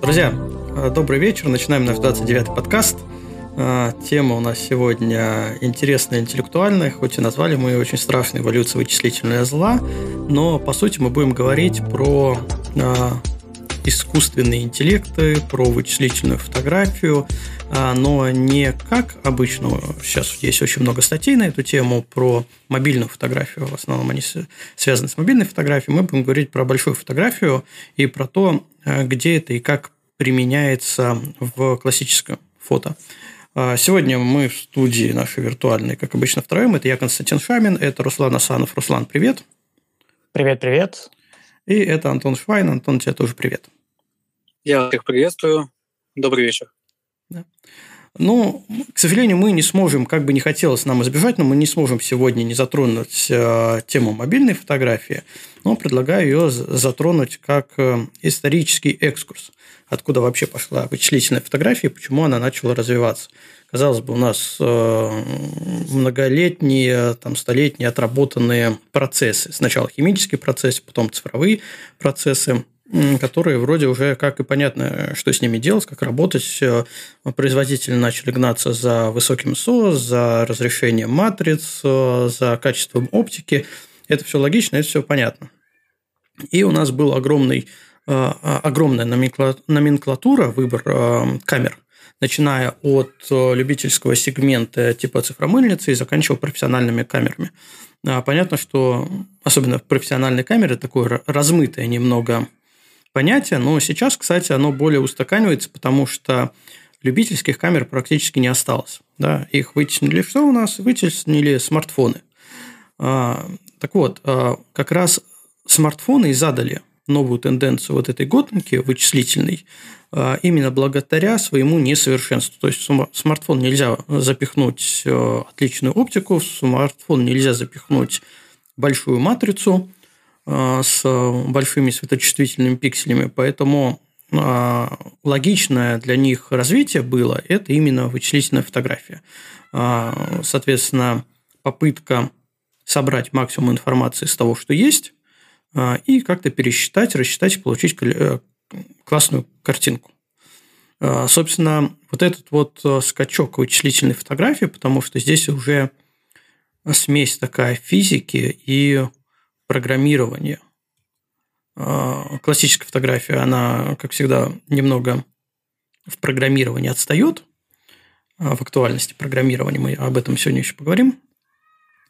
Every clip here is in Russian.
Друзья, э, добрый вечер. Начинаем наш 29-й подкаст. Э, тема у нас сегодня интересная, интеллектуальная, хоть и назвали мы ее очень страшной эволюция вычислительного зла, но по сути мы будем говорить про э, искусственные интеллекты, про вычислительную фотографию, но не как обычно. Сейчас есть очень много статей на эту тему про мобильную фотографию. В основном они связаны с мобильной фотографией. Мы будем говорить про большую фотографию и про то, где это и как применяется в классическом фото. А, сегодня мы в студии нашей виртуальной, как обычно, втроем. Это я, Константин Шамин, это Руслан Асанов. Руслан, привет. Привет, привет. И это Антон Швайн. Антон, тебе тоже привет. Я всех приветствую. Добрый вечер. Да. Ну, к сожалению, мы не сможем, как бы не хотелось нам избежать, но мы не сможем сегодня не затронуть э, тему мобильной фотографии, но предлагаю ее затронуть как э, исторический экскурс откуда вообще пошла вычислительная фотография и почему она начала развиваться. Казалось бы, у нас э, многолетние, там, столетние отработанные процессы. Сначала химические процессы, потом цифровые процессы, которые вроде уже как и понятно, что с ними делать, как работать. Производители начали гнаться за высоким СО, за разрешением матриц, э, за качеством оптики. Это все логично, это все понятно. И у нас был огромный Э, огромная номенклатура, выбор э, камер, начиная от любительского сегмента типа цифромыльницы и заканчивая профессиональными камерами. Понятно, что особенно профессиональные камеры такое размытое немного понятие, но сейчас, кстати, оно более устаканивается, потому что любительских камер практически не осталось. Да? Их вытеснили что у нас? Вытеснили смартфоны. Так вот, как раз смартфоны и задали новую тенденцию вот этой гонки вычислительной а, именно благодаря своему несовершенству. То есть в смартфон нельзя запихнуть э, отличную оптику, в смартфон нельзя запихнуть большую матрицу а, с большими светочувствительными пикселями, поэтому а, логичное для них развитие было это именно вычислительная фотография. Соответственно, попытка собрать максимум информации из того, что есть, и как-то пересчитать, рассчитать, получить э, классную картинку. Собственно, вот этот вот э, скачок вычислительной фотографии, потому что здесь уже смесь такая физики и программирования. А, классическая фотография, она, как всегда, немного в программировании отстает, в актуальности программирования, мы об этом сегодня еще поговорим.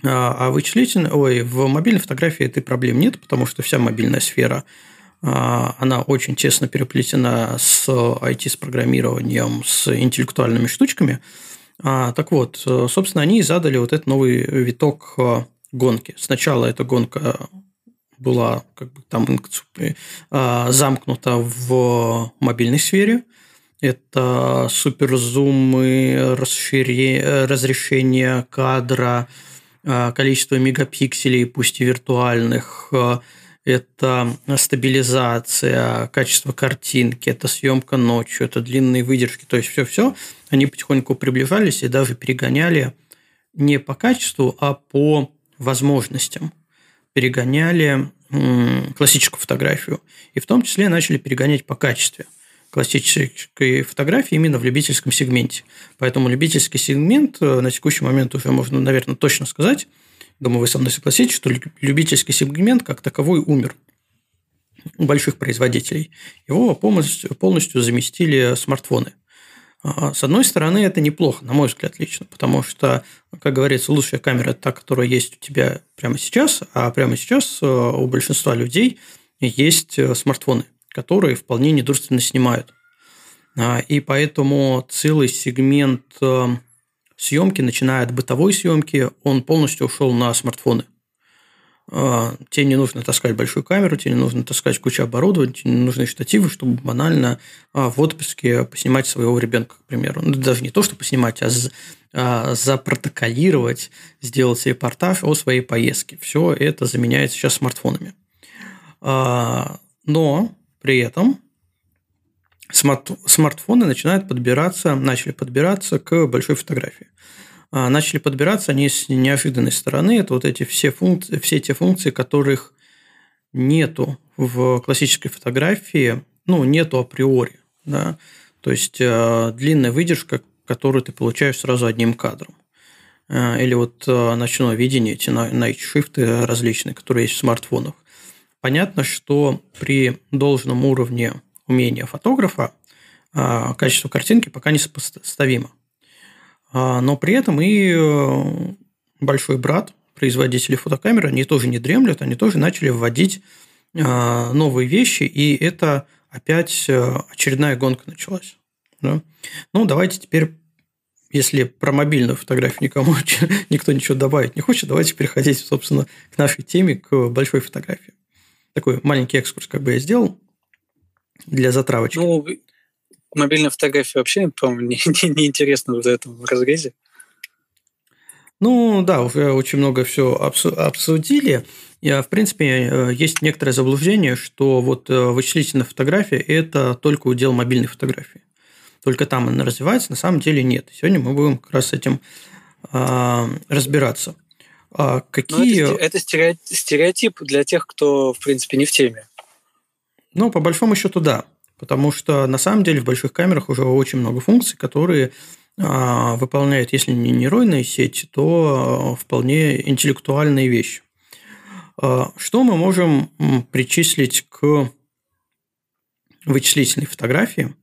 А, а вычислительной, ой, в мобильной фотографии этой проблем нет, потому что вся мобильная сфера а, она очень тесно переплетена с IT, с программированием, с интеллектуальными штучками. А, так вот, собственно, они задали вот этот новый виток гонки. Сначала эта гонка была как бы там замкнута в мобильной сфере. Это суперзумы, разрешение кадра, Э, количество мегапикселей, пусть и виртуальных, это стабилизация, качество картинки, это съемка ночью, это длинные выдержки, то есть все-все, они потихоньку приближались и даже перегоняли не по качеству, а по возможностям. Перегоняли классическую фотографию. И в том числе начали перегонять по качеству классической фотографии именно в любительском сегменте. Поэтому любительский сегмент э, на текущий момент уже можно, наверное, точно сказать, думаю, вы со мной согласитесь, что любительский сегмент как таковой умер у больших производителей. Его полностью, полностью заместили смартфоны. А, с одной стороны, это неплохо, на мой взгляд, лично, потому что, как говорится, лучшая камера – та, которая есть у тебя прямо сейчас, а прямо сейчас э, у большинства людей есть э, смартфоны – которые вполне недурственно снимают. А, и поэтому целый сегмент э, съемки, начиная от бытовой съемки, он полностью ушел на смартфоны. А, тебе не нужно таскать большую камеру, тебе не нужно таскать кучу оборудования, тебе не нужны штативы, чтобы банально а, в отпуске поснимать своего ребенка, к примеру. Ну, даже не то, что поснимать, а запротоколировать, сделать репортаж о своей поездке. Все это заменяется сейчас смартфонами. Но при этом смартфоны начинают подбираться, начали подбираться к большой фотографии. А, начали подбираться они с неожиданной стороны. Это вот эти все функции, все те функции, которых нету в классической фотографии, ну, нету априори, да, то есть э, длинная выдержка, которую ты получаешь сразу одним кадром. Э, или вот э, ночное видение, эти night shift различные, которые есть в смартфонах. Понятно, что при должном уровне умения фотографа э, качество картинки пока не сопоставимо. А, но при этом и э, большой брат, производители фотокамер, они тоже не дремлют, они тоже начали вводить а, новые вещи, и это опять э, очередная гонка началась. Да? Ну, давайте теперь, если про мобильную фотографию никому никто ничего добавить не хочет, давайте переходить, собственно, к нашей теме, к большой фотографии. Такой маленький экскурс как бы я сделал для затравочки. Ну, мобильная фотография вообще, по-моему, неинтересна не, не в этом разрезе. Ну да, уже очень много все обсудили. И, в принципе, э, есть некоторое заблуждение, что вот э, вычислительная фотография – это только удел мобильной фотографии. Только там она развивается, на самом деле нет. Сегодня мы будем как раз с этим а, разбираться. А какие... это, это стереотип для тех, кто, в принципе, не в теме. Ну, по большому счету, да. Потому что на самом деле в больших камерах уже очень много функций, которые а, выполняют, если не нейронные сети, то а, вполне интеллектуальные вещи. А, что мы можем причислить к вычислительной фотографии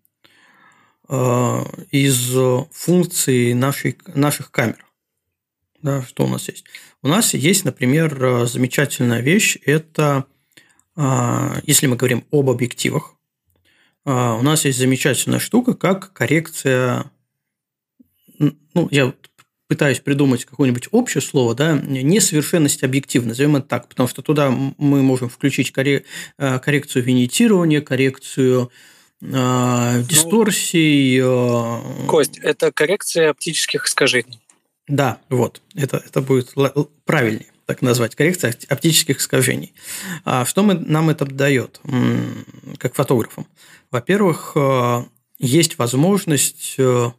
из функций нашей, наших камер? Да, что у нас есть? У нас есть, например, замечательная вещь. Это, если мы говорим об объективах, у нас есть замечательная штука, как коррекция ну, я пытаюсь придумать какое-нибудь общее слово, да, несовершенность объективна, назовем это так, потому что туда мы можем включить э, коррекцию винитирования, коррекцию э, дисторсий. Э... Кость, это коррекция оптических искажений. Да, вот, это, это будет правильнее так назвать, коррекция оптических искажений. А что мы, нам это дает, как фотографам? Во-первых, э, есть возможность э,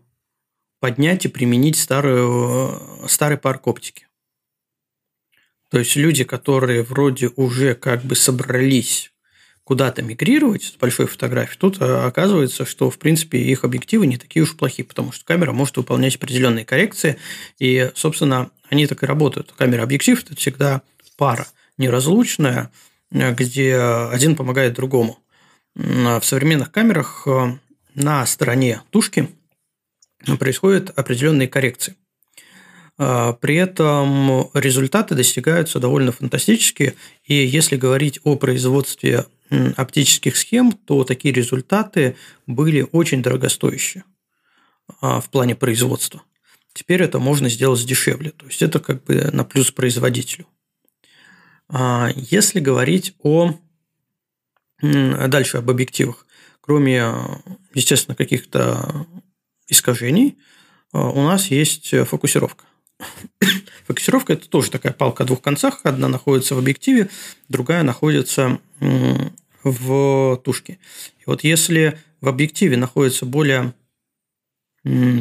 поднять и применить старую, старый парк оптики. То есть люди, которые вроде уже как бы собрались куда-то мигрировать с большой фотографией, тут оказывается, что, в принципе, их объективы не такие уж плохие, потому что камера может выполнять определенные коррекции, и, собственно, они так и работают. Камера-объектив – это всегда пара неразлучная, где один помогает другому. В современных камерах а, на стороне тушки – происходят определенные коррекции. А, при этом результаты достигаются довольно фантастические, и если говорить о производстве оптических схем, то такие результаты были очень дорогостоящие в плане производства. Теперь это можно сделать дешевле, то есть это как бы на плюс производителю. А, если говорить о дальше об объективах, кроме, естественно, каких-то искажений а, у нас есть фокусировка. Фокусировка – это тоже такая палка о двух концах. Одна находится в объективе, другая находится в тушке. И вот если в объективе находится более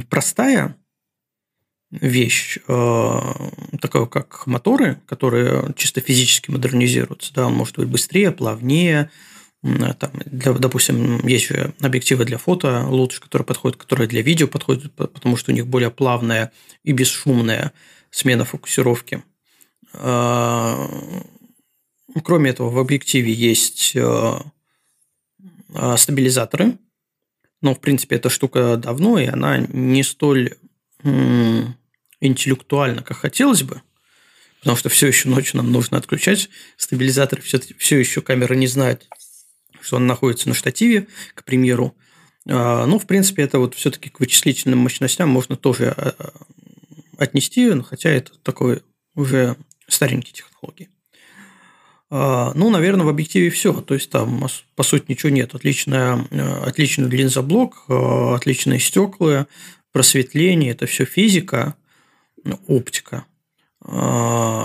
простая вещь, э, такая как моторы, которые чисто физически модернизируются, да, он может быть быстрее, плавнее, Э, там, для, допустим, есть объективы для фото лучше, которые подходят, которые для видео подходят, потому что у них более плавная и бесшумная смена фокусировки. А, кроме этого, в объективе есть э, стабилизаторы, но, в принципе, эта штука давно, и она не столь интеллектуальна, как хотелось бы, потому что все еще ночью нам нужно отключать стабилизаторы, все, все еще камера не знает, что он находится на штативе, к примеру. А, ну, в принципе, это вот все-таки к вычислительным мощностям можно тоже а, а, отнести, хотя это такой уже старенькие технологии. Ну, наверное, в объективе все. То есть там, по сути, ничего нет. Отличная, отличный линзоблок, отличные стекла, просветление – это все физика, оптика,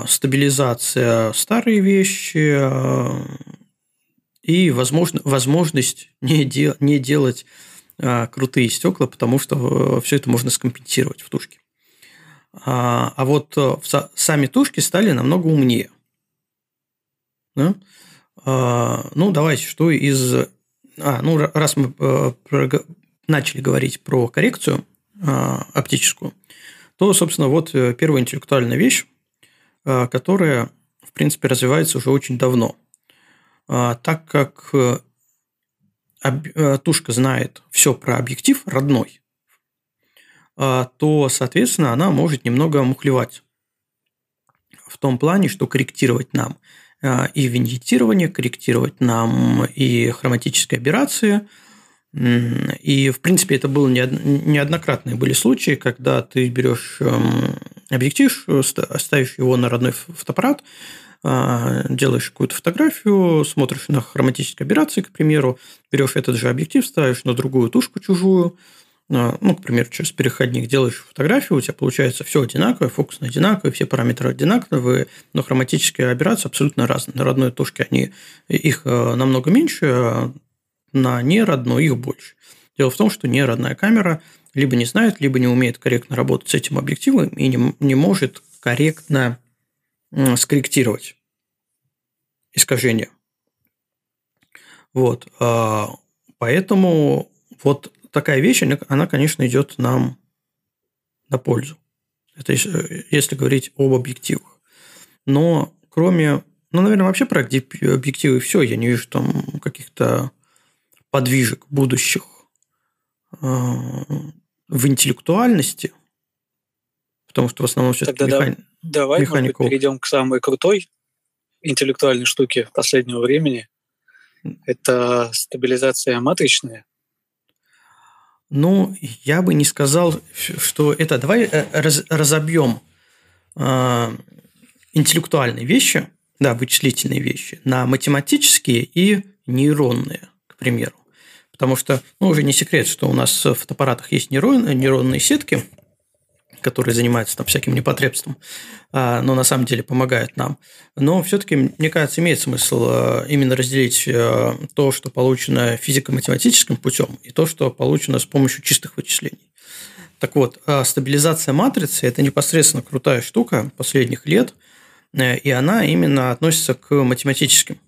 стабилизация – старые вещи, и возможно, возможность не, де, не делать а, крутые стекла, потому что э, все это можно скомпенсировать в тушке. А, а вот э, сами тушки стали намного умнее. Да? Ну, давайте, что из... А, ну, раз мы начали говорить про коррекцию оптическую, то, собственно, вот первая интеллектуальная вещь, которая, в принципе, развивается уже очень давно. Так как тушка знает все про объектив родной, а, то, соответственно, она может немного мухлевать. В том плане, что корректировать нам а, и виньетирование, корректировать нам и хроматические операции. И, в принципе, это было неоднократные были случаи, когда ты берешь эм, объектив, ставишь его на родной фотоаппарат, а, делаешь какую-то фотографию, смотришь на хроматические операции, к примеру, берешь этот же объектив, ставишь на другую тушку чужую, ну, к примеру, через переходник делаешь фотографию, у тебя получается все одинаковое, фокус одинаковый, все параметры одинаковые, но хроматические операции абсолютно разные. На родной тушке они, их э, намного меньше, а на неродной их больше. Дело в том, что неродная камера либо не знает, либо не умеет корректно работать с этим объективом и не, не может корректно скорректировать искажение. Вот. А, поэтому вот такая вещь, она, конечно, идет нам на пользу. Это если говорить об объективах. Но кроме, ну, наверное, вообще про объективы все, я не вижу там каких-то подвижек будущих э, в интеллектуальности, потому что в основном все Тогда механи... да, давай может быть, перейдем к самой крутой интеллектуальной штуке последнего времени. Это стабилизация матричная. Ну, я бы не сказал, что это... Давай э, раз, разобьем э, интеллектуальные вещи, да, вычислительные вещи, на математические и нейронные, к примеру. Потому что, ну, уже не секрет, что у нас в фотоаппаратах есть нейрон, нейронные сетки – которые занимаются там всяким непотребством, а, но на самом деле помогают нам. Но все-таки, мне кажется, имеет смысл а, именно разделить а, то, что получено физико-математическим путем, и то, что получено с помощью чистых вычислений. Так вот, стабилизация матрицы – это непосредственно крутая штука последних лет, э, и она именно относится к математическим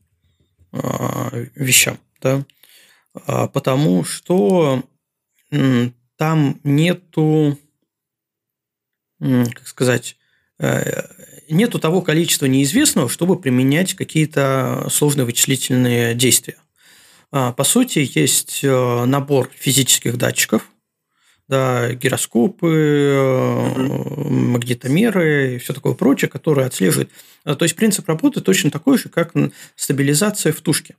вещам, да? Потому что там нету как сказать, э, нету того количества неизвестного, чтобы применять какие-то сложные вычислительные действия. А, по сути, есть э, набор физических датчиков, да, гироскопы, угу. магнитомеры и все такое прочее, которые отслеживают. То есть принцип работы точно такой же, как стабилизация в тушке.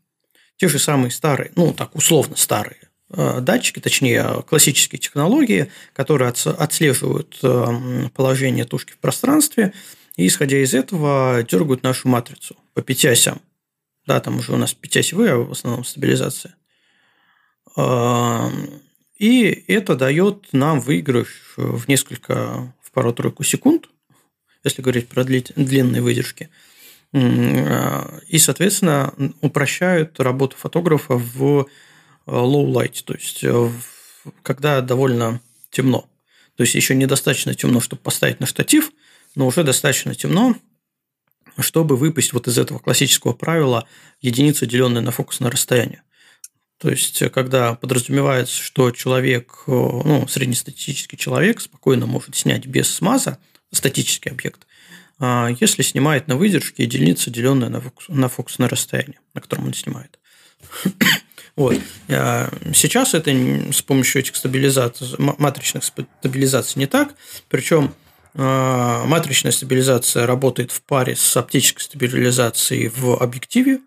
Те же самые старые, ну так условно старые Э, датчики, точнее классические технологии, которые отслеживают э, положение тушки в пространстве и, исходя из этого, дергают нашу матрицу по пяти осям. Да, там уже у нас пятиосевые в основном стабилизация. И это дает нам выигрыш в несколько, в пару-тройку секунд, если говорить про длинные выдержки. И, соответственно, упрощают работу фотографа в Э, low light, то есть э, когда довольно темно. То есть еще недостаточно темно, чтобы поставить на штатив, но уже достаточно темно, чтобы выпасть вот из этого классического правила единица, деленная на фокусное расстояние. То есть, э, когда подразумевается, что человек, ну, среднестатистический человек спокойно может снять без смаза статический объект, если снимает на выдержке единица, деленная на, фокус, на фокусное расстояние, на котором он снимает. Вот. А сейчас это с помощью этих стабилизаций, матричных стабилизаций не так. Причем а, матричная стабилизация работает в паре с оптической стабилизацией в объективе.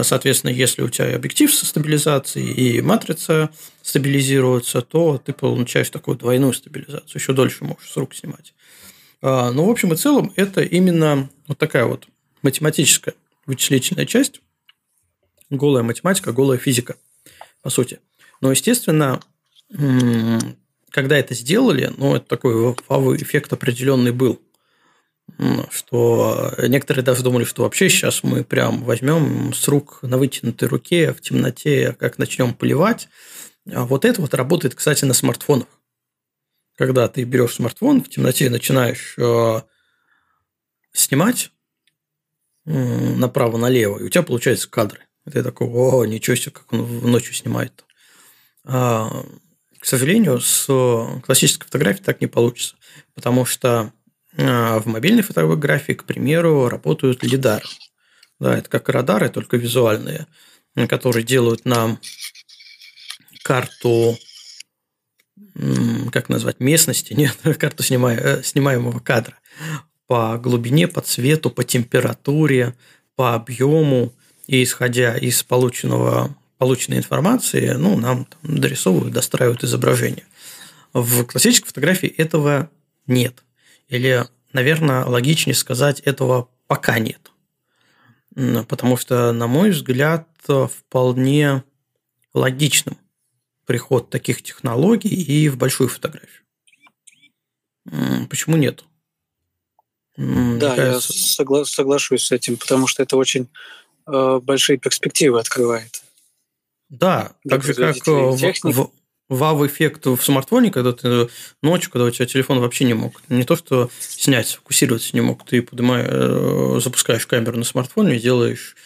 Соответственно, если у тебя объектив со стабилизацией и матрица стабилизируется, то ты получаешь такую двойную стабилизацию. Еще дольше можешь с рук снимать. А, но, в общем и целом, это именно вот такая вот математическая вычислительная часть, голая математика, голая физика, по сути. Но, естественно, когда это сделали, ну, это такой вау эффект определенный был. Что некоторые даже думали, что вообще сейчас мы прям возьмем с рук на вытянутой руке в темноте, как начнем поливать. А вот это вот работает, кстати, на смартфонах. Когда ты берешь смартфон в темноте и начинаешь э, снимать, направо-налево, и у тебя получается кадры. И ты такой, о, ничего себе, как он в ночью снимает. А, к сожалению, с классической фотографией так не получится, потому что а, в мобильной фотографии, к примеру, работают лидары. Да, это как радары, только визуальные, которые делают нам карту как назвать, местности, нет, карту снимая, э, снимаемого кадра по глубине, по цвету, по температуре, по объему, и исходя из полученного, полученной информации, ну, нам там дорисовывают, достраивают изображение. В классической фотографии этого нет. Или, наверное, логичнее сказать, этого пока нет. Потому что, на мой взгляд, вполне логичным приход таких технологий и в большую фотографию. Почему нет? Да, я согла- соглашусь с этим, потому что это очень э, большие перспективы открывает. Да, так же как э, в, вау-эффект в смартфоне, когда ты ночью, когда у тебя телефон вообще не мог, не то что снять, сфокусироваться не мог, ты поднимаешь, э, запускаешь камеру на смартфоне, делаешь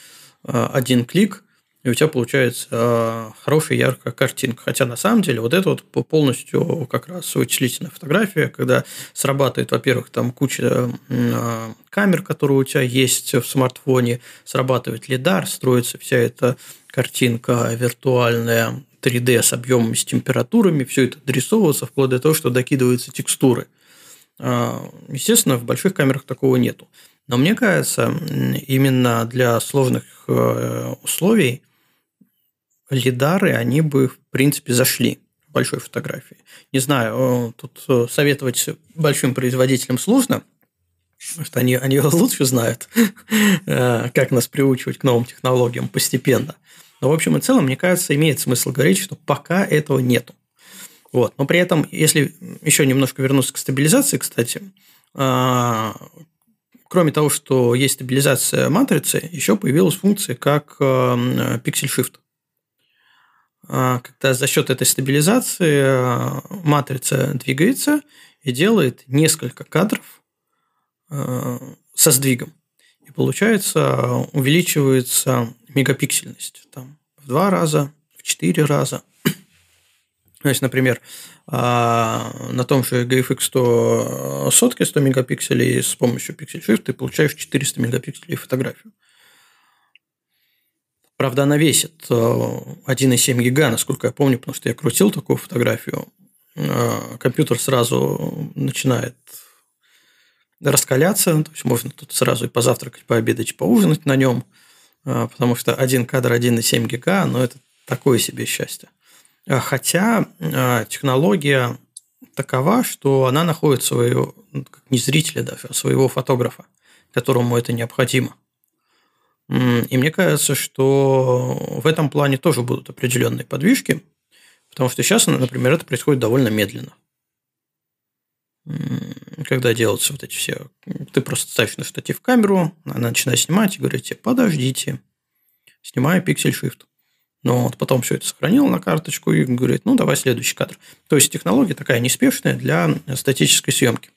э, один клик, и у тебя получается э, хорошая яркая картинка. Хотя на самом деле вот это вот полностью как раз вычислительная фотография, когда срабатывает, во-первых, там куча э, камер, которые у тебя есть в смартфоне, срабатывает лидар, строится вся эта картинка виртуальная 3D с объемами, с температурами, все это дорисовывается вплоть до того, что докидываются текстуры. Э, естественно, в больших камерах такого нету. Но мне кажется, именно для сложных условий лидары, они бы, в принципе, зашли большой фотографии. Не знаю, тут э, советовать большим производителям сложно, потому что они, они лучше знают, э, как нас приучивать к новым технологиям постепенно. Но, в общем и целом, мне кажется, имеет смысл говорить, что пока этого нету. Вот. Но при этом, если еще немножко вернуться к стабилизации, кстати, э, кроме того, что есть стабилизация матрицы, еще появилась функция как. А, когда за счет этой стабилизации а, матрица двигается и делает несколько кадров а, со сдвигом. И получается, увеличивается мегапиксельность там, в два раза, в четыре раза. То есть, например, на том же GFX 100 сотки 100 мегапикселей с помощью Pixel Shift ты получаешь 400 мегапикселей фотографию. Правда, она весит 1,7 э, гига, насколько я помню, потому что я крутил такую фотографию. Э, компьютер сразу начинает раскаляться, то есть можно тут сразу и позавтракать, пообедать, и поужинать на нем, э, потому что один кадр 1,7 гига, но это такое себе счастье. Хотя технология такова, что она находит своего, ну, не зрителя даже, а своего фотографа, которому это необходимо – и мне кажется, что в этом плане тоже будут определенные подвижки, потому что сейчас, например, это происходит довольно медленно. Когда делаются вот эти все... Ты просто ставишь на штатив камеру, она начинает снимать и говорит тебе, подождите, снимаю пиксель shift. Но вот потом все это сохранил на карточку и говорит, ну, давай следующий кадр. То есть, технология такая неспешная для статической съемки.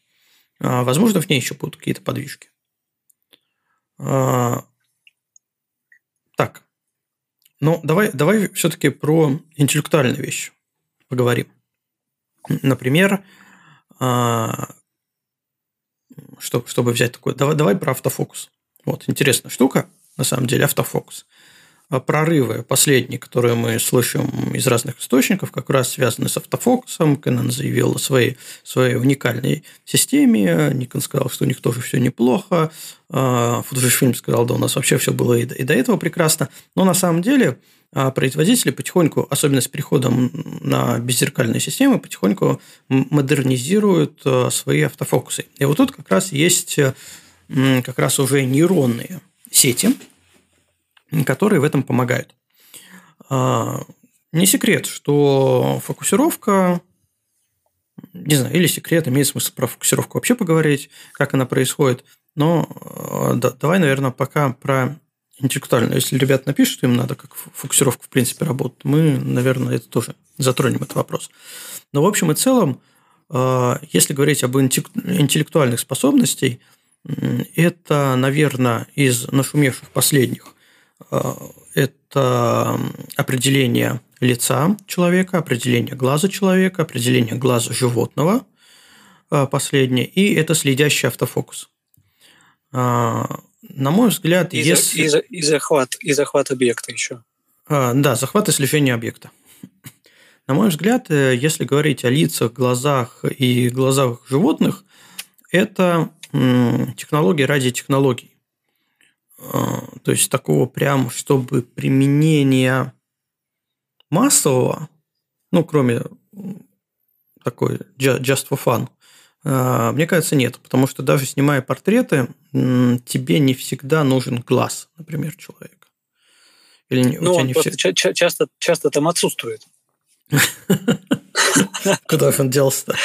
А, возможно, в ней еще будут какие-то подвижки. Ну давай, давай все-таки про интеллектуальные вещи поговорим. Например, а, что, чтобы взять такое, давай, давай про автофокус. Вот интересная штука, на самом деле, автофокус. А прорывы последние, которые мы слышим из разных источников, как раз связаны с автофокусом. Canon заявил о своей, своей уникальной системе. Никон сказал, что у них тоже все неплохо. А, Fujifilm сказал, да у нас вообще все было и до этого прекрасно. Но на самом деле а, производители потихоньку, особенно с переходом на беззеркальные системы, потихоньку модернизируют свои автофокусы. И вот тут как раз есть как раз уже нейронные сети, которые в этом помогают. А, не секрет, что фокусировка, не знаю, или секрет, имеет смысл про фокусировку вообще поговорить, как она происходит, но а, да, давай, наверное, пока про интеллектуальную. Если ребят напишут, что им надо, как фокусировка в принципе работает, мы, наверное, это тоже затронем этот вопрос. Но в общем и целом, а, если говорить об интеллектуальных способностях, Это, наверное, из нашумевших последних. Это определение лица человека, определение глаза человека, определение глаза животного последнее, и это следящий автофокус. На мой взгляд, и, если... и, и, захват, и захват объекта еще. Да, захват и слежение объекта. На мой взгляд, э, если говорить о лицах, глазах и глазах животных, это технологии ради технологий. А, то есть такого прям, чтобы применения массового, ну, кроме такой just for fun, а, мне кажется, нет. Потому что даже снимая портреты, тебе не всегда нужен глаз, например, человека. Или ну, у тебя не все... часто, часто там отсутствует. Куда он делся-то?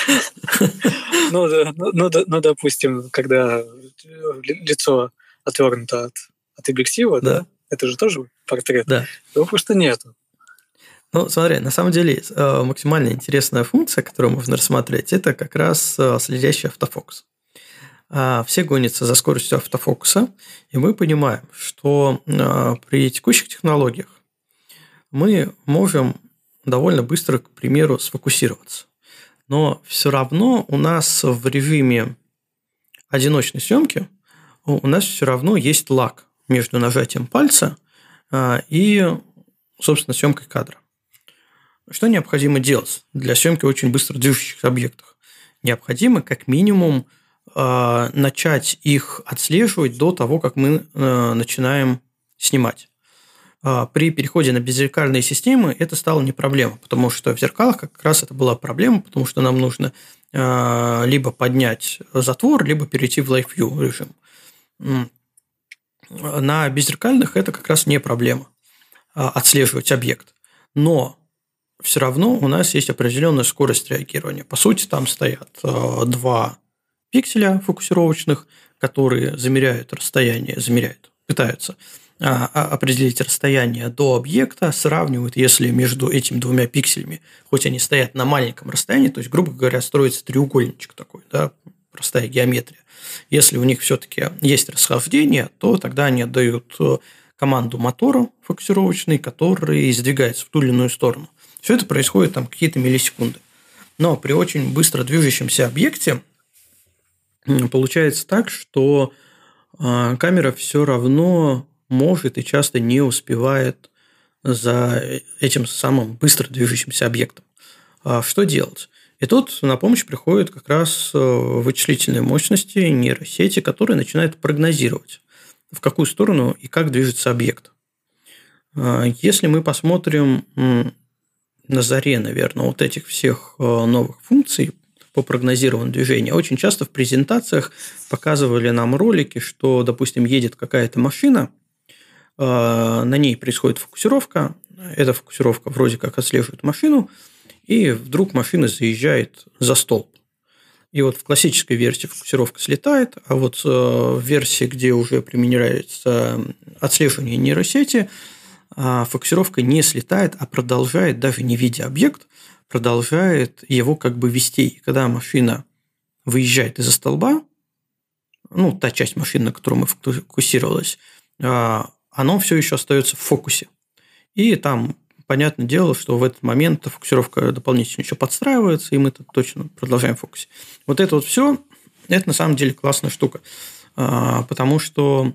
Ну, ну, ну, допустим, когда лицо отвернуто от, от объектива, да. это же тоже портрет. Да. Его просто нету. Ну, смотри, на самом деле э, максимально интересная функция, которую можно рассмотреть, это как раз э, следящий автофокус. А, все гонятся за скоростью автофокуса, и мы понимаем, что э, при текущих технологиях мы можем довольно быстро, к примеру, сфокусироваться. Но все равно у нас в режиме одиночной съемки у нас все равно есть лаг между нажатием пальца а, и, собственно, съемкой кадра. Что необходимо делать для съемки очень быстро движущихся объектов? Необходимо как минимум а, начать их отслеживать до того, как мы а, начинаем снимать. При переходе на беззеркальные системы это стало не проблема, потому что в зеркалах как раз это была проблема, потому что нам нужно либо поднять затвор, либо перейти в Live View режим. На беззеркальных это как раз не проблема а, отслеживать объект. Но все равно у нас есть определенная скорость реагирования. По сути, там стоят два пикселя фокусировочных, которые замеряют расстояние, замеряют, пытаются а, а, определить расстояние до объекта, сравнивают, если между этими двумя пикселями, хоть они стоят на маленьком расстоянии, то есть, грубо говоря, строится треугольничек такой, да, простая геометрия. Если у них все-таки есть расхождение, то тогда они отдают э, команду мотору фокусировочный, который сдвигается в ту или иную сторону. Все это происходит там какие-то миллисекунды. Но при очень быстро движущемся объекте получается так, что а, камера все равно может и часто не успевает за этим самым быстро движущимся объектом. А что делать? И тут на помощь приходят как раз э, вычислительные мощности нейросети, которые начинают прогнозировать, в какую сторону и как движется объект. А если мы посмотрим на заре, наверное, вот этих всех э, новых функций по прогнозированию движения, очень часто в презентациях показывали нам ролики, что, допустим, едет какая-то машина – на ней происходит фокусировка, эта фокусировка вроде как отслеживает машину, и вдруг машина заезжает за столб. И вот в классической версии фокусировка слетает, а вот э, в версии, где уже применяется отслеживание нейросети, а, фокусировка не слетает, а продолжает, даже не видя объект, продолжает его как бы вести. И когда машина выезжает из-за столба, ну, та часть машины, на которую мы фокусировалась, а, оно все еще остается в фокусе. И там понятное дело, что в этот момент фокусировка дополнительно еще подстраивается, и мы тут точно продолжаем в фокусе. Вот это вот все, это на самом деле классная штука, а, потому что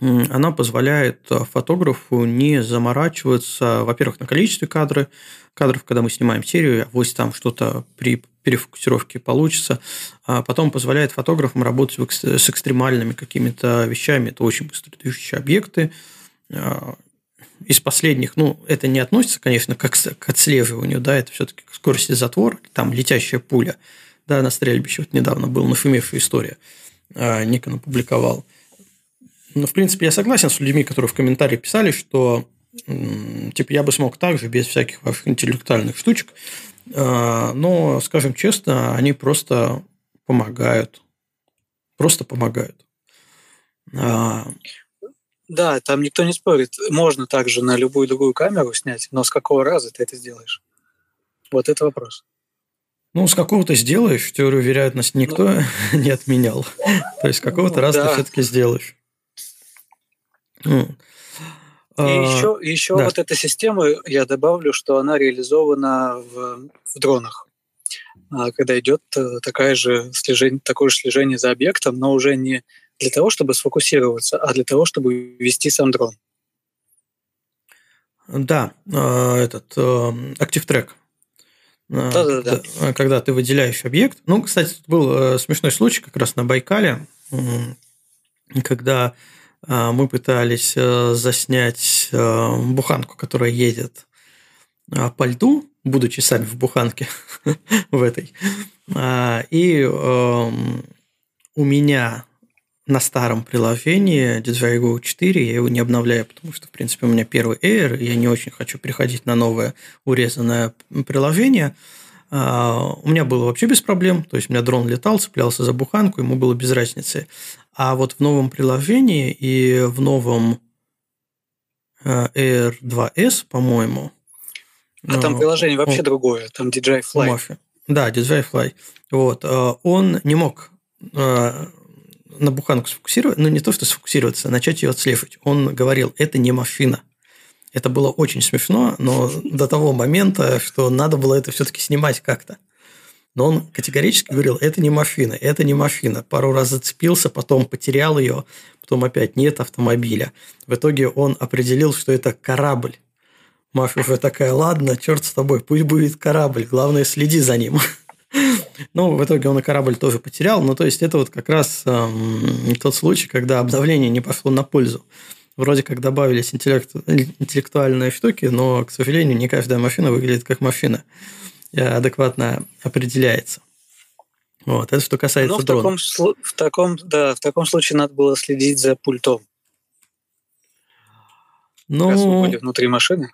она позволяет фотографу не заморачиваться, во-первых, на количестве кадры, кадров, когда мы снимаем серию, а вот там что-то при перефокусировке получится, а потом позволяет фотографам работать с экстремальными какими-то вещами, это очень быстро движущие объекты. А, из последних, ну, это не относится, конечно, как к отслеживанию, да, это все-таки скорости затвор, там летящая пуля, да, на стрельбище, вот недавно был нашумевшая история, а, Никон опубликовал – ну, в принципе, я согласен с людьми, которые в комментарии писали, что типа я бы смог так же, без всяких ваших интеллектуальных штучек. А, но, скажем честно, они просто помогают. Просто помогают. Да, там никто не спорит. Можно также на любую другую камеру снять, но с какого раза ты это сделаешь? Вот это вопрос. Ну, с какого-то сделаешь, теорию вероятности никто ну, не отменял. То есть, какого-то ну, раз да. ты все-таки сделаешь. Ну, и еще, а, еще да. вот эта система, я добавлю, что она реализована в, в дронах. А, когда идет э, такая же слежение, такое же слежение за объектом, но уже не для того, чтобы сфокусироваться, а для того, чтобы вести сам дрон. Да, а, этот Active Track. Да-да-да. Когда ты выделяешь объект. Ну, кстати, был э, смешной случай как раз на Байкале, когда а, мы пытались э, заснять э, буханку, которая едет по льду, будучи сами в буханке в этой. А, и эм, у меня на старом приложении DJI Go 4, я его не обновляю, потому что, в принципе, у меня первый Air, и я не очень хочу переходить на новое урезанное приложение. У меня было вообще без проблем, то есть у меня дрон летал, цеплялся за буханку, ему было без разницы. А вот в новом приложении и в новом э, Air 2S, по-моему. А там э, приложение вообще он, другое, там DJI Fly. Мафи. Да, DJI Fly. Вот. Э, он не мог на буханку сфокусировать, ну не то, что сфокусироваться, а начать ее отслеживать. Он говорил, это не машина. Это было очень смешно, но до того момента, что надо было это все-таки снимать как-то. Но он категорически говорил, это не машина, это не машина. Пару раз зацепился, потом потерял ее, потом опять нет автомобиля. В итоге он определил, что это корабль. Маша уже такая, ладно, черт с тобой, пусть будет корабль, главное, следи за ним. Ну, в итоге он и корабль тоже потерял. Ну, то есть, это вот как раз эм, тот случай, когда обновление не пошло на пользу. Вроде как добавились интеллект, интеллектуальные штуки, но, к сожалению, не каждая машина выглядит как машина. Адекватно определяется. Вот, это что касается Но в дрона. Таком, в, таком, да, в таком случае надо было следить за пультом. Ну, Раз внутри машины.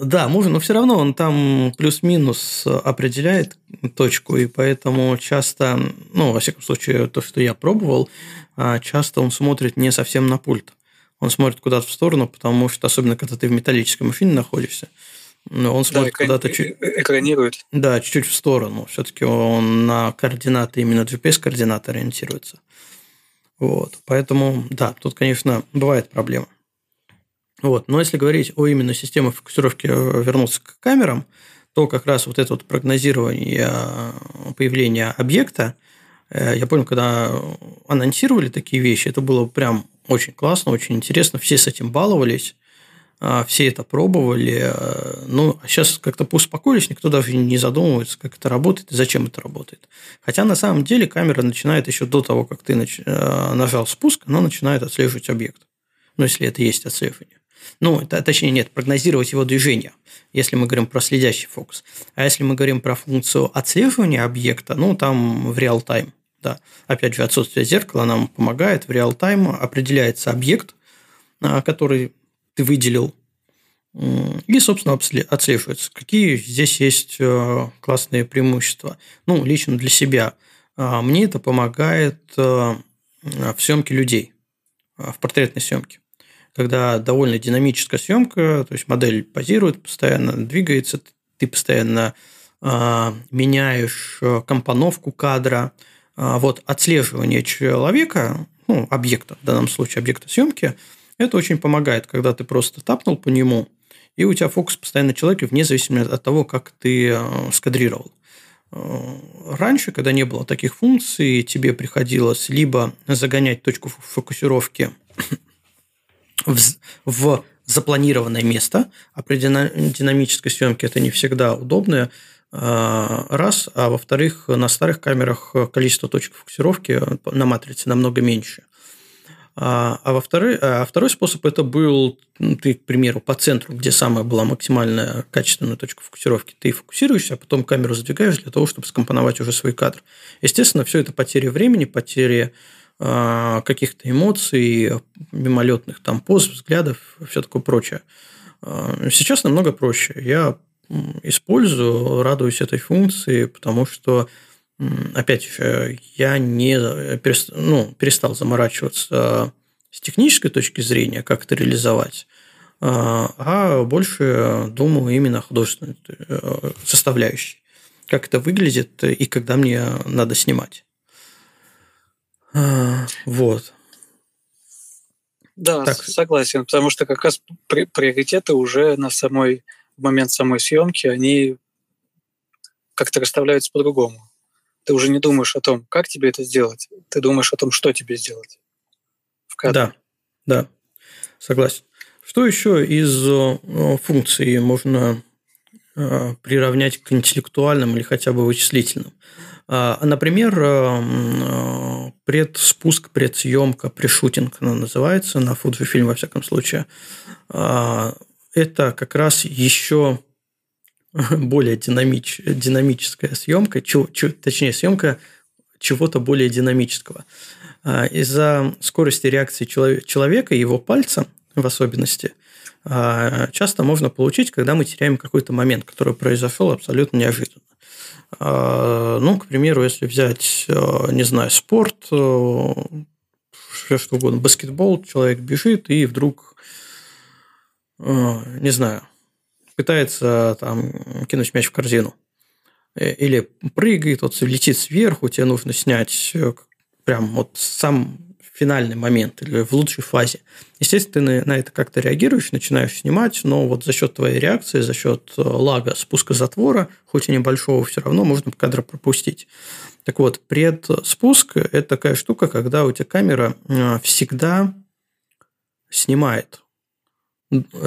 Да, можно, но все равно он там плюс-минус определяет точку, и поэтому часто, ну, во всяком случае, то, что я пробовал, а, часто он смотрит не совсем на пульт. Он смотрит куда-то в сторону, потому что, особенно когда ты в металлической машине находишься, но он смотрит да, куда-то чуть... Экранирует. Да, чуть-чуть в сторону. Все-таки он на координаты, именно GPS-координаты ориентируется. Вот. Поэтому, да, тут, конечно, бывает проблема. Вот. Но если говорить о именно системе фокусировки, э, вернуться к камерам, то как раз вот это вот прогнозирование э, появления объекта, э, я помню, когда анонсировали такие вещи, это было прям очень классно, очень интересно, все с этим баловались. А, все это пробовали. А, ну, а сейчас как-то поуспокоились, никто даже не задумывается, как это работает и зачем это работает. Хотя на самом деле камера начинает еще до того, как ты а, нажал спуск, она начинает отслеживать объект. Ну, если это есть отслеживание. Ну, точнее, нет, прогнозировать его движение, если мы говорим про следящий фокус. А если мы говорим про функцию отслеживания объекта, ну, там в реал-тайм. Да. Опять же, отсутствие зеркала нам помогает. В реал-тайм определяется объект, который ты выделил, и, собственно, отслеживается. Какие здесь есть э, классные преимущества? Ну, лично для себя. А, мне это помогает э, в съемке людей, в портретной съемке. Когда довольно динамическая съемка, то есть модель позирует, постоянно двигается, ты постоянно а, меняешь э, компоновку кадра. А, вот отслеживание человека, ну, объекта, в данном случае объекта съемки – это очень помогает, когда ты просто тапнул по нему, и у тебя фокус постоянно на человеке, вне зависимости от того, как ты э, скадрировал. Э, раньше, когда не было таких функций, тебе приходилось либо загонять точку фокусировки в, в запланированное место, а при динамической съемке это не всегда удобно, э, раз, а во-вторых, на старых камерах количество точек фокусировки на матрице намного меньше. А, а, во второй, а второй способ это был, ты, к примеру, по центру, где самая была максимальная качественная точка фокусировки, ты фокусируешься, а потом камеру задвигаешь для того, чтобы скомпоновать уже свой кадр. Естественно, все это потеря времени, потеря а, каких-то эмоций, мимолетных там поз, взглядов, все такое прочее. А, сейчас намного проще. Я использую, радуюсь этой функции, потому что опять же, я не ну, перестал заморачиваться с технической точки зрения, как это реализовать, а, а больше думаю именно о художественной э, составляющей. как это выглядит и когда мне надо снимать. А, вот. Да, так. согласен, потому что как раз приоритеты уже на самой в момент самой съемки, они как-то расставляются по-другому. Ты уже не думаешь о том, как тебе это сделать, ты думаешь о том, что тебе сделать. В кадре. Да, да, согласен. Что еще из функций можно приравнять к интеллектуальным или хотя бы вычислительным? А, например, э, предспуск, предсъемка, пришутинг она называется на Fujifilm, во всяком случае. А, это как раз еще более динамич, динамическая съемка, чего, точнее, съемка чего-то более динамического. А, из-за скорости реакции человека и его пальца в особенности часто можно получить, когда мы теряем какой-то момент, который произошел абсолютно неожиданно. А, ну, к примеру, если взять, а, не знаю, спорт, все что угодно, баскетбол, человек бежит и вдруг, а, не знаю, пытается там кинуть мяч в корзину. Э, или прыгает, вот летит сверху, тебе нужно снять э, прям вот сам финальный момент или в лучшей фазе. Естественно, ты на это как-то реагируешь, начинаешь снимать, но вот за счет твоей реакции, за счет э, лага спуска затвора, хоть и небольшого, все равно можно кадр пропустить. Так вот, предспуск – это такая штука, когда у тебя камера э, всегда снимает.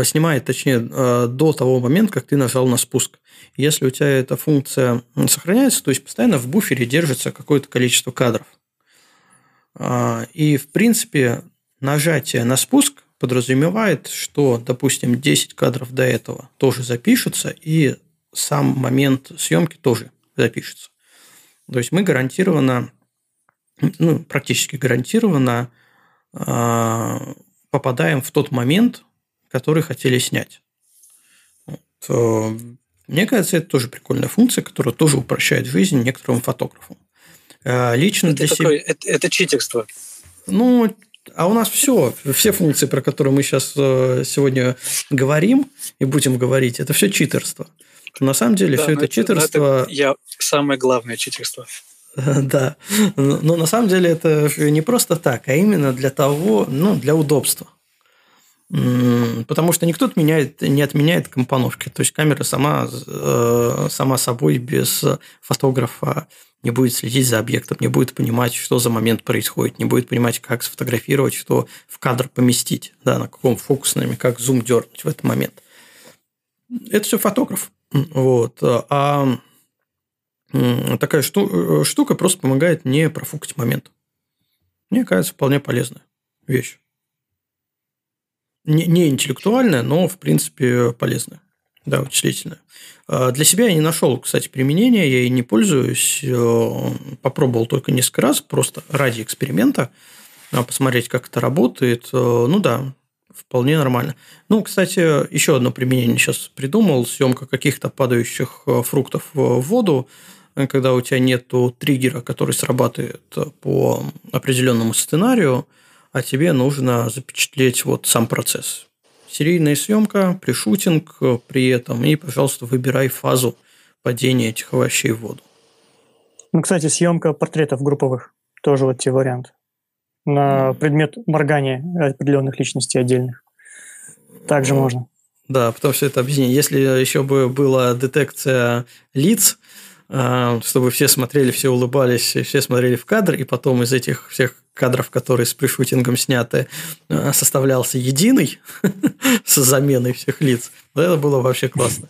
Снимает, точнее, э, до того момента, как ты нажал на спуск. Если у тебя эта функция сохраняется, то есть постоянно в буфере держится какое-то количество кадров. А, и, в принципе, нажатие на спуск подразумевает, что, допустим, 10 кадров до этого тоже запишутся, и сам момент съемки тоже запишется. То есть мы гарантированно, ну, практически гарантированно а, попадаем в тот момент, который хотели снять. Вот. Э, мне кажется, это тоже прикольная функция, которая тоже упрощает жизнь некоторым фотографам. А, лично это для себя... Это, это читерство. Ну, а у нас все, все функции, про которые мы сейчас э, сегодня говорим и будем говорить, это все читерство. на самом деле да, все это, это читерство... Это я самое главное читерство. Да, но на самом деле это не просто так, а именно для того, ну, для удобства. Потому что никто отменяет, не отменяет компоновки. То есть камера сама, э, сама собой без фотографа не будет следить за объектом, не будет понимать, что за момент происходит, не будет понимать, как сфотографировать, что в кадр поместить, да, на каком фокуснами, как зум дернуть в этот момент. Это все фотограф. Вот. А такая штука просто помогает не профукать момент. Мне кажется, вполне полезная вещь. Не, не интеллектуальная, но, в принципе, полезная. Да, вычислительная. А, для себя я не нашел, кстати, применения, я ей не пользуюсь. Э, попробовал только несколько раз, просто ради эксперимента, а, посмотреть, как это работает. Э, ну да, вполне нормально. Ну, кстати, еще одно применение сейчас придумал. Съемка каких-то падающих э, фруктов в воду, когда у тебя нет триггера, который срабатывает по определенному сценарию, а тебе нужно запечатлеть вот сам процесс серийная съемка, пришутинг при этом, и, пожалуйста, выбирай фазу падения этих овощей в воду. Ну, кстати, съемка портретов групповых тоже вот те вариант. На предмет моргания определенных личностей отдельных. Также можно. Да, потому что это объяснение. Если еще бы была детекция лиц, чтобы все смотрели, все улыбались, все смотрели в кадр, и потом из этих всех кадров, которые с пришутингом сняты, а, составлялся единый с заменой всех лиц. Вот это было вообще классно.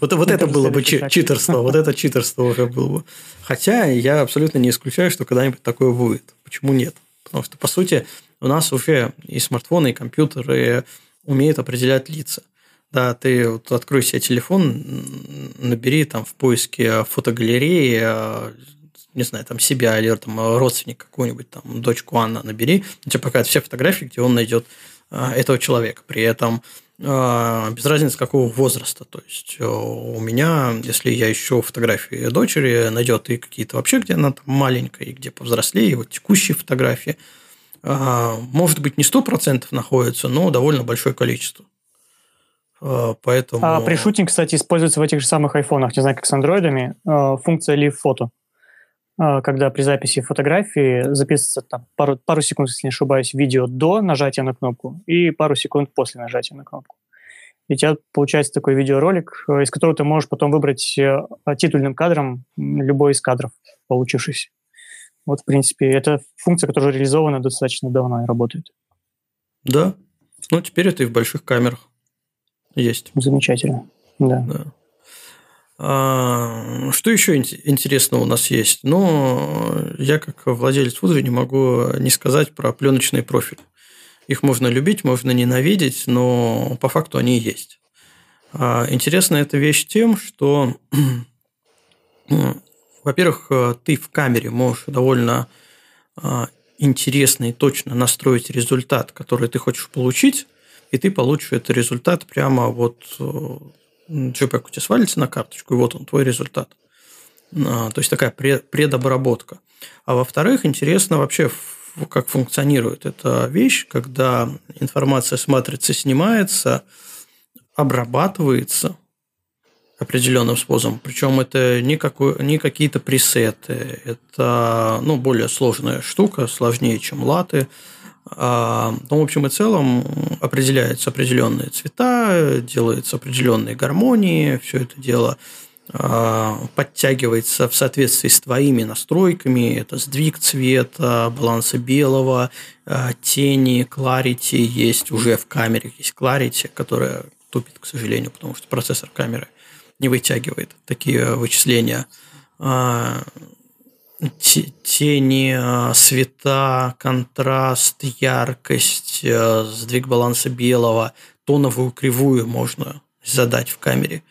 Вот, вот это было бы читерство, вот это читерство уже было бы. Хотя я абсолютно не исключаю, что когда-нибудь такое будет. Почему нет? Потому что, по сути, у нас уже и смартфоны, и компьютеры умеют определять лица. Да, ты вот открой себе телефон, набери там в поиске фотогалереи, э, не знаю, там себя или там родственник какой-нибудь, там дочку Анна набери, у тебя покажут все фотографии, где он найдет э, этого человека. При этом э, без разницы какого возраста. То есть у меня, если я ищу фотографии дочери, найдет и какие-то вообще, где она там маленькая, и где повзрослее, и вот текущие фотографии. Может быть, не 100% находится, но довольно большое количество Поэтому... А пришутинг, кстати, используется в этих же самых айфонах, не знаю, как с андроидами, функция Leave Photo. Когда при записи фотографии записывается там, пару, пару секунд, если не ошибаюсь, видео до нажатия на кнопку и пару секунд после нажатия на кнопку. И у тебя получается такой видеоролик, из которого ты можешь потом выбрать титульным кадром любой из кадров получившийся. Вот, в принципе, это функция, которая реализована достаточно давно и работает. Да. Ну, теперь это и в больших камерах есть. Замечательно. Да. да. А, что еще интересного у нас есть? Ну, я как владелец вуза не могу не сказать про пленочный профиль. Их можно любить, можно ненавидеть, но по факту они есть. А, интересна эта вещь тем, что во-первых, э, ты в камере можешь довольно а, интересно и точно настроить результат, который ты хочешь получить, и ты получишь этот результат прямо вот JPEG э, у тебя свалится на карточку, и вот он, твой результат. А, то есть такая предобработка. А во-вторых, интересно вообще, как функционирует эта вещь, когда информация с матрицы снимается, обрабатывается, определенным способом. Причем это не, какой, не какие-то пресеты, это ну, более сложная штука, сложнее, чем латы. А, ну, в общем и целом определяются определенные цвета, делаются определенные гармонии, все это дело а, подтягивается в соответствии с твоими настройками. Это сдвиг цвета, баланса белого, а, тени, clarity есть уже в камере. Есть clarity, которая тупит, к сожалению, потому что процессор камеры не вытягивает такие вычисления. Тени, а, света, контраст, яркость, а, сдвиг баланса белого, тоновую кривую можно задать в камере.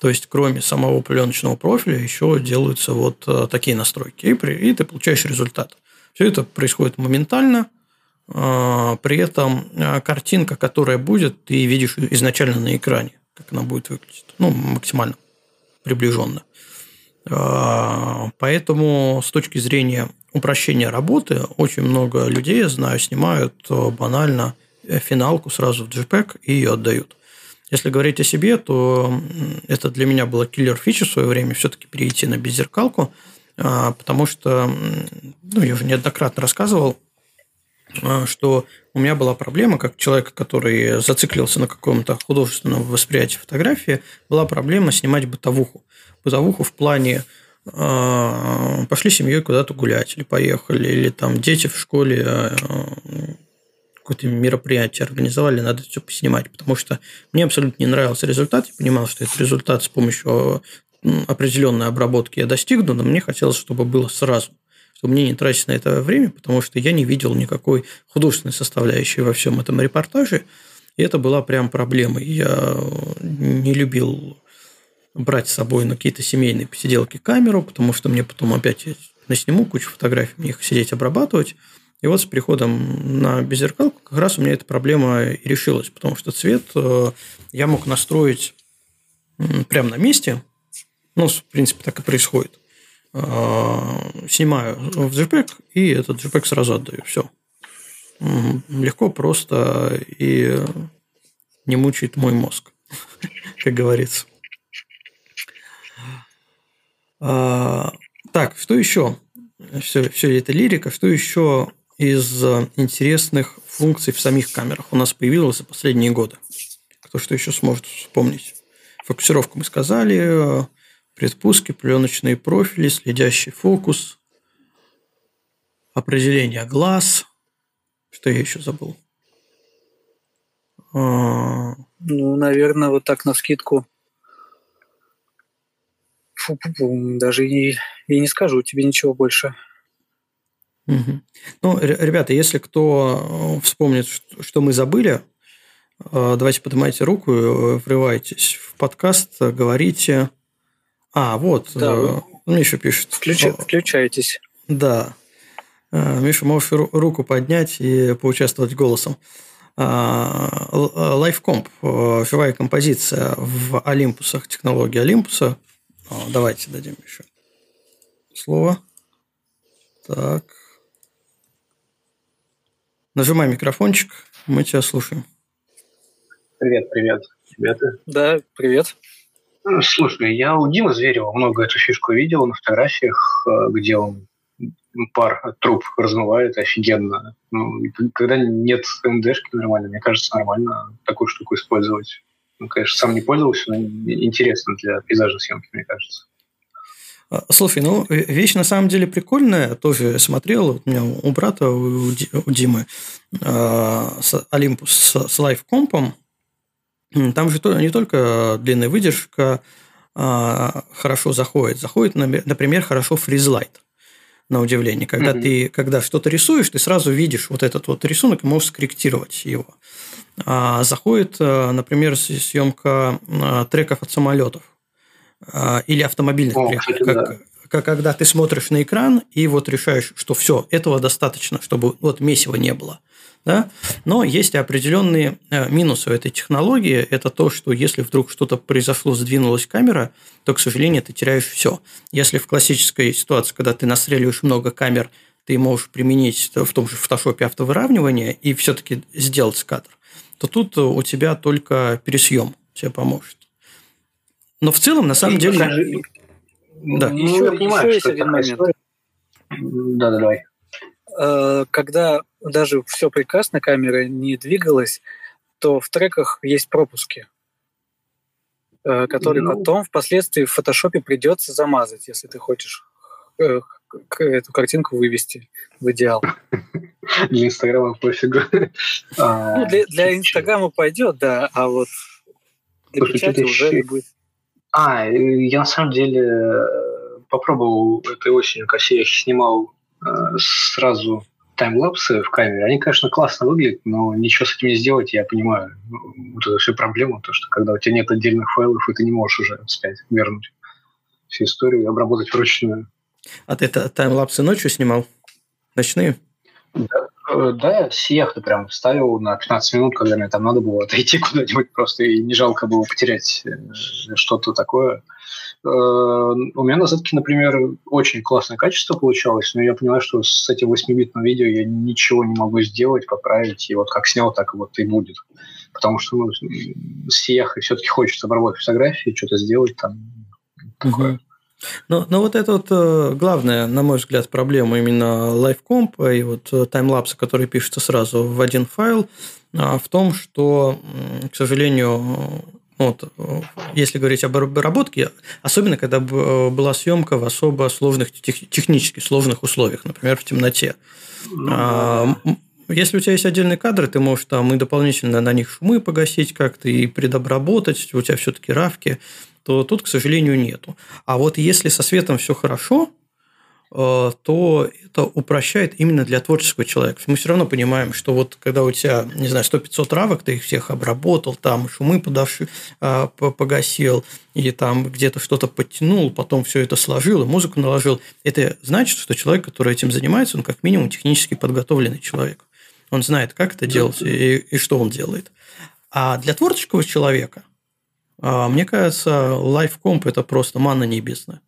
То есть, кроме самого пленочного профиля, еще делаются вот такие настройки, и, при, и ты получаешь результат. Все это происходит моментально, при этом картинка, которая будет, ты видишь изначально на экране как она будет выглядеть. Ну, максимально приближенно. А, поэтому с точки зрения упрощения работы, очень много людей, я знаю, снимают э, банально финалку сразу в JPEG и ее отдают. Если говорить о себе, то это для меня было киллер фича в свое время, все-таки перейти на беззеркалку, а, потому что, ну, я уже неоднократно рассказывал, а, что у меня была проблема, как человека, который зациклился на каком-то художественном восприятии фотографии, была проблема снимать бытовуху. Бытовуху в плане а, пошли семьей куда-то гулять, или поехали, или там дети в школе а, какое-то мероприятие организовали, надо все поснимать, потому что мне абсолютно не нравился результат, я понимал, что этот результат с помощью определенной обработки я достигну, но мне хотелось, чтобы было сразу чтобы мне не тратить на это время, потому что я не видел никакой художественной составляющей во всем этом репортаже. И это была прям проблема. Я не любил брать с собой на какие-то семейные посиделки камеру, потому что мне потом опять насниму кучу фотографий, мне их сидеть обрабатывать. И вот с приходом на беззеркалку как раз у меня эта проблема и решилась, потому что цвет э, я мог настроить прямо на месте. Ну, в принципе, так и происходит. А, снимаю в JPEG и этот JPEG сразу отдаю. Все. Легко, просто и не мучает мой мозг, как говорится. А, так, что еще? Все, все это лирика. Что еще из интересных функций в самих камерах у нас появилось за последние годы? Кто что еще сможет вспомнить? Фокусировку мы сказали, предпуски, пленочные профили, следящий фокус, определение глаз. Что я еще забыл? А... Ну, наверное, вот так на скидку. Фу -фу -фу, даже и, и не скажу тебе ничего больше. Угу. Ну, ребята, если кто вспомнит, что мы забыли, э, давайте поднимайте руку, врывайтесь в подкаст, говорите. А, вот, да, э, мне еще пишет. Включ... Включайтесь. Да. Э, Миша, можешь руку поднять и поучаствовать голосом. Лайфкомп, э, живая композиция в Олимпусах, технология Олимпуса. Давайте дадим еще слово. Так. Нажимай микрофончик, мы тебя слушаем. Привет, привет. ребята. Да, привет. Слушай, я у Димы Зверева много эту фишку видел на фотографиях, э, где он пар от труб размывает офигенно. Ну, когда нет МДшки нормально, мне кажется, нормально такую штуку использовать. Ну, конечно, сам не пользовался, но интересно для пейзажной съемки, мне кажется. А, слушай, ну, вещь на самом деле прикольная. Тоже смотрел, у меня у брата, у, Димы, э, с Olympus с, с лайфкомпом. Там же не только длинная выдержка а, хорошо заходит. Заходит, например, хорошо фризлайт на удивление. Когда mm-hmm. ты когда что-то рисуешь, ты сразу видишь вот этот вот рисунок и можешь скорректировать его. А, заходит, э, например, съемка э, треков от самолетов а, или автомобильных О, треков. Кстати, как, да. как когда ты смотришь на экран и вот решаешь, что все, этого достаточно, чтобы вот месива не было. Да? Но есть определенные э, минусы у этой технологии. Это то, что если вдруг что-то произошло, сдвинулась камера, то, к сожалению, ты теряешь все. Если в классической ситуации, когда ты настреливаешь много камер, ты можешь применить в том же фотошопе автовыравнивание и все-таки сделать кадр, то тут у тебя только пересъем тебе поможет. Но в целом, на самом и деле... Даже... Да. Еще, ну, я понимаю, еще есть один момент. Да, да, давай. Э, когда даже все прекрасно, камера не двигалась, то в треках есть пропуски, э, которые ну... потом впоследствии в фотошопе придется замазать, если ты хочешь э, эту картинку вывести в идеал. Для Инстаграма пофигу. А, ну, для, для Инстаграма пойдет, да, а вот для печати уже не будет. А, я на самом деле попробовал этой осенью, когда я снимал сразу таймлапсы в камере, они, конечно, классно выглядят, но ничего с этим не сделать, я понимаю. Вот это всю проблему, то, что когда у тебя нет отдельных файлов, и ты не можешь уже вспять вернуть всю историю и обработать вручную. А ты таймлапсы ночью снимал? Ночные? Да, э, да сияхты прям ставил на 15 минут, когда мне там надо было отойти куда-нибудь просто, и не жалко было потерять э, что-то такое. Э, у меня на Z, например, очень классное качество получалось, но я понимаю, что с этим 8-битным видео я ничего не могу сделать, поправить, и вот как снял, так вот и будет. Потому что ну, с все-таки хочется обработать фотографии, что-то сделать там. Такое. Но, но вот это вот э, главная, на мой взгляд, проблема именно лайфкомп и вот э, таймлапса, который пишется сразу в один файл, а, в том, что, к сожалению, вот, если говорить об обработке, особенно когда была съемка в особо сложных, технически сложных условиях, например, в темноте. Ну, если у тебя есть отдельные кадры, ты можешь там и дополнительно на них шумы погасить как-то и предобработать, у тебя все-таки равки, то тут, к сожалению, нету. А вот если со светом все хорошо, Э, то это упрощает именно для творческого человека. Мы все равно понимаем, что вот когда у тебя, не знаю, 100-500 равок, ты их всех обработал, там шумы подавши, э, погасил, и там где-то что-то подтянул, потом все это сложил и музыку наложил, это значит, что человек, который этим занимается, он как минимум технически подготовленный человек. Он знает, как это делать и, и что он делает. А для творческого человека, э, мне кажется, лайфкомп – это просто манна небесная.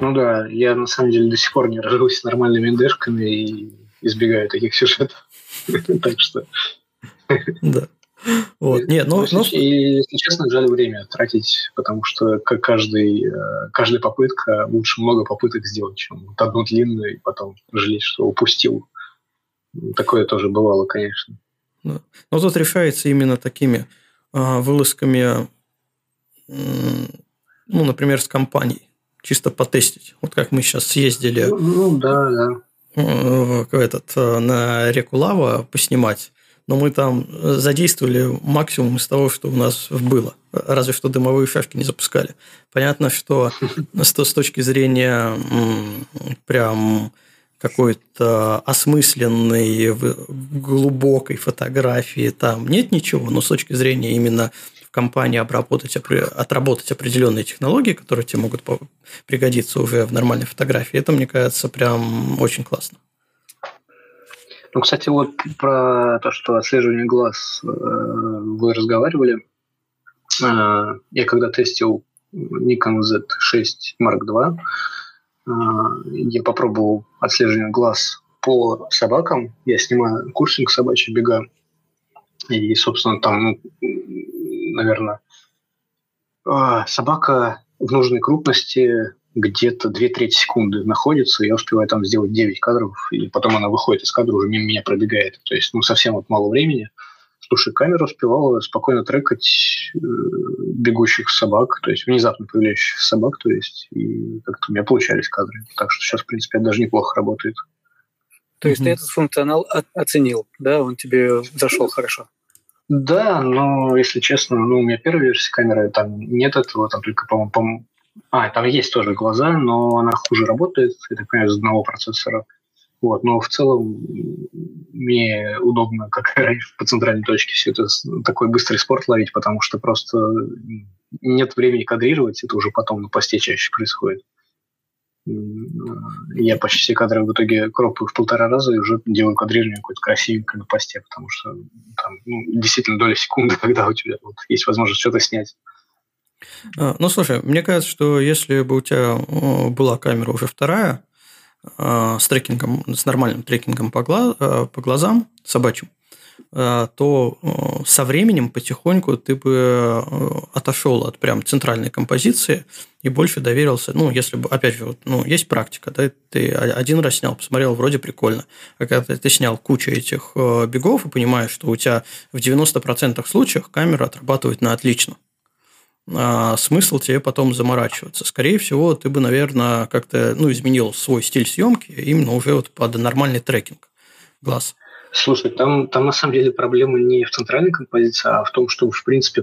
Ну да, я на самом деле до сих пор не разжился нормальными ндшками и избегаю таких сюжетов. Так что... Да. Вот. Нет, ну, но... И, если честно, жаль время тратить, потому что каждый, э, каждая попытка, лучше много попыток сделать, чем вот одну длинную и потом жалеть, что упустил. Такое тоже бывало, конечно. Да. Но тут решается именно такими а, вылазками, ну, например, с компанией чисто потестить. Вот как мы сейчас съездили ну, ну, да, да. В этот, э, на реку Лава поснимать, но мы там задействовали максимум из того, что у нас было. Разве что дымовые шашки не запускали. Понятно, что с точки зрения прям какой-то осмысленной, глубокой фотографии там нет ничего, но с точки зрения именно в компании обработать, отработать определенные технологии, которые тебе могут пригодиться уже в нормальной фотографии, это, мне кажется, прям очень классно. Ну, кстати, вот про то, что отслеживание глаз э, вы разговаривали. Э, я когда тестил Nikon Z6 Mark II, я попробовал отслеживание глаз по собакам. Я снимаю курсинг собачьи бега. И, собственно, там ну, наверное, а, собака в нужной крупности где-то 2 трети секунды находится, я успеваю там сделать 9 кадров, и потом она выходит из кадра, уже мимо меня пробегает. То есть, ну, совсем вот мало времени. Слушай, камера успевала спокойно трекать э, бегущих собак, то есть внезапно появляющихся собак, то есть и как-то у меня получались кадры. Так что сейчас, в принципе, это даже неплохо работает. То есть mm-hmm. ты этот функционал оценил, да? Он тебе зашел хорошо? Да, но, если честно, ну, у меня первая версия камеры, там нет этого, там только, по-моему, по а, там есть тоже глаза, но она хуже работает, я так понимаю, из одного процессора. Вот, но в целом мне удобно, как раньше, по центральной точке все это такой быстрый спорт ловить, потому что просто нет времени кадрировать, это уже потом на посте чаще происходит. Я почти все кадры в итоге кропаю в полтора раза и уже делаю кадрирование какое-то красивенькое на посте, потому что там ну, действительно доля секунды, когда у тебя вот, есть возможность что-то снять. А, ну, слушай, мне кажется, что если бы у тебя была камера уже вторая, с трекингом, с нормальным трекингом по, глаз, а, по глазам собачьим, то со временем потихоньку ты бы отошел от прям центральной композиции и больше доверился. Ну, если бы, опять же, вот, ну, есть практика, да, ты один раз снял, посмотрел, вроде прикольно. А когда ты снял кучу этих бегов и понимаешь, что у тебя в 90% случаев камера отрабатывает на отлично а смысл тебе потом заморачиваться. Скорее всего, ты бы, наверное, как-то ну, изменил свой стиль съемки именно уже вот под нормальный трекинг глаз. Слушай, там, там на самом деле проблема не в центральной композиции, а в том, чтобы, в принципе,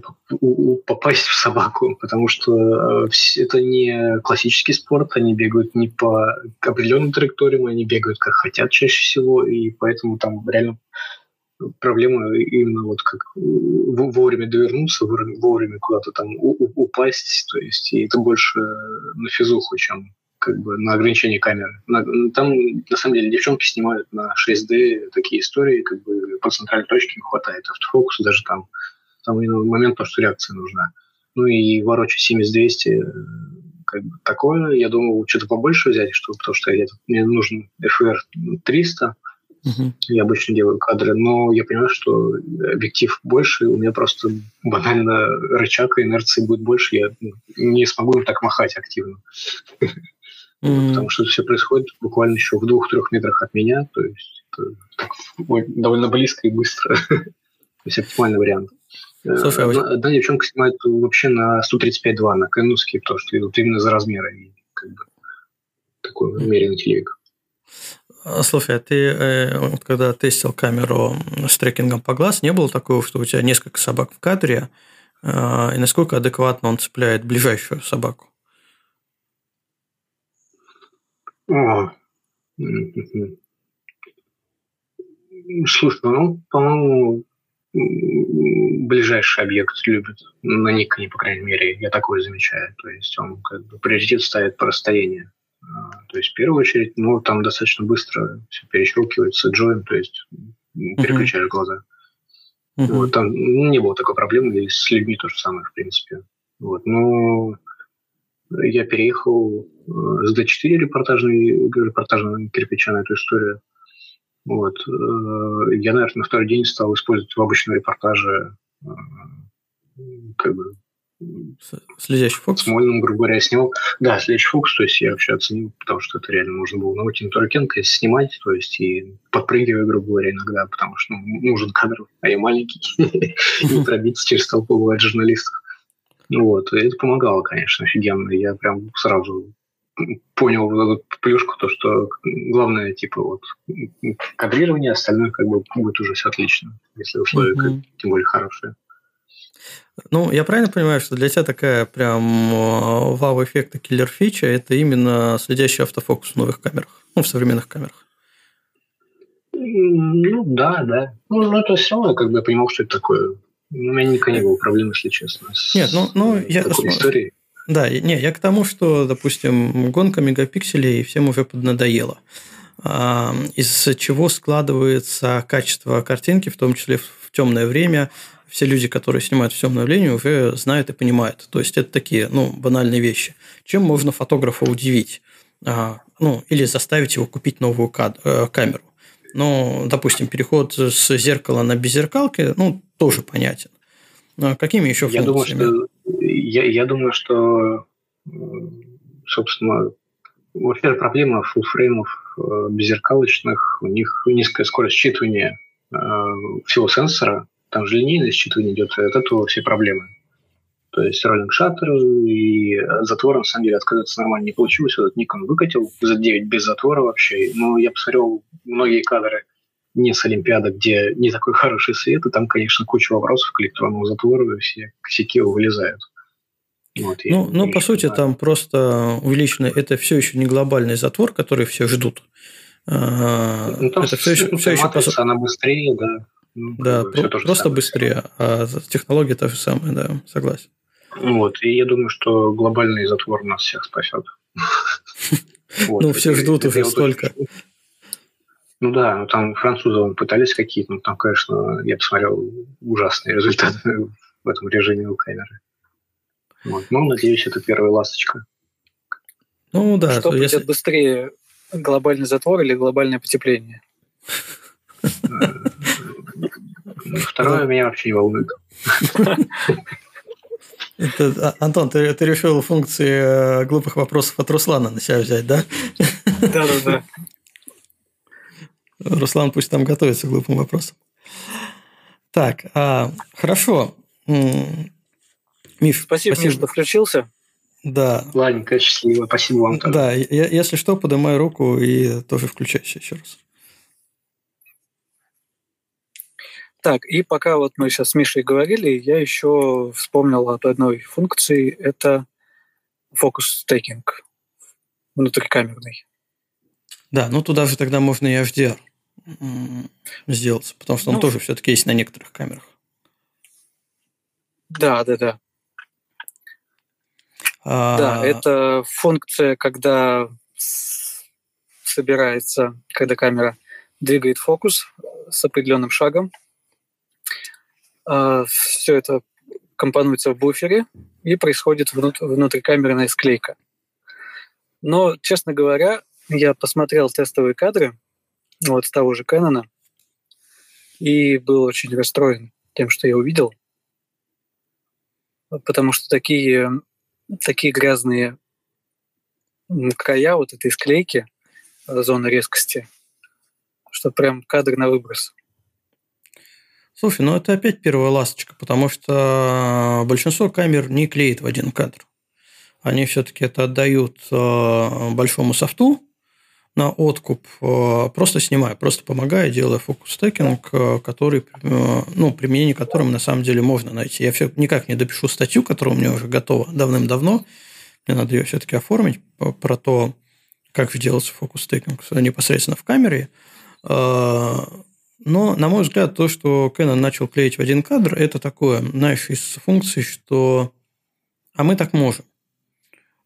попасть в собаку, потому что э, это не классический спорт, они бегают не по определенным траекториям, они бегают как хотят чаще всего, и поэтому там реально проблема именно вот как вовремя довернуться, вовремя куда-то там упасть, то есть и это больше на физуху, чем как бы на ограничение камеры. Там, на самом деле, девчонки снимают на 6D такие истории, как бы по центральной точке хватает автофокуса, даже там, там момент, то, что реакция нужна. Ну и ворочать 70-200 как бы такое. Я думал, что-то побольше взять, чтобы, потому что мне нужен FR 300, Угу. Я обычно делаю кадры, но я понимаю, что объектив больше, у меня просто банально рычаг и инерции будет больше, я не смогу им так махать активно. Mm-hmm. Потому что все происходит буквально еще в двух-трех метрах от меня, то есть так, довольно близко и быстро. то есть оптимальный вариант. Слушай, а Одна девчонка снимает вообще на 135.2, на кануске, потому что вот именно за. Как бы, такой умеренный телевик. А, слушай, а ты э, вот когда тестил камеру с трекингом по глаз, не было такого, что у тебя несколько собак в кадре, а, и насколько адекватно он цепляет ближайшую собаку? О. Слушай, ну, по-моему, ближайший объект любит на Никоне, по крайней мере, я такое замечаю. То есть он как бы приоритет ставит по расстоянию. А, то есть, в первую очередь, ну, там достаточно быстро все перещелкивается джоин, то есть переключаешь uh-huh. глаза. Uh-huh. Вот, там ну, не было такой проблемы, и с людьми то же самое, в принципе. Вот, но я переехал э, с D4 репортажный, репортажного кирпича на эту историю. Вот. Э, я, наверное, на второй день стал использовать в обычном репортаже э, как бы Следящий фокус? Смольным, грубо говоря, снимал. Да, следящий фокус, то есть я вообще оценил, потому что это реально можно было на Утин Туркенко снимать, то есть и подпрыгивая, грубо говоря, иногда, потому что ну, нужен кадр, а я маленький, и пробиться через толпу бывает журналистов. Вот, и это помогало, конечно, офигенно. Я прям сразу понял вот эту плюшку, то, что главное, типа, вот, кадрирование, остальное как бы будет уже все отлично, если условия, mm-hmm. тем более, хорошие. Ну, я правильно понимаю, что для тебя такая прям э, вау-эффекта киллер-фича – это именно следящий автофокус в новых камерах, ну, в современных камерах? Ну, да, да. Ну, ну это все равно, как бы я понимал, что это такое. У меня никогда не было проблем, если честно. Нет, ну, ну я... историей. Да, не, я к тому, что, допустим, гонка мегапикселей всем уже поднадоела. А, из чего складывается качество картинки, в том числе в темное время, все люди, которые снимают в темное время, уже знают и понимают. То есть это такие ну, банальные вещи. Чем можно фотографа удивить? А, ну, или заставить его купить новую кад- э, камеру. Ну, допустим, переход с зеркала на беззеркалки, ну, тоже понятен. А какими еще я функциями? Думаю, что, я, я думаю, что, собственно, вообще проблема фуллфреймов э, беззеркалочных, у них низкая скорость считывания э, всего сенсора, там же линейное считывание идет, от этого все проблемы. То есть роллинг шаттер и затвор, на самом деле, отказаться нормально не получилось. Этот Nikon выкатил за 9 без затвора вообще. Но я посмотрел многие кадры не с Олимпиады, где не такой хороший свет, и там, конечно, куча вопросов к электронному затвору, и все косяки вылезают. Вот, ну, ну по сути, знаю. там просто увеличено, это все еще не глобальный затвор, который все ждут. А, ну, там это все еще, все еще по... она быстрее, да. Ну, да, про- просто быстрее, а технология та же самая, да, согласен. Вот, и я думаю, что глобальный затвор нас всех спасет. Ну, все ждут уже столько. Ну да, ну там французы пытались какие-то, но там, конечно, я посмотрел ужасные результаты в этом режиме у камеры. Вот. Ну, надеюсь, это первая ласточка. Ну да. Что будет если... быстрее, глобальный затвор или глобальное потепление? Второе меня вообще не волнует. Это, а, Антон, ты, ты решил функции э, глупых вопросов от Руслана на себя взять, да? Да-да-да. Руслан пусть там готовится к глупым вопросам. Так, а, хорошо. Миш, спасибо, спасибо. Миш, что включился. Да. Ладненько, счастливо. Спасибо вам тоже. Да, я, если что, поднимай руку и тоже включайся еще раз. Так, и пока вот мы сейчас с Мишей говорили, я еще вспомнил об одной функции. Это фокус-стейкинг внутрикамерный. Да, ну туда же тогда можно и HDR сделать, потому что он ну, тоже все-таки есть на некоторых камерах. Да, да, да. А... Да, это функция, когда собирается, когда камера двигает фокус с определенным шагом. А, Все это компонуется в буфере и происходит внутрикамерная склейка. Но, честно говоря, я посмотрел тестовые кадры вот с того же Кэнона и был очень расстроен тем, что я увидел, потому что такие, такие грязные края вот этой склейки, зоны резкости, что прям кадр на выброс. Слушай, ну это опять первая ласточка, потому что большинство камер не клеит в один кадр. Они все-таки это отдают э, большому софту на откуп, э, просто снимая, просто помогая, делая фокус-стекинг, э, который, ну, применение которым на самом деле можно найти. Я все никак не допишу статью, которая у меня уже готова давным-давно. Мне надо ее все-таки оформить про то, как же делается фокус-стекинг непосредственно в камере. Но, на мой взгляд, то, что Canon начал клеить в один кадр, это такое, знаешь, из функций, что «а мы так можем».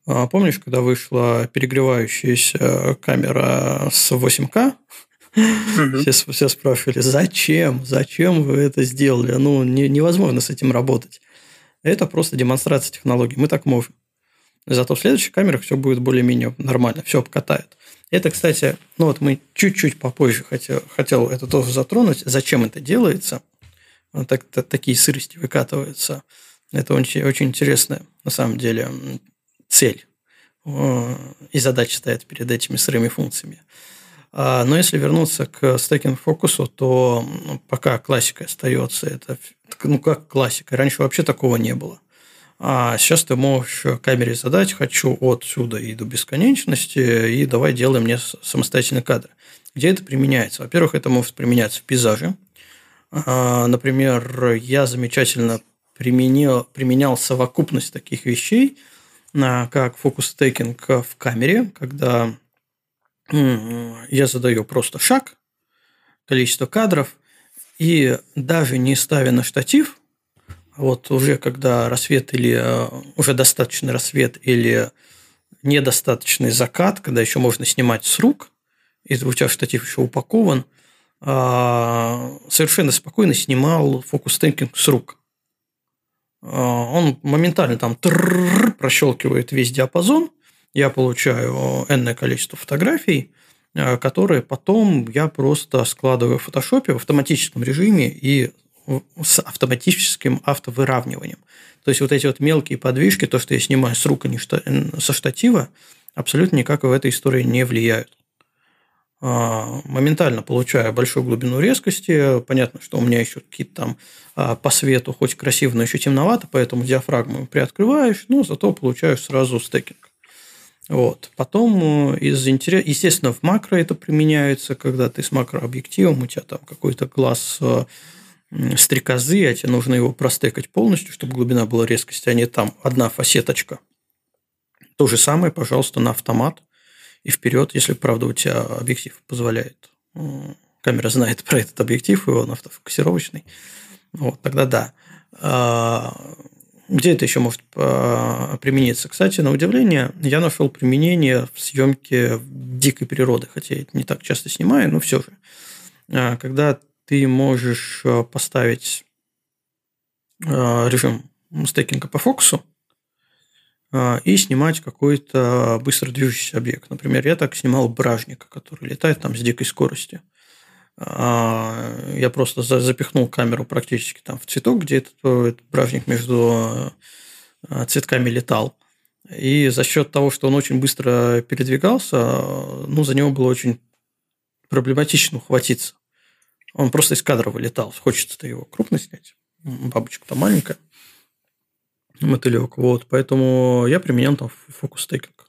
А помнишь, когда вышла перегревающаяся камера с 8К? Все, все спрашивали, зачем? Зачем вы это сделали? Ну, не, невозможно с этим работать. Это просто демонстрация технологий. Мы так можем. Зато в следующих камерах все будет более-менее нормально, все обкатают. Это, кстати, ну вот мы чуть-чуть попозже хотел, хотел это тоже затронуть. Зачем это делается? Вот так, так, такие сырости выкатываются. Это очень, очень интересная, на самом деле, цель и задача стоят перед этими сырыми функциями. А, но если вернуться к стекинг фокусу, то пока классика остается. Это ну как классика. Раньше вообще такого не было. А сейчас ты можешь камере задать, хочу отсюда и до бесконечности, и давай делай мне самостоятельный кадр. Где это применяется? Во-первых, это может применяться в пейзаже. А, например, я замечательно применил, применял совокупность таких вещей, а, как фокус-тейкинг в камере, когда я задаю просто шаг, количество кадров, и даже не ставя на штатив, вот уже когда рассвет или э, уже достаточный рассвет или недостаточный закат, когда еще можно снимать с рук, и у тебя штатив еще упакован, а, совершенно спокойно снимал фокус-тейкинг с рук. А, он моментально там прощелкивает весь диапазон, я получаю энное количество фотографий, э, которые потом я просто складываю в фотошопе в автоматическом режиме и с автоматическим автовыравниванием. То есть вот эти вот мелкие подвижки, то, что я снимаю с рук, а не со штатива, абсолютно никак в этой истории не влияют. А, моментально получаю большую глубину резкости. Понятно, что у меня еще какие-то там а, по свету, хоть красиво, но еще темновато, поэтому диафрагму приоткрываешь, но зато получаешь сразу стекинг. Вот. Потом э, из интереса, естественно, в макро это применяется, когда ты с макрообъективом, у тебя там какой-то э, стрекозы, а тебе нужно его простекать полностью, чтобы глубина была резкости, а не там одна фасеточка. То же самое, пожалуйста, на автомат и вперед, если, правда, у тебя объектив позволяет. Камера знает про этот объектив, и он автофокусировочный. Вот, тогда да. А, где это еще может а, примениться? Кстати, на удивление, я нашел применение в съемке дикой природы, хотя я это не так часто снимаю, но все же. А, когда ты можешь поставить режим стейкинга по фокусу, а, и снимать какой-то быстро движущийся объект. Например, я так снимал бражника, который летает там с дикой скоростью. А, я просто запихнул камеру практически там в цветок, где этот, этот бражник между цветками летал. И за счет того, что он очень быстро передвигался, ну, за него было очень проблематично ухватиться. Он просто из кадра вылетал. Хочется-то его крупно снять. Бабочка-то маленькая мотылек. Вот, поэтому я применял там фокус стейкинг.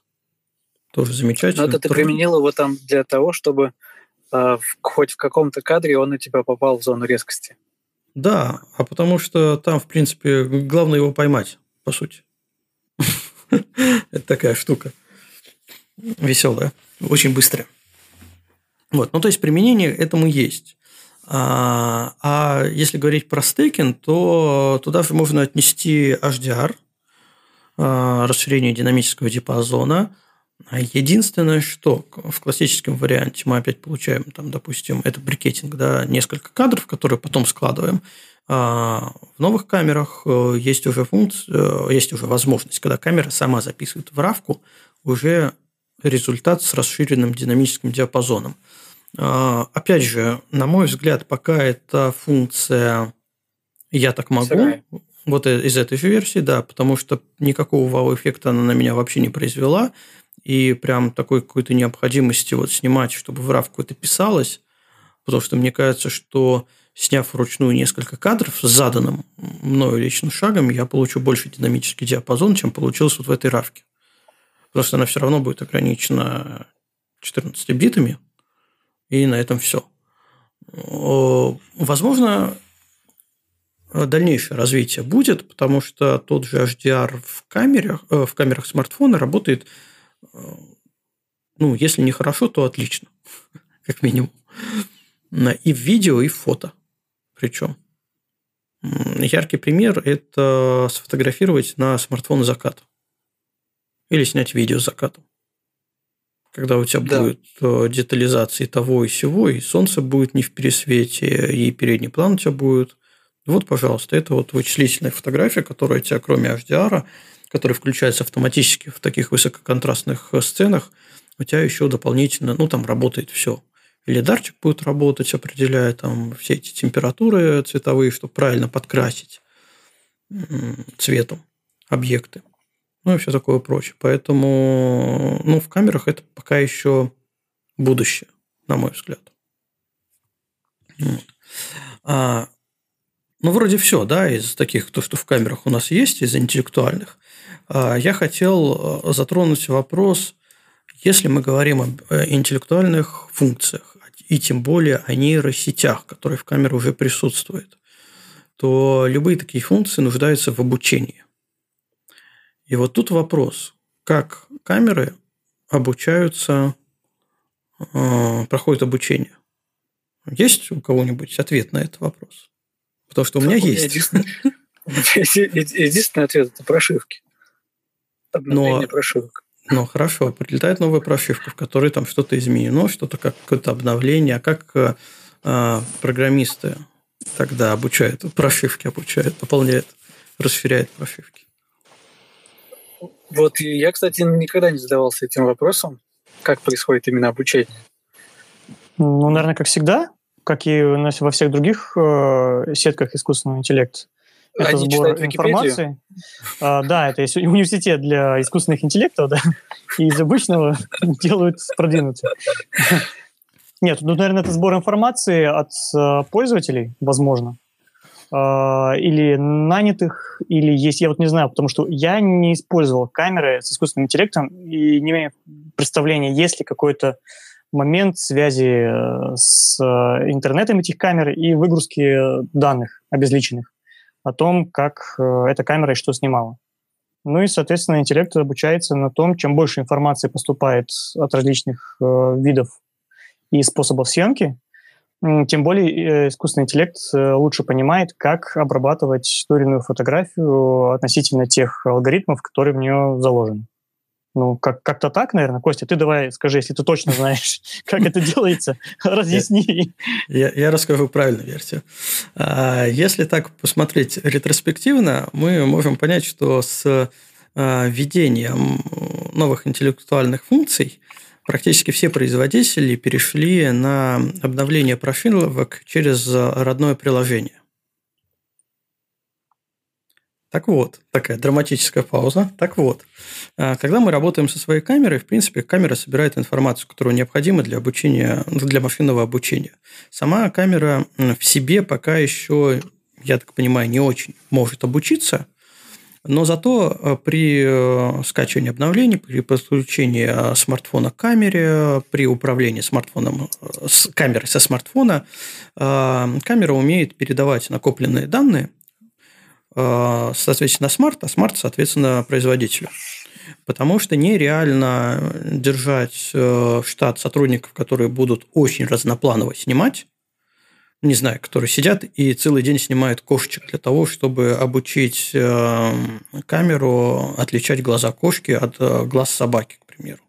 Тоже замечательно. Но это ты Тоже... применил его там для того, чтобы э, хоть в каком-то кадре он у тебя попал в зону резкости. Да, а потому что там, в принципе, главное его поймать, по сути. Это такая штука. Веселая, очень быстрая. Вот, ну то есть применение этому есть. А, а если говорить про стейкинг, то туда же можно отнести HDR, а, расширение динамического диапазона. А единственное, что в классическом варианте мы опять получаем, там, допустим, это брикетинг, да, несколько кадров, которые потом складываем. В новых камерах э, есть уже функция, э, есть уже возможность, когда камера сама записывает в равку уже результат с расширенным динамическим диапазоном. А, опять же, на мой взгляд, пока эта функция «я так могу», Сырая. вот из этой же версии, да, потому что никакого вау-эффекта она на меня вообще не произвела, и прям такой какой-то необходимости вот снимать, чтобы в равку это писалось, потому что мне кажется, что сняв вручную несколько кадров с заданным мною личным шагом, я получу больше динамический диапазон, чем получилось вот в этой равке. Потому что она все равно будет ограничена 14 битами, и на этом все. Возможно, дальнейшее развитие будет, потому что тот же HDR в камерах, э, в камерах смартфона работает, э, ну, если не хорошо, то отлично, как минимум. И в видео, и в фото. Причем. Яркий пример – это сфотографировать на смартфон закат. Или снять видео с закатом когда у тебя да. будет э, детализация того и всего, и солнце будет не в пересвете, и передний план у тебя будет. Вот, пожалуйста, это вот вычислительная фотография, которая у тебя, кроме HDR, которая включается автоматически в таких высококонтрастных э, сценах, у тебя еще дополнительно, ну, там работает все. Лидарчик будет работать, определяя там все эти температуры цветовые, чтобы правильно подкрасить цветом объекты ну и все такое прочее. Поэтому ну, в камерах это пока еще будущее, на мой взгляд. А, ну, вроде все, да, из таких, то, что в камерах у нас есть, из интеллектуальных. А, я хотел э, затронуть вопрос, если мы говорим об э, интеллектуальных функциях, и тем более о нейросетях, которые в камере уже присутствуют, то любые такие функции нуждаются в обучении. И вот тут вопрос, как камеры обучаются, э, проходят обучение. Есть у кого-нибудь ответ на этот вопрос? Потому что у меня есть. Единственный ответ – это прошивки. Обновление прошивок. Ну, хорошо, прилетает новая прошивка, в которой там что-то изменено, что-то как какое-то обновление, а как э, программисты тогда обучают, прошивки обучают, дополняют, расширяют прошивки. Вот я, кстати, никогда не задавался этим вопросом, как происходит именно обучение. Ну, наверное, как всегда. как и во всех других э, сетках искусственного интеллекта. Это Они сбор информации. А, да, это университет для искусственных интеллектов, да, и из обычного делают продвинутый. Нет, ну, наверное, это сбор информации от э, пользователей, возможно. Э, или нанятых, или есть, я вот не знаю, потому что я не использовал камеры с искусственным интеллектом и не имею представления, есть ли какой-то момент связи э, с э, интернетом этих камер и выгрузки данных обезличенных о том, как э, эта камера и что снимала. Ну и, соответственно, интеллект обучается на том, чем больше информации поступает от различных э, видов и способов съемки, тем более искусственный интеллект лучше понимает, как обрабатывать ту или иную фотографию относительно тех алгоритмов, которые в нее заложены. Ну, как- как-то так, наверное. Костя, ты давай скажи, если ты точно знаешь, как это делается, разъясни. Я, я расскажу правильную версию. А, если так посмотреть ретроспективно, мы можем понять, что с а, введением новых интеллектуальных функций практически все производители перешли на обновление прошивок через родное приложение. Так вот, такая драматическая пауза. Так вот, а, когда мы работаем со своей камерой, в принципе, камера собирает информацию, которая необходима для обучения, для машинного обучения. Сама камера в себе пока еще, я так понимаю, не очень может обучиться, но зато а, при э, скачивании обновлений, при подключении а, смартфона к камере, при управлении смартфоном, э, с камерой со смартфона, камера умеет передавать накопленные данные – Э, соответственно, смарт, а смарт, соответственно, производителю. Потому что нереально держать э, штат сотрудников, которые будут очень разнопланово снимать, не знаю, которые сидят и целый день снимают кошечек для того, чтобы обучить э, камеру отличать глаза кошки от глаз собаки, к примеру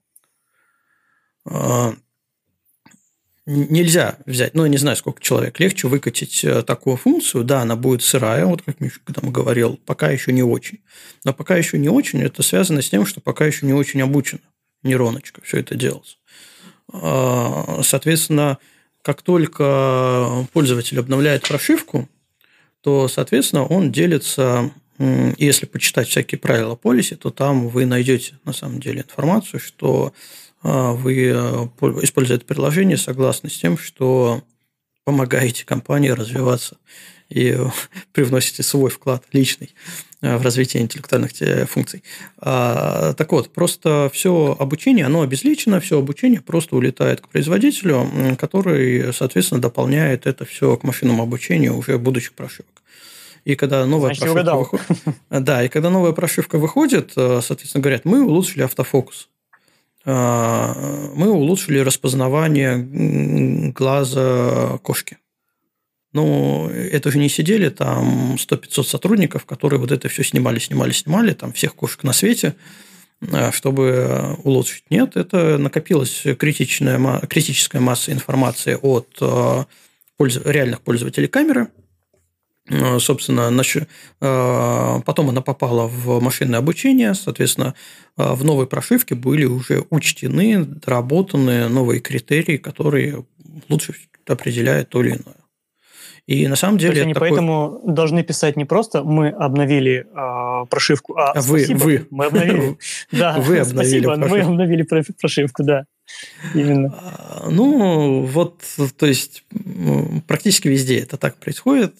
нельзя взять, ну, я не знаю, сколько человек, легче выкатить э, такую функцию, да, она будет сырая, вот как Миша там говорил, пока еще не очень. Но пока еще не очень, это связано с тем, что пока еще не очень обучена нейроночка все это делать. А, соответственно, как только пользователь обновляет прошивку, то, соответственно, он делится, если почитать всякие правила полиси, то там вы найдете на самом деле информацию, что а, вы, э, используя это приложение, согласны с тем, что помогаете компании развиваться и привносите свой вклад личный в развитие интеллектуальных функций. А, так вот, просто все обучение, оно обезличено, все обучение просто улетает к производителю, который, соответственно, дополняет это все к машинному обучению уже будущих прошивок. И когда новая Значит, прошивка выходит, да, и когда новая прошивка выходит, э, соответственно, говорят, мы улучшили автофокус. А, мы улучшили распознавание глаза кошки. Ну, это же не сидели там 100-500 сотрудников, которые вот это все снимали, снимали, снимали, там всех кошек на свете, а, чтобы улучшить. Нет, это накопилась критичная, критическая масса информации от а, реальных пользователей камеры – Э, собственно, э, потом она попала в машинное обучение, соответственно, э, в новой прошивке были уже учтены, доработаны новые критерии, которые лучше определяют то или иное. И на самом деле... То есть они такой... поэтому должны писать не просто «мы обновили э, прошивку», а, а вы, вы. мы обновили. Да, вы обновили спасибо, мы обновили прошивку, да. Именно. А, ну, вот, то есть, практически везде это так происходит.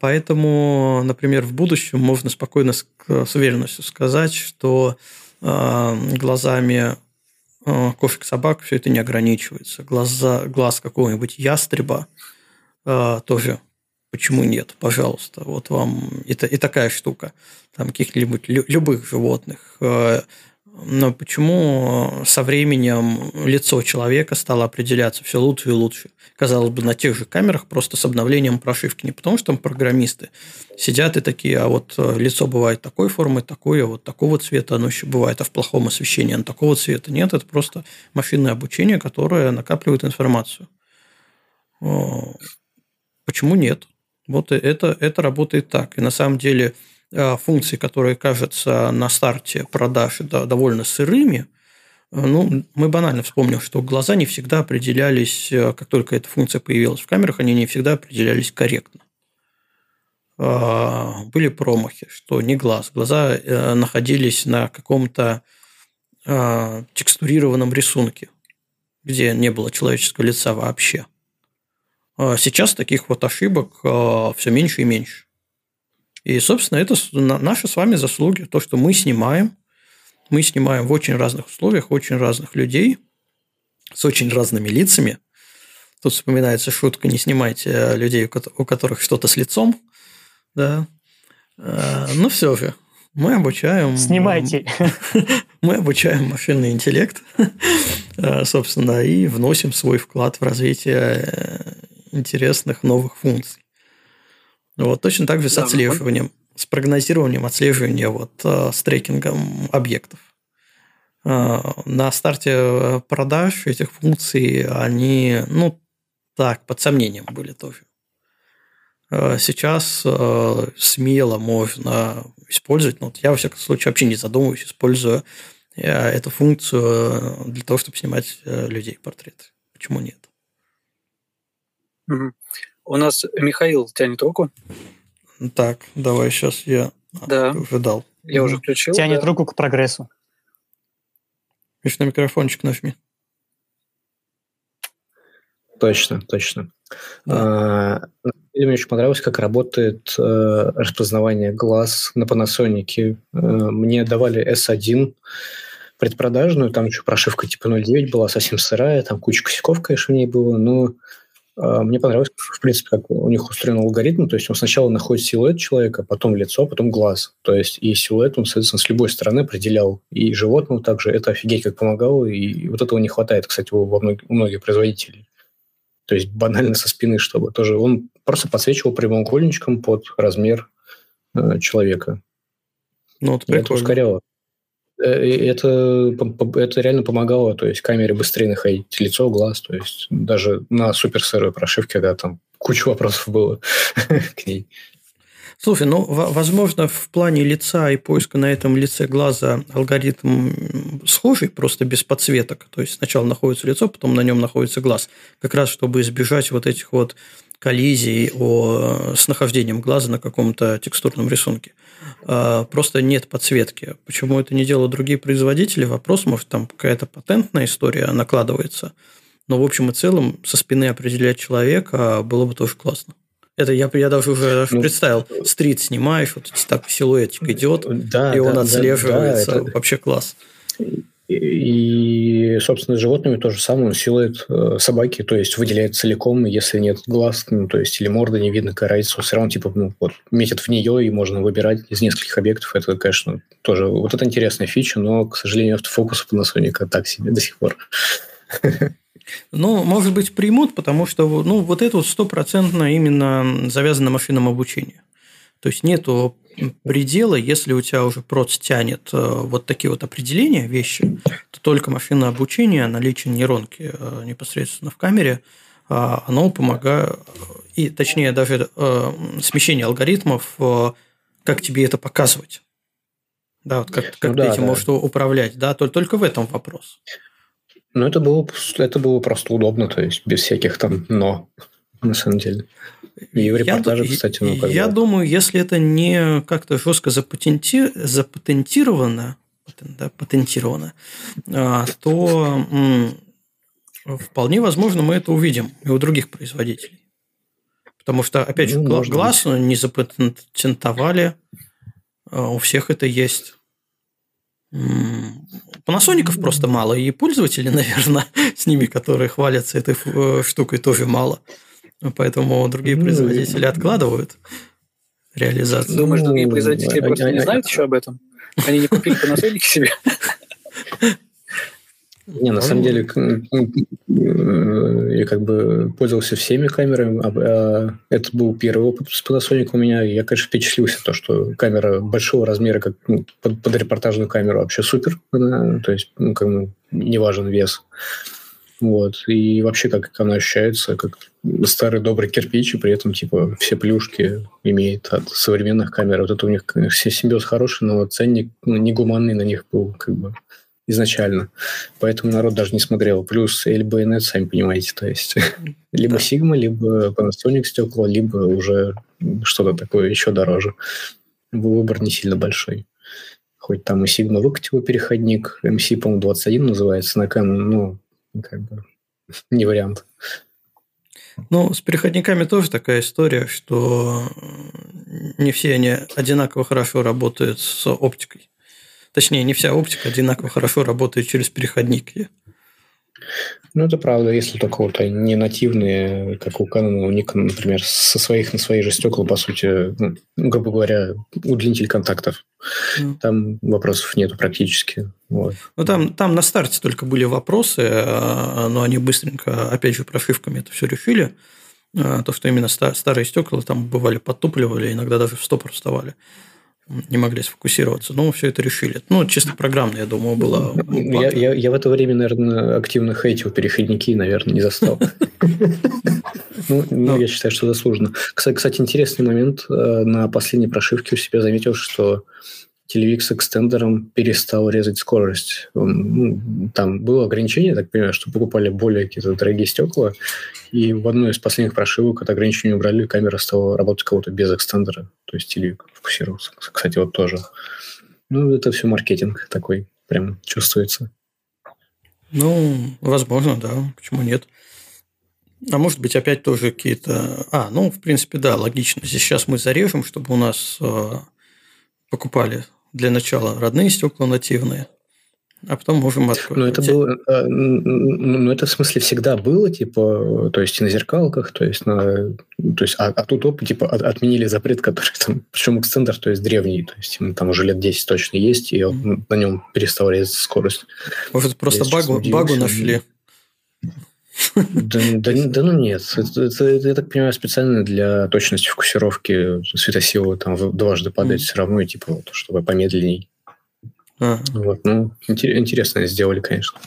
Поэтому, например, в будущем можно спокойно с, уверенностью сказать, что глазами кошек-собак все это не ограничивается. Глаза, глаз какого-нибудь ястреба тоже почему нет, пожалуйста. Вот вам и, и такая штука. Там каких-нибудь любых животных но почему со временем лицо человека стало определяться все лучше и лучше? Казалось бы, на тех же камерах, просто с обновлением прошивки. Не потому, что там программисты сидят и такие, а вот э, лицо бывает такой формы, такое, а вот такого цвета, оно еще бывает, а в плохом освещении оно такого цвета. Нет, это просто машинное обучение, которое накапливает информацию. Почему нет? Вот это, это работает так. И на самом деле Э, функции, которые кажутся на старте продаж довольно сырыми, Ну, мы банально вспомним, что глаза не всегда определялись, э, как только эта функция появилась в камерах, они не всегда определялись корректно. А, были промахи, что не глаз. Глаза э, находились на каком-то текстурированном рисунке, где не было человеческого лица вообще. А сейчас таких вот ошибок все меньше и меньше. И, собственно, это наши с вами заслуги. То, что мы снимаем, мы снимаем в очень разных условиях, очень разных людей, с очень разными лицами. Тут вспоминается шутка, не снимайте людей, у которых что-то с лицом. Да. А, Но ну, все же, мы обучаем... Снимайте. Мы обучаем машинный интеллект, а, собственно, и вносим свой вклад в развитие э, интересных новых функций. Вот точно так же с отслеживанием, с прогнозированием отслеживания вот э, с трекингом объектов. Э, на старте э, продаж этих функций они, ну, так, под сомнением были тоже. Сейчас смело можно использовать, ну, вот я, во всяком случае, вообще не задумываюсь, используя эту функцию для того, чтобы снимать людей портреты. Почему нет? У нас Михаил тянет руку. Так, давай сейчас я да. уже дал. Я уже включил. Тянет да. руку к прогрессу. Миш, на микрофончик нажми. Точно, точно. Да. А, мне очень понравилось, как работает э, распознавание глаз на Panasonic. Э, мне давали S1 предпродажную, там еще прошивка типа 0.9 была, совсем сырая, там куча косяков, конечно, в ней было, но мне понравилось, в принципе, как у них устроен алгоритм. То есть он сначала находит силуэт человека, потом лицо, потом глаз. То есть и силуэт он, соответственно, с любой стороны определял. И животному также это офигеть как помогало. И вот этого не хватает, кстати, у, многих, у многих производителей. То есть банально со спины, чтобы тоже... Он просто подсвечивал прямоугольничком под размер э, человека. Ну, вот это ускоряло. Э, это, это реально помогало, то есть камере быстрее находить лицо, глаз, то есть даже на супер сырой прошивке, когда там куча вопросов было к ней. Слушай, ну, возможно, в плане лица и поиска на этом лице глаза алгоритм схожий, просто без подсветок. То есть сначала находится лицо, потом на нем находится глаз. Как раз чтобы избежать вот этих вот коллизий о, с нахождением глаза на каком-то текстурном рисунке. А, просто нет подсветки. Почему это не делают другие производители? Вопрос, может, там какая-то патентная история накладывается. Но в общем и целом со спины определять человека было бы тоже классно. Это я, я даже уже ну, представил. Стрит снимаешь, вот так силуэтик идет, да, и он да, отслеживается. Да, это... Вообще класс. И, собственно, с животными то же самое. Он силует э, собаки, то есть выделяет целиком, если нет глаз, ну, то есть или морда не видно, какая разница, все равно типа ну, вот, метит в нее, и можно выбирать из нескольких объектов. Это, конечно, тоже вот это интересная фича, но, к сожалению, автофокус у Panasonic так себе до сих пор. Ну, может быть, примут, потому что ну, вот это вот стопроцентно именно завязано на машинном обучении. То есть нету предела, если у тебя уже проц тянет э, вот такие вот определения, вещи, то только машинное обучение, наличие нейронки э, непосредственно в камере, а, оно помогает, и точнее даже э, смещение алгоритмов, как тебе это показывать. Да, вот как, как ну, ты да, этим да. можешь управлять, да, только, только в этом вопрос. Ну, это было, это было просто удобно, то есть без всяких там «но», на самом деле. И в репортаже, я, кстати, ну как Я думаю, если это не как-то жестко запатенти... запатентировано, да, патентировано, а, то вполне возможно мы это увидим и у других производителей. Потому что, опять же, ну, глаз быть. не запатентовали, а, у всех это есть. Панасоников просто мало, и пользователей, наверное, с ними, которые хвалятся этой э, штукой, тоже мало. Поэтому другие ну, производители откладывают реализацию. Думаешь, другие производители ну, просто не знают еще об этом? Они не купили Panasonic себе? Не, на самом деле, я как бы пользовался всеми камерами. А, а это был первый опыт с Panasonic у меня. Я, конечно, впечатлился, то, что камера большого размера, как ну, под, под репортажную камеру, вообще супер. Она, то есть, ну, как бы, не важен вес. Вот. И вообще, как она ощущается, как старый добрый кирпич, и при этом, типа, все плюшки имеет от современных камер. Вот это у них, конечно, симбиоз хороший, но ценник ну, негуманный на них был, как бы. изначально. Поэтому народ даже не смотрел. Плюс LBNet, сами понимаете, то есть либо Sigma, либо Panasonic стекла, либо уже что-то такое еще дороже. Выбор не сильно большой. Хоть там и Sigma выкатил переходник, MC, по-моему, 21 называется на Canon, ну, как бы не вариант. Ну, с переходниками тоже такая история, что не все они одинаково хорошо работают с оптикой. Точнее, не вся оптика одинаково хорошо работает через переходники. Ну, это правда, если только вот они не нативные, как у Canon, у Nikon, например, со своих на свои же стекла, по сути, ну, грубо говоря, удлинитель контактов. Mm. Там вопросов нету практически. Вот. Ну, там, там на старте только были вопросы, а, но они быстренько, опять же, прошивками это все решили. А, то, что именно старые стекла там бывали подтупливали, иногда даже в стопор вставали не могли сфокусироваться. Но все это решили. Ну, чисто программно, я думаю, было. Я, я, я в это время, наверное, активно хейтил переходники, наверное, не застал. Ну, ну, я считаю, что заслуженно. Кстати, интересный момент. Э, на последней прошивке у себя заметил, что телевик экстендером перестал резать скорость. Ну, там было ограничение, так понимаю, что покупали более какие-то дорогие стекла, и в одной из последних прошивок это ограничение убрали, камера стала работать кого-то без экстендера, то есть телевик фокусировался. Кстати, вот тоже. Ну, это все маркетинг такой, прям чувствуется. Ну, возможно, да. Почему нет? А может быть, опять тоже какие-то... А, ну, в принципе, да, логично. Здесь сейчас мы зарежем, чтобы у нас э, покупали для начала родные стекла нативные, а потом можем открыть. Ну, это было, э, ну, это в смысле всегда было, типа, то есть и на зеркалках, то есть на, то есть, а, а тут оп, типа отменили запрет, который там, причем экстендер, то есть древний, то есть ему там уже лет 10 точно есть, и он, на нем перестал резаться скорость. Может, просто багу, багу нашли. Да, да, да ну нет, это, это, это, я так понимаю, специально для точности фокусировки светосилы там дважды падает mm. все равно, и типа, вот, чтобы помедленней. А. Вот, ну, интересно сделали, конечно.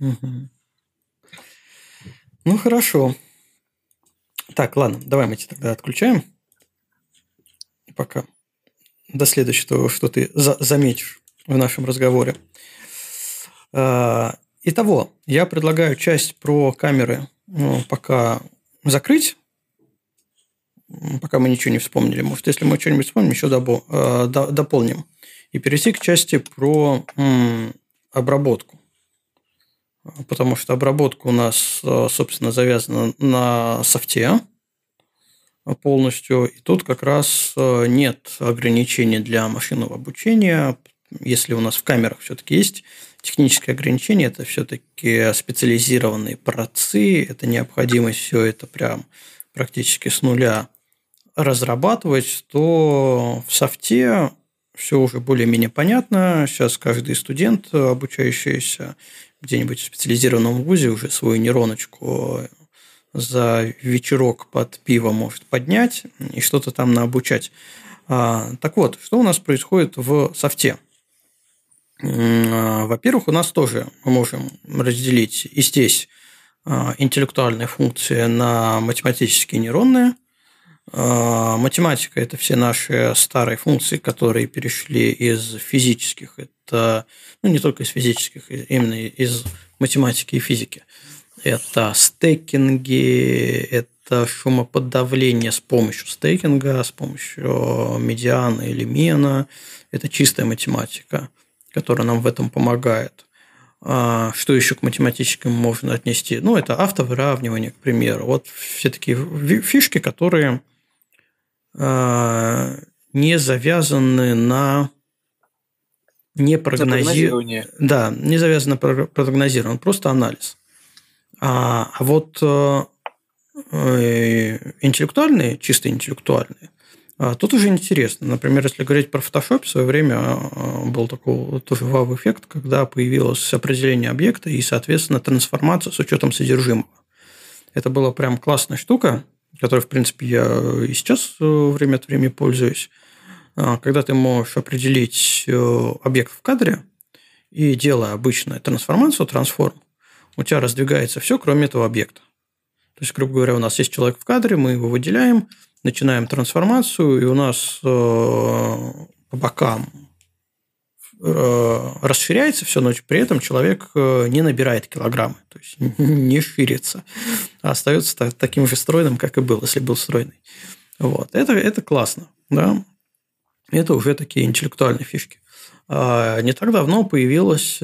Угу. Ну, хорошо. Так, ладно, давай мы тебя тогда отключаем. Пока. До следующего, что ты за заметишь в нашем разговоре. Итого, я предлагаю часть про камеры ну, пока закрыть, пока мы ничего не вспомнили. Может, если мы что-нибудь вспомним, еще добо, э, дополним. И перейти к части про м, обработку. Потому что обработка у нас, э, собственно, завязана на софте полностью. И тут как раз э, нет ограничений для машинного обучения. Если у нас в камерах все-таки есть техническое ограничение – это все-таки специализированные процы, это необходимость все это прям практически с нуля разрабатывать, то в софте все уже более-менее понятно. Сейчас каждый студент, обучающийся где-нибудь в специализированном вузе, уже свою нейроночку за вечерок под пиво может поднять и что-то там наобучать. А, так вот, что у нас происходит в софте? А, во-первых, у нас тоже мы можем разделить и здесь а, интеллектуальные функции на математические нейронные. А, математика – это все наши старые функции, которые перешли из физических. Это ну, не только из физических, именно из математики и физики. Это стейкинги, это шумоподавление с помощью стейкинга, с помощью медиана или мена. Это чистая математика которая нам в этом помогает. А что еще к математическим можно отнести? Ну, это автовыравнивание, к примеру. Вот все такие фишки, которые а, не завязаны на не прогнози... Да, не завязано на прогнозирование, просто анализ. А, а вот э, э интеллектуальные, чисто интеллектуальные, тут уже интересно. Например, если говорить про Photoshop, в свое время а, был такой тоже вау-эффект, когда появилось определение объекта и, соответственно, трансформация с учетом содержимого. Это была прям классная штука, которой, в принципе, я и сейчас э, время от времени пользуюсь. А, когда ты можешь определить э, объект в кадре и делая обычную трансформацию, трансформ, у тебя раздвигается все, кроме этого объекта. То есть, грубо говоря, у нас есть человек в кадре, мы его выделяем, начинаем трансформацию, и у нас э, по бокам расширяется все, но при этом человек не набирает килограммы, то есть не ширится, а остается таким же стройным, как и был, если был стройный. Вот. Это, это классно. Да? Это уже такие интеллектуальные фишки. А, не так давно появилась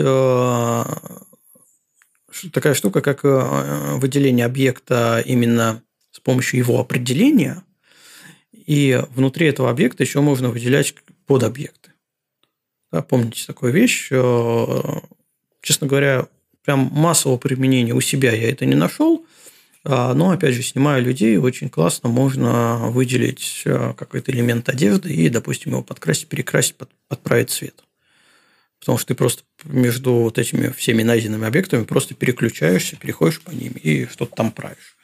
такая штука, как выделение объекта именно с помощью его определения, и внутри этого объекта еще можно выделять подобъекты. Да, помните такую вещь? Э, честно говоря, прям массового применения у себя я это не нашел, а, но, опять же, снимая людей, очень классно можно выделить э, какой-то элемент одежды и, допустим, его подкрасить, перекрасить, подправить цвет. Потому что ты просто между вот этими всеми найденными объектами просто переключаешься, переходишь по ним и что-то там правишь.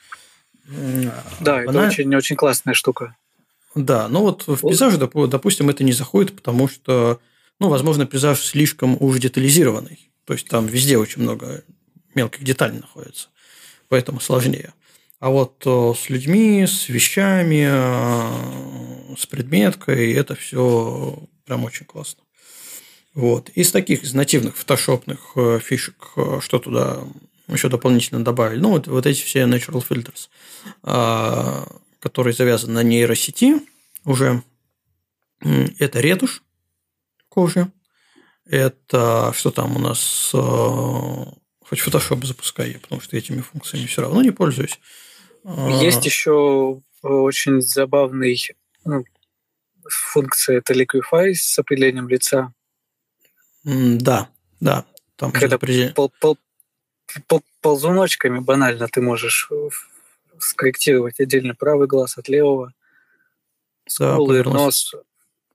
Да, Она... это очень, очень классная штука. Да, но вот в пейзаже, допустим, это не заходит, потому что, ну, возможно, пейзаж слишком уж детализированный. То есть там везде очень много мелких деталей находится. Поэтому сложнее. А вот э, с людьми, с вещами, э, с предметкой это все прям очень классно. Вот. Из таких из нативных фотошопных э, фишек, что туда еще дополнительно добавили, ну, вот, вот эти все natural filters. Который завязан на нейросети уже. Это ретушь кожи. Это что там у нас? Э, хоть Photoshop запускай, потому что этими функциями все равно не пользуюсь. А, Есть еще очень забавный ну, функция это Liquify с определением лица. Да, да. Там Когда пол, пол, пол, ползуночками банально ты можешь скорректировать отдельно правый глаз от левого, скулы, да, нос.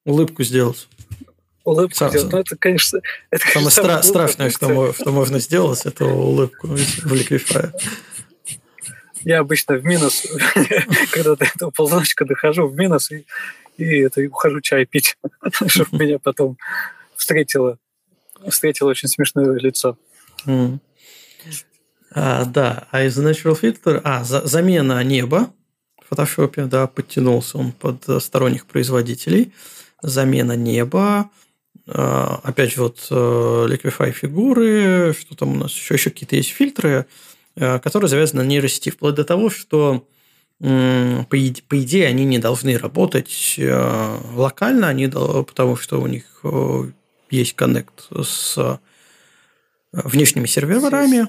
Улыбку сделать. Улыбку Сам, сделать. Ну, это, конечно... Это, Самое стра- страшное, что, что можно сделать, это улыбку в ликвифае. Я обычно в минус, когда до этого ползуночка дохожу в минус и, и это, ухожу чай пить, чтобы меня потом встретило, встретило очень смешное лицо. А, да, а из Natural Filter... А, за, замена неба в фотошопе, да, подтянулся он под сторонних производителей. Замена неба. А, опять же, вот э, Liquify фигуры, что там у нас еще, еще какие-то есть фильтры, э, которые завязаны на нейросети, вплоть до того, что по идее, они не должны работать э, локально, они, потому что у них есть коннект с внешними серверами,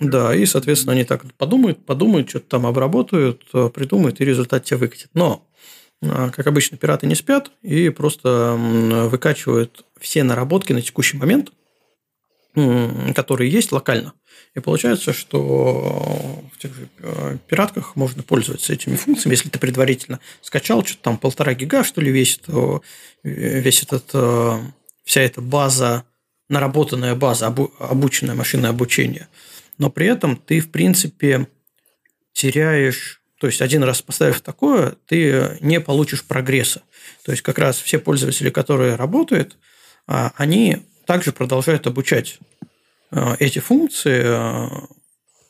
да, и, соответственно, они так подумают, подумают, что-то там обработают, э, придумают, и результат тебе выкатит. Но, э, как обычно, пираты не спят и просто выкачивают все наработки на текущий момент, которые есть локально. И получается, что в тех же э, пиратках можно пользоваться этими функциями. Если ты предварительно скачал, что-то там полтора гига, что ли, весит, весь этот, вся эта база, наработанная база, обученное машинное обучение – но при этом ты, в принципе, теряешь то есть один раз поставив такое, ты не получишь прогресса. То есть как раз все пользователи, которые работают, а, они также продолжают обучать а, эти функции а,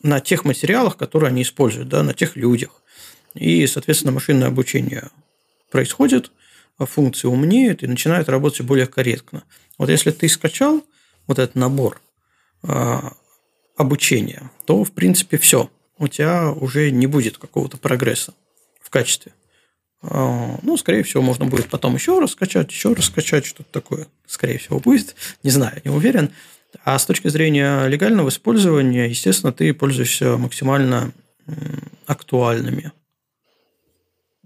на тех материалах, которые они используют, да, на тех людях. И, соответственно, машинное обучение происходит, функции умнеют и начинают работать более корректно. Вот если ты скачал вот этот набор обучения, то, в принципе, все. У тебя уже не будет какого-то прогресса в качестве. А, ну, скорее всего, можно будет потом еще раз скачать, еще раз скачать, что-то такое, скорее всего, будет. Не знаю, не уверен. А с точки зрения легального использования, естественно, ты пользуешься максимально актуальными.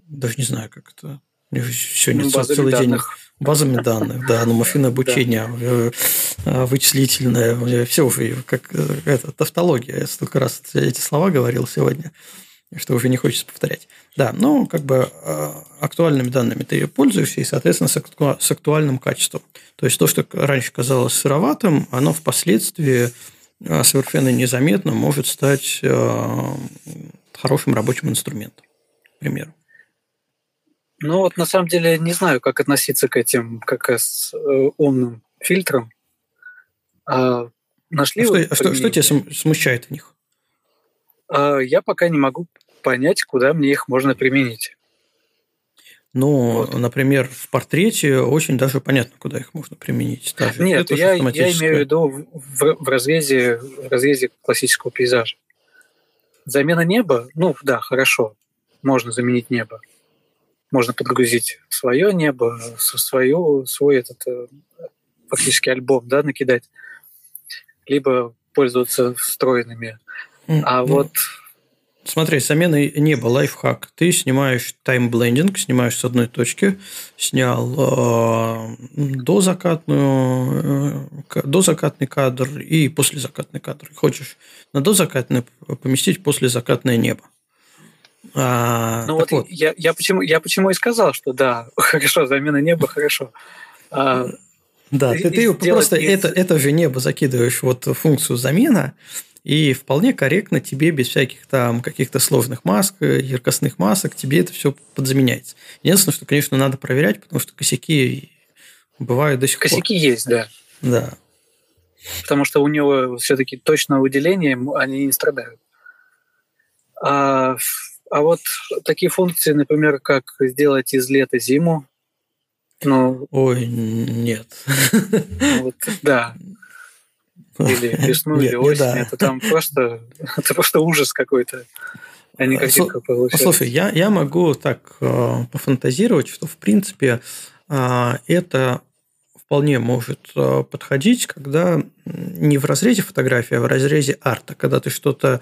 Даже не знаю, как это. Сегодня ну, целый данных. день Базами данных, да, ну, машинное обучение, э, э, вычислительное, все уже как э, это, тавтология. Я столько раз эти слова говорил сегодня, что уже не хочется повторять. Да, ну, как бы актуальными данными ты пользуешься, и, соответственно, с актуальным качеством. То есть, то, что раньше казалось сыроватым, оно впоследствии совершенно незаметно может стать хорошим рабочим инструментом, к примеру. Ну вот на самом деле не знаю, как относиться к этим как с э, умным фильтрам. А, нашли а что, что, что тебя смущает в них? А, я пока не могу понять, куда мне их можно применить. Но, вот. например, в портрете очень даже понятно, куда их можно применить. Даже Нет, я, я имею в виду в, в, разрезе, в разрезе классического пейзажа. Замена неба, ну да, хорошо, можно заменить небо. Можно подгрузить свое небо, свое, свой этот э, фактически альбом, да, накидать. Либо пользоваться встроенными. А ну, вот Смотри, заменой неба, лайфхак. Ты снимаешь таймблендинг, снимаешь с одной точки, снял э, дозакатную, э, дозакатный кадр и послезакатный кадр. Хочешь на дозакатный поместить послезакатное небо. А, ну вот, вот. Я, я, почему, я почему и сказал, что да, хорошо, замена неба, хорошо. А, да, ты, ты просто из... это, это же небо закидываешь вот функцию замена, и вполне корректно тебе без всяких там каких-то сложных масок, яркостных масок, тебе это все подзаменяется. Единственное, что, конечно, надо проверять, потому что косяки бывают до сих косяки пор. Косяки есть, да. Да. Потому что у него все-таки точное выделение, они не страдают. А, а вот такие функции, например, как сделать из лета зиму, ну, Ой, нет. Вот, да или весну, или осень. Это там просто, это просто ужас какой-то. А не картинка получается. Слушай, я, я могу так э, пофантазировать, что в принципе э, это вполне может э, подходить, когда не в разрезе фотографии, а в разрезе арта, когда ты что-то,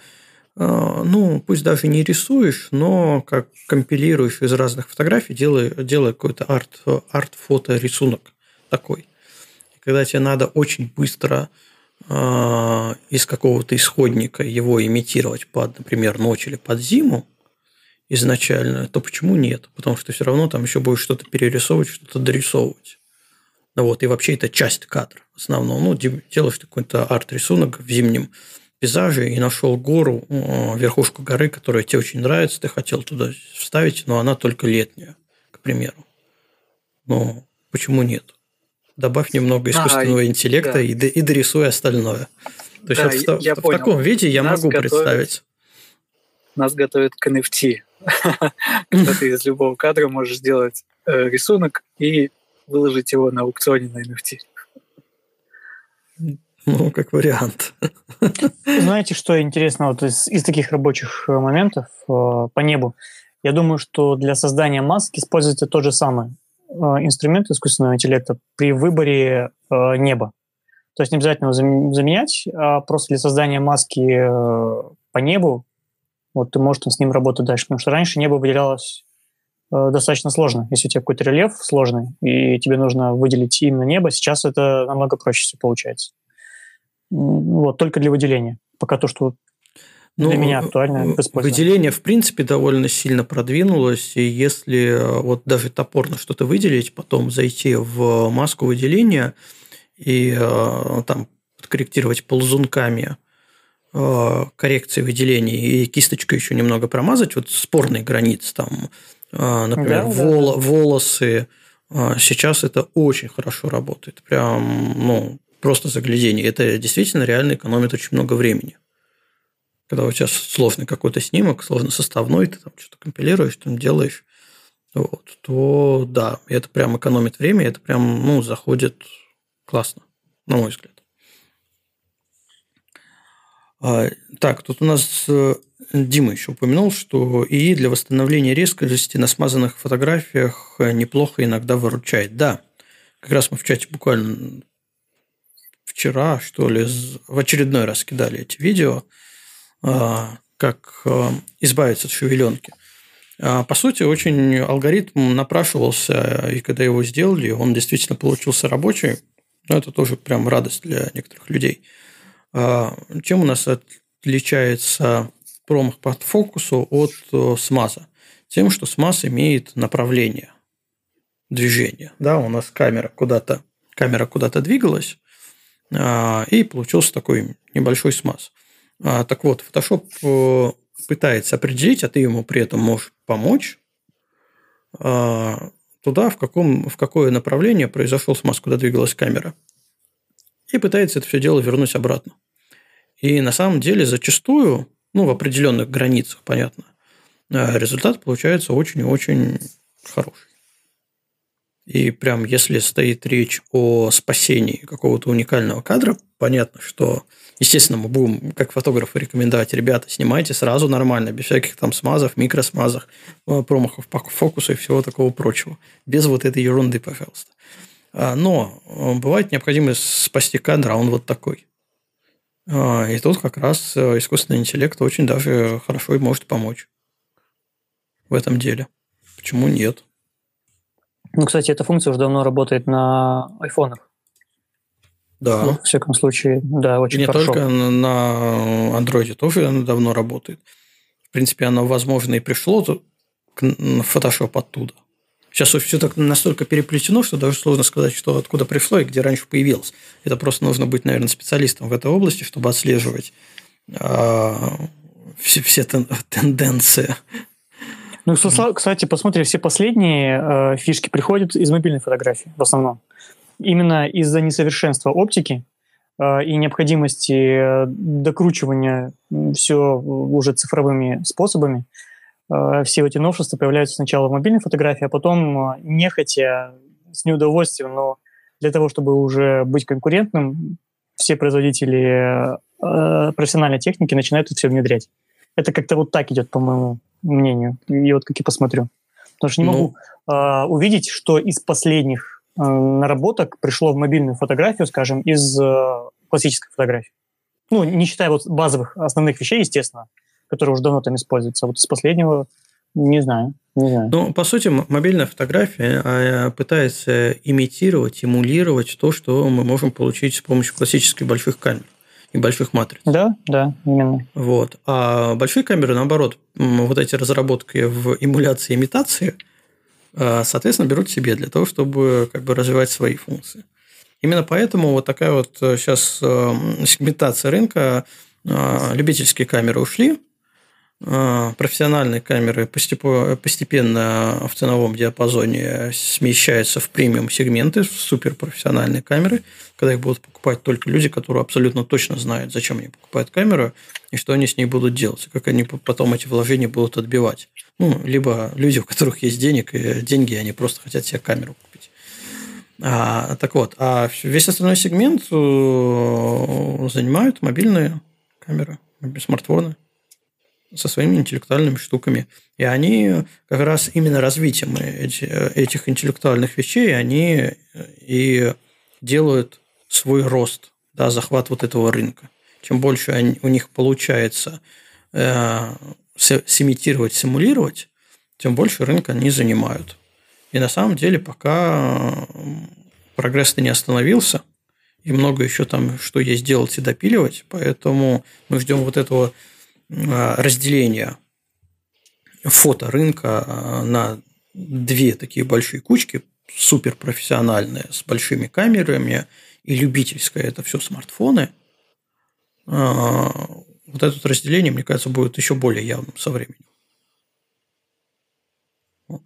ну, пусть даже не рисуешь, но как компилируешь из разных фотографий, делая, делая какой-то арт, арт-фото рисунок такой. Когда тебе надо очень быстро а, из какого-то исходника его имитировать под, например, ночь или под зиму изначально, то почему нет? Потому что все равно там еще будешь что-то перерисовывать, что-то дорисовывать. Ну вот, и вообще это часть кадра основного. Ну, делаешь какой-то арт-рисунок в зимнем пейзаже и нашел гору, верхушку горы, которая тебе очень нравится, ты хотел туда вставить, но она только летняя, к примеру. Ну, почему нет? добавь немного искусственного а, интеллекта да. и, и дорисуй остальное. То есть да, вот в, я в, в таком виде я Нас могу готовят, представить. Нас готовят к NFT, когда ты из любого кадра можешь сделать э, рисунок и выложить его на аукционе на NFT. Ну, как вариант. Знаете, что интересно вот из, из таких рабочих э, моментов э, по небу? Я думаю, что для создания маски используется то же самое. Э, инструмент искусственного интеллекта при выборе э, неба. То есть не обязательно его заменять, а просто для создания маски э, по небу вот ты можешь там с ним работать дальше. Потому что раньше небо выделялось э, достаточно сложно. Если у тебя какой-то рельеф сложный, и тебе нужно выделить именно небо, сейчас это намного проще все получается. Вот, только для выделения. Пока то, что ну, для меня актуально Выделение, в принципе, довольно сильно продвинулось, и если э, вот даже топорно что-то выделить, потом зайти в маску выделения и э, там подкорректировать ползунками э, коррекции выделений и кисточкой еще немного промазать, вот спорные границы, там, например, да, вол, да. волосы, сейчас это очень хорошо работает, прям, ну, просто заглядение. Это действительно реально экономит очень много времени когда у тебя сложный какой-то снимок, сложно составной, ты там что-то компилируешь, там делаешь, вот, то да, это прям экономит время, это прям, ну, заходит классно, на мой взгляд. А, так, тут у нас э, Дима еще упомянул, что ИИ для восстановления резкости на смазанных фотографиях неплохо иногда выручает. Да, как раз мы в чате буквально вчера, что ли, в очередной раз кидали эти видео – а, как а, избавиться от шевеленки. А, по сути, очень алгоритм напрашивался, и когда его сделали, он действительно получился рабочий. Но это тоже прям радость для некоторых людей. Чем у нас отличается промах под фокусу от смаза? Тем, что смаз имеет направление движения. Да, у нас камера куда-то камера куда-то двигалась, и получился такой небольшой смаз. А, так вот, Photoshop э, пытается определить, а ты ему при этом можешь помочь, а, туда, в, каком, в какое направление произошел смаз, куда двигалась камера. И пытается это все дело вернуть обратно. И на самом деле зачастую, ну, в определенных границах, понятно, э, результат получается очень и очень хороший. И прям если стоит речь о спасении какого-то уникального кадра, понятно, что, естественно, мы будем, как фотографы, рекомендовать, ребята, снимайте сразу нормально, без всяких там смазов, микросмазов, э, промахов по фокусу и всего такого прочего. Без вот этой ерунды, пожалуйста. А, но э, бывает необходимость спасти кадр, а он вот такой. А, и тут как раз э, искусственный интеллект очень даже хорошо и может помочь в этом деле. Почему нет? Ну, кстати, эта функция уже давно работает на айфонах. Да. Ну, в всяком случае, да, очень И не хорошо. только на андроиде тоже она давно работает. В принципе, оно, возможно, и пришло к Photoshop оттуда. Сейчас все так настолько переплетено, что даже сложно сказать, что откуда пришло и где раньше появилось. Это просто нужно быть, наверное, специалистом в этой области, чтобы отслеживать э, все, все тенденции ну, кстати, посмотрим, все последние э, фишки приходят из мобильной фотографии в основном. Именно из-за несовершенства оптики э, и необходимости докручивания все уже цифровыми способами, э, все эти новшества появляются сначала в мобильной фотографии, а потом, э, нехотя, с неудовольствием, но для того, чтобы уже быть конкурентным, все производители э, профессиональной техники начинают это все внедрять. Это как-то вот так идет, по-моему, мнению. И вот как я посмотрю. Потому что не могу ну, э, увидеть, что из последних э, наработок пришло в мобильную фотографию, скажем, из э, классической фотографии. Ну, не считая вот базовых основных вещей, естественно, которые уже давно там используются. А вот из последнего не знаю. Не знаю. Ну, по сути, мобильная фотография пытается имитировать, эмулировать то, что мы можем получить с помощью классических больших камер и больших матриц. Да, да, именно. Вот. А большие камеры, наоборот, вот эти разработки в эмуляции и имитации, а, соответственно, берут себе для того, чтобы как бы развивать свои функции. Именно поэтому вот такая вот сейчас э, сегментация рынка, а, любительские камеры ушли, профессиональные камеры постепенно в ценовом диапазоне смещаются в премиум сегменты, в суперпрофессиональные камеры, когда их будут покупать только люди, которые абсолютно точно знают, зачем они покупают камеру и что они с ней будут делать, как они потом эти вложения будут отбивать. Ну, либо люди, у которых есть денег, и деньги, они просто хотят себе камеру купить. А, так вот, а весь остальной сегмент э, занимают мобильные камеры, смартфоны со своими интеллектуальными штуками. И они как раз именно развитием этих интеллектуальных вещей, они и делают свой рост, да, захват вот этого рынка. Чем больше они, у них получается э, симитировать, симулировать, тем больше рынка они занимают. И на самом деле пока прогресс-то не остановился, и много еще там, что есть делать и допиливать, поэтому мы ждем вот этого Э, разделения фоторынка э, на две такие большие кучки, суперпрофессиональные, с большими камерами, и любительское – это все смартфоны. Э, вот это разделение, мне кажется, будет еще более явным со временем. Вот.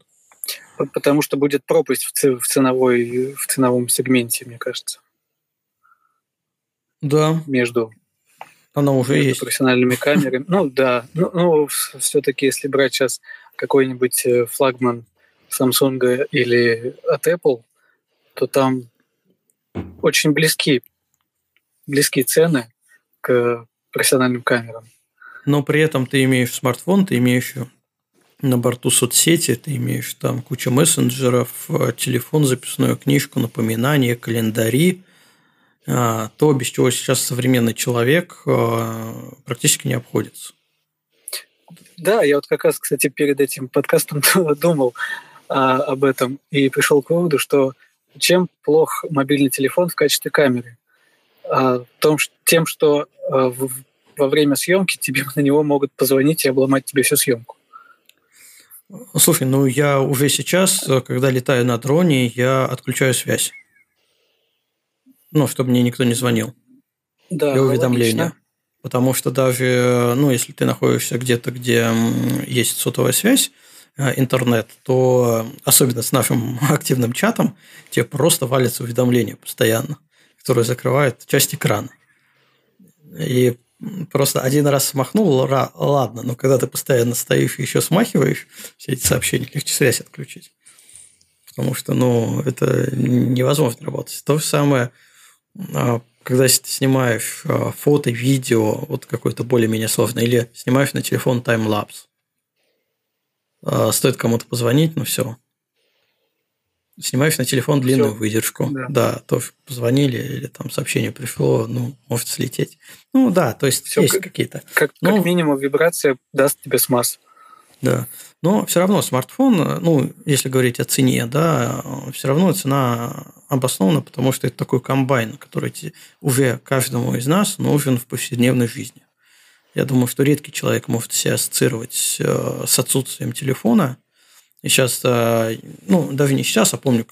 Потому что будет пропасть в, ценовой, в ценовом сегменте, мне кажется. Да. Между она уже есть. Профессиональными камерами. Ну да. Ну, ну все-таки, если брать сейчас какой-нибудь э, флагман Samsung или от Apple, то там очень близки, близкие цены к профессиональным камерам. Но при этом ты имеешь смартфон, ты имеешь на борту соцсети, ты имеешь там кучу мессенджеров, э, телефон, записную книжку, напоминания, календари, то, без чего сейчас современный человек а, практически не обходится. Да, я вот как раз, кстати, перед этим подкастом думал а, об этом и пришел к выводу, что чем плох мобильный телефон в качестве камеры? А, том, тем, что а, в, во время съемки тебе на него могут позвонить и обломать тебе всю съемку. Слушай, ну я уже сейчас, когда летаю на дроне, я отключаю связь. Ну, чтобы мне никто не звонил. Да, для уведомления. Логично. Потому что даже, ну, если ты находишься где-то, где есть сотовая связь, э, интернет, то особенно с нашим активным чатом тебе просто валятся уведомления постоянно, которые закрывают часть экрана. И просто один раз смахнул, ладно, но когда ты постоянно стоишь и еще смахиваешь все эти сообщения, легче связь отключить. потому что, ну, это невозможно работать. То же самое, когда ты снимаешь а, фото, видео, вот какое-то более-менее сложное, или снимаешь на телефон таймлапс. А, стоит кому-то позвонить, ну все. Снимаешь на телефон длинную Всё. выдержку. Да. да, то позвонили, или там сообщение пришло, ну, может слететь. Ну да, то есть Всё, есть как, какие-то. Как, Но... как минимум вибрация даст тебе смаз. Да. Но все равно смартфон, ну, если говорить о цене, да, все равно цена обоснована, потому что это такой комбайн, который уже каждому из нас нужен в повседневной жизни. Я думаю, что редкий человек может себя ассоциировать э, с отсутствием телефона. И сейчас, э, ну, даже не сейчас, а помню,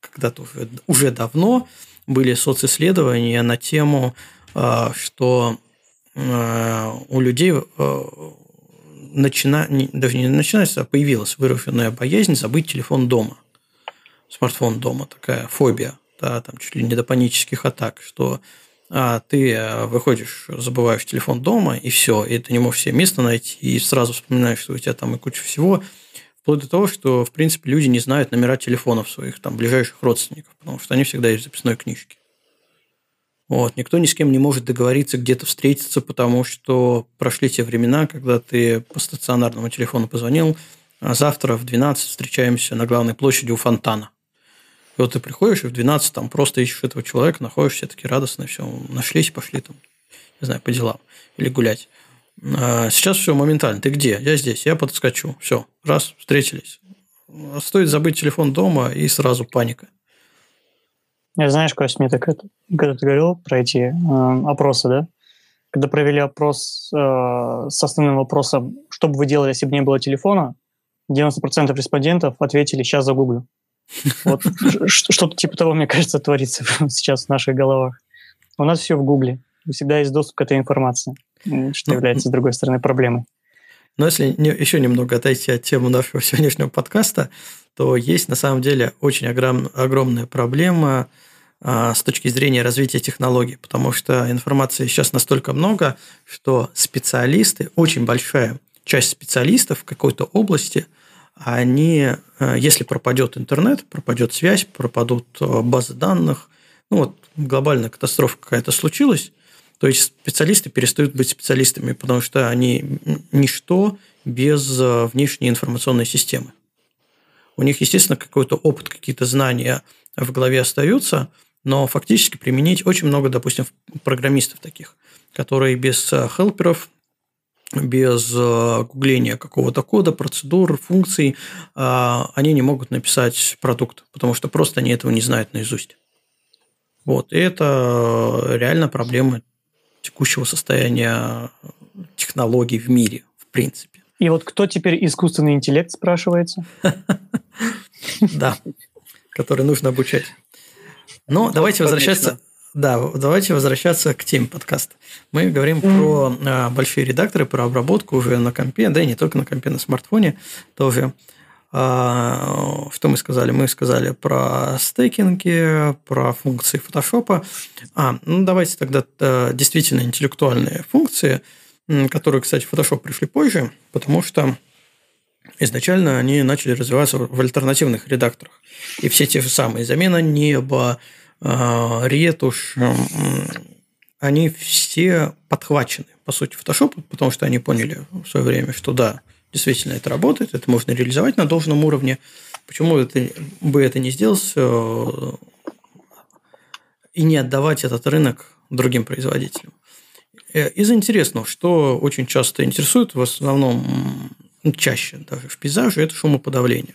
когда-то уже, уже давно были социсследования на тему, э, что у людей начина... даже не начинается, а появилась выраженная боязнь забыть телефон дома. Смартфон дома, такая фобия, да, там чуть ли не до панических атак, что а, ты э, выходишь, забываешь телефон дома, и все, и ты не можешь себе место найти, и сразу вспоминаешь, что у тебя там и куча всего, вплоть до того, что, в принципе, люди не знают номера телефонов своих там ближайших родственников, потому что они всегда есть в записной книжке. Вот. Никто ни с кем не может договориться где-то встретиться, потому что прошли те времена, когда ты по стационарному телефону позвонил, а завтра в 12 встречаемся на главной площади у фонтана. И вот ты приходишь, и в 12 там просто ищешь этого человека, находишь все таки радостно, все, нашлись, пошли там, не знаю, по делам или гулять. А сейчас все моментально. Ты где? Я здесь, я подскочу. Все, раз, встретились. Стоит забыть телефон дома, и сразу паника. Я знаешь, Кость, мне так когда ты говорил про эти э, опросы, да? Когда провели опрос э, с основным вопросом, что бы вы делали, если бы не было телефона, 90% респондентов ответили «сейчас загуглю». Вот что-то типа того, мне кажется, творится сейчас в наших головах. У нас все в Гугле. Всегда есть доступ к этой информации, что ну, является, с другой стороны, проблемой. Но если не, еще немного отойти от темы нашего сегодняшнего подкаста, то есть на самом деле очень огром, огромная проблема а, с точки зрения развития технологий, потому что информации сейчас настолько много, что специалисты, очень большая часть специалистов в какой-то области, они, а, если пропадет интернет, пропадет связь, пропадут а, базы данных, ну вот глобальная катастрофа какая-то случилась, то есть специалисты перестают быть специалистами, потому что они ничто без внешней информационной системы. У них, естественно, какой-то опыт, какие-то знания в голове остаются, но фактически применить очень много, допустим, программистов таких, которые без э, хелперов, без э, гугления какого-то кода, процедур, функций, э, они не могут написать продукт, потому что просто они этого не знают наизусть. Вот. И это реально проблема текущего состояния технологий в мире, в принципе. И вот кто теперь искусственный интеллект, спрашивается? Да, который нужно обучать. Но давайте возвращаться... Да, давайте возвращаться к теме подкаста. Мы говорим про а, большие редакторы, про обработку уже на компе, да и не только на компе, на смартфоне тоже. А, что мы сказали? Мы сказали про стейкинги, про функции фотошопа. А, ну давайте тогда а, действительно интеллектуальные функции – которые, кстати, в Photoshop пришли позже, потому что изначально они начали развиваться в альтернативных редакторах. И все те же самые замена неба, ретушь, они все подхвачены, по сути, Photoshop, потому что они поняли в свое время, что да, действительно это работает, это можно реализовать на должном уровне. Почему это, бы это не сделать э, и не отдавать этот рынок другим производителям? Э, из интересного, что очень часто интересует, в основном чаще даже в пейзаже, это шумоподавление.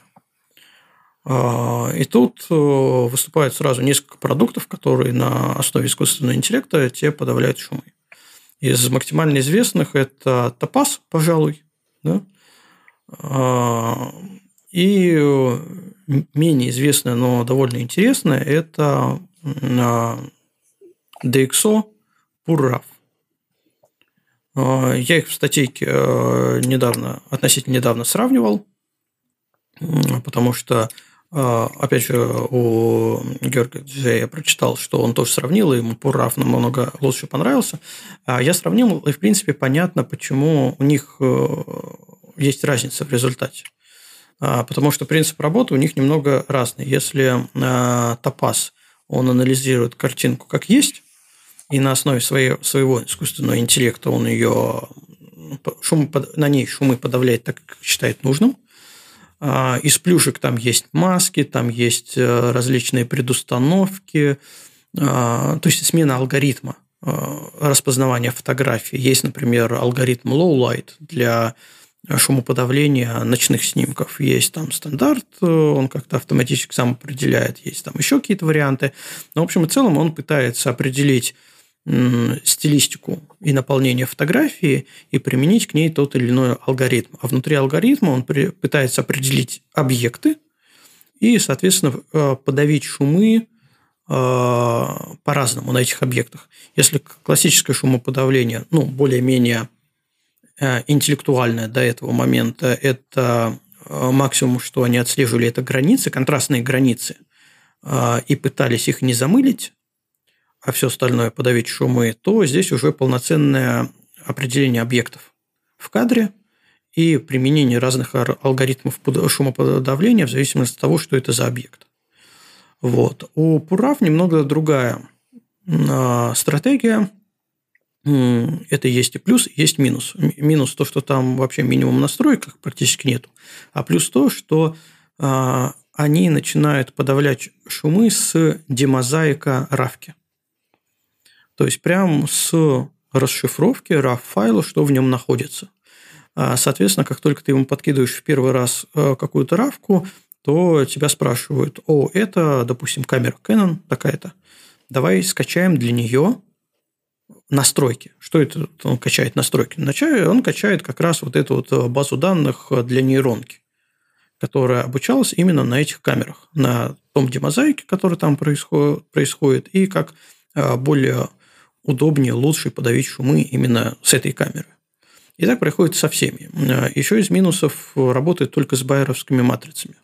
А, и тут э, выступают сразу несколько продуктов, которые на основе искусственного интеллекта те подавляют шумы. Из максимально известных это Топаз, пожалуй, да? А, и менее известное, но довольно интересное, это DxO Purraf. А, я их в статейке э, недавно, относительно недавно сравнивал, потому что, опять же, у Георгия я прочитал, что он тоже сравнил, и ему Пурраф намного лучше понравился. А я сравнил, и, в принципе, понятно, почему у них э, есть разница в результате. а, потому что принцип работы у них немного разный. Если Топаз, он анализирует картинку как есть, и на основе своего искусственного интеллекта он ее шум, на ней шумы подавляет так, как считает нужным. А, из плюшек там есть маски, там есть э, различные предустановки, а, то есть смена алгоритма а, распознавания фотографий. Есть, например, алгоритм low light для шумоподавления ночных снимков. Есть там стандарт, э, он как-то автоматически сам определяет. Есть там еще какие-то варианты. Но, в общем и целом, он пытается определить стилистику и наполнение фотографии и применить к ней тот или иной алгоритм. А внутри алгоритма он пытается определить объекты и, соответственно, э, подавить шумы э, по-разному на этих объектах. Если классическое шумоподавление, ну, более-менее э, интеллектуальное до этого момента, это максимум, что они отслеживали, это границы, контрастные границы, и пытались их не замылить, а все остальное подавить шумы, то здесь уже полноценное определение объектов в кадре и применение разных алгоритмов шумоподавления в зависимости от того, что это за объект. Вот. У Пурав немного другая а, стратегия. Это есть и плюс, есть минус. Минус то, что там вообще минимум настроек практически нету, а плюс то, что а, они начинают подавлять шумы с демозаика равки. То есть прям с расшифровки RAW файла, что в нем находится. А, соответственно, как только ты ему подкидываешь в первый раз э, какую-то равку, то тебя спрашивают, о, это, допустим, камера Canon такая-то, давай скачаем для нее настройки. Что это он качает настройки? Вначале он качает как раз вот эту вот э, базу данных для нейронки, которая обучалась именно на этих камерах, на том демозаике, который там происходит, происходит и как э, более удобнее, лучше подавить шумы именно с этой камеры. И так происходит со всеми. Еще из минусов работает только с байеровскими матрицами.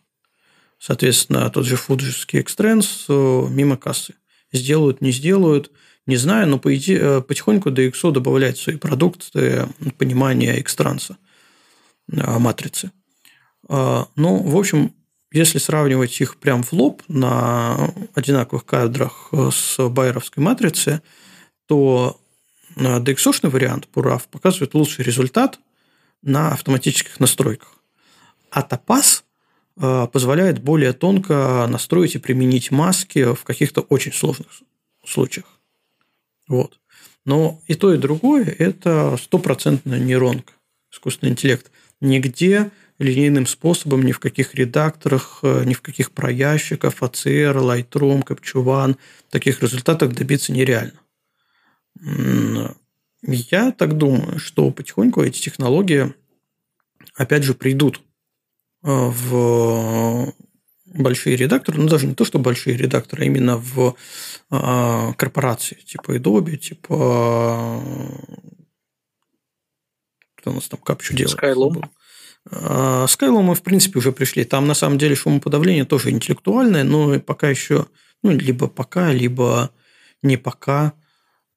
Соответственно, тот же фуджиский экстренс мимо кассы. Сделают, не сделают, не знаю, но по идее, э, потихоньку DxO добавляет свои продукты понимания экстранса э, матрицы. Ну, в общем, если сравнивать их прям в лоб на одинаковых кадрах с байеровской матрицей, то DXO-шный вариант Purav показывает лучший результат на автоматических настройках. А Topaz э, позволяет более тонко настроить и применить маски в каких-то очень сложных случаях. Вот. Но и то, и другое – это стопроцентная нейронка, искусственный интеллект. Нигде линейным способом, ни в каких редакторах, э, ни в каких проящиках, ACR, Lightroom, Capture One, таких результатов добиться нереально. Я так думаю, что потихоньку эти технологии, опять же, придут э, в большие редакторы, ну даже не то, что большие редакторы, а именно в э, корпорации, типа Adobe, типа кто у нас там капчу делает? Skylum. Skylum мы, в принципе, уже пришли. Там, на самом деле, шумоподавление тоже интеллектуальное, но пока еще, ну, либо пока, либо не пока –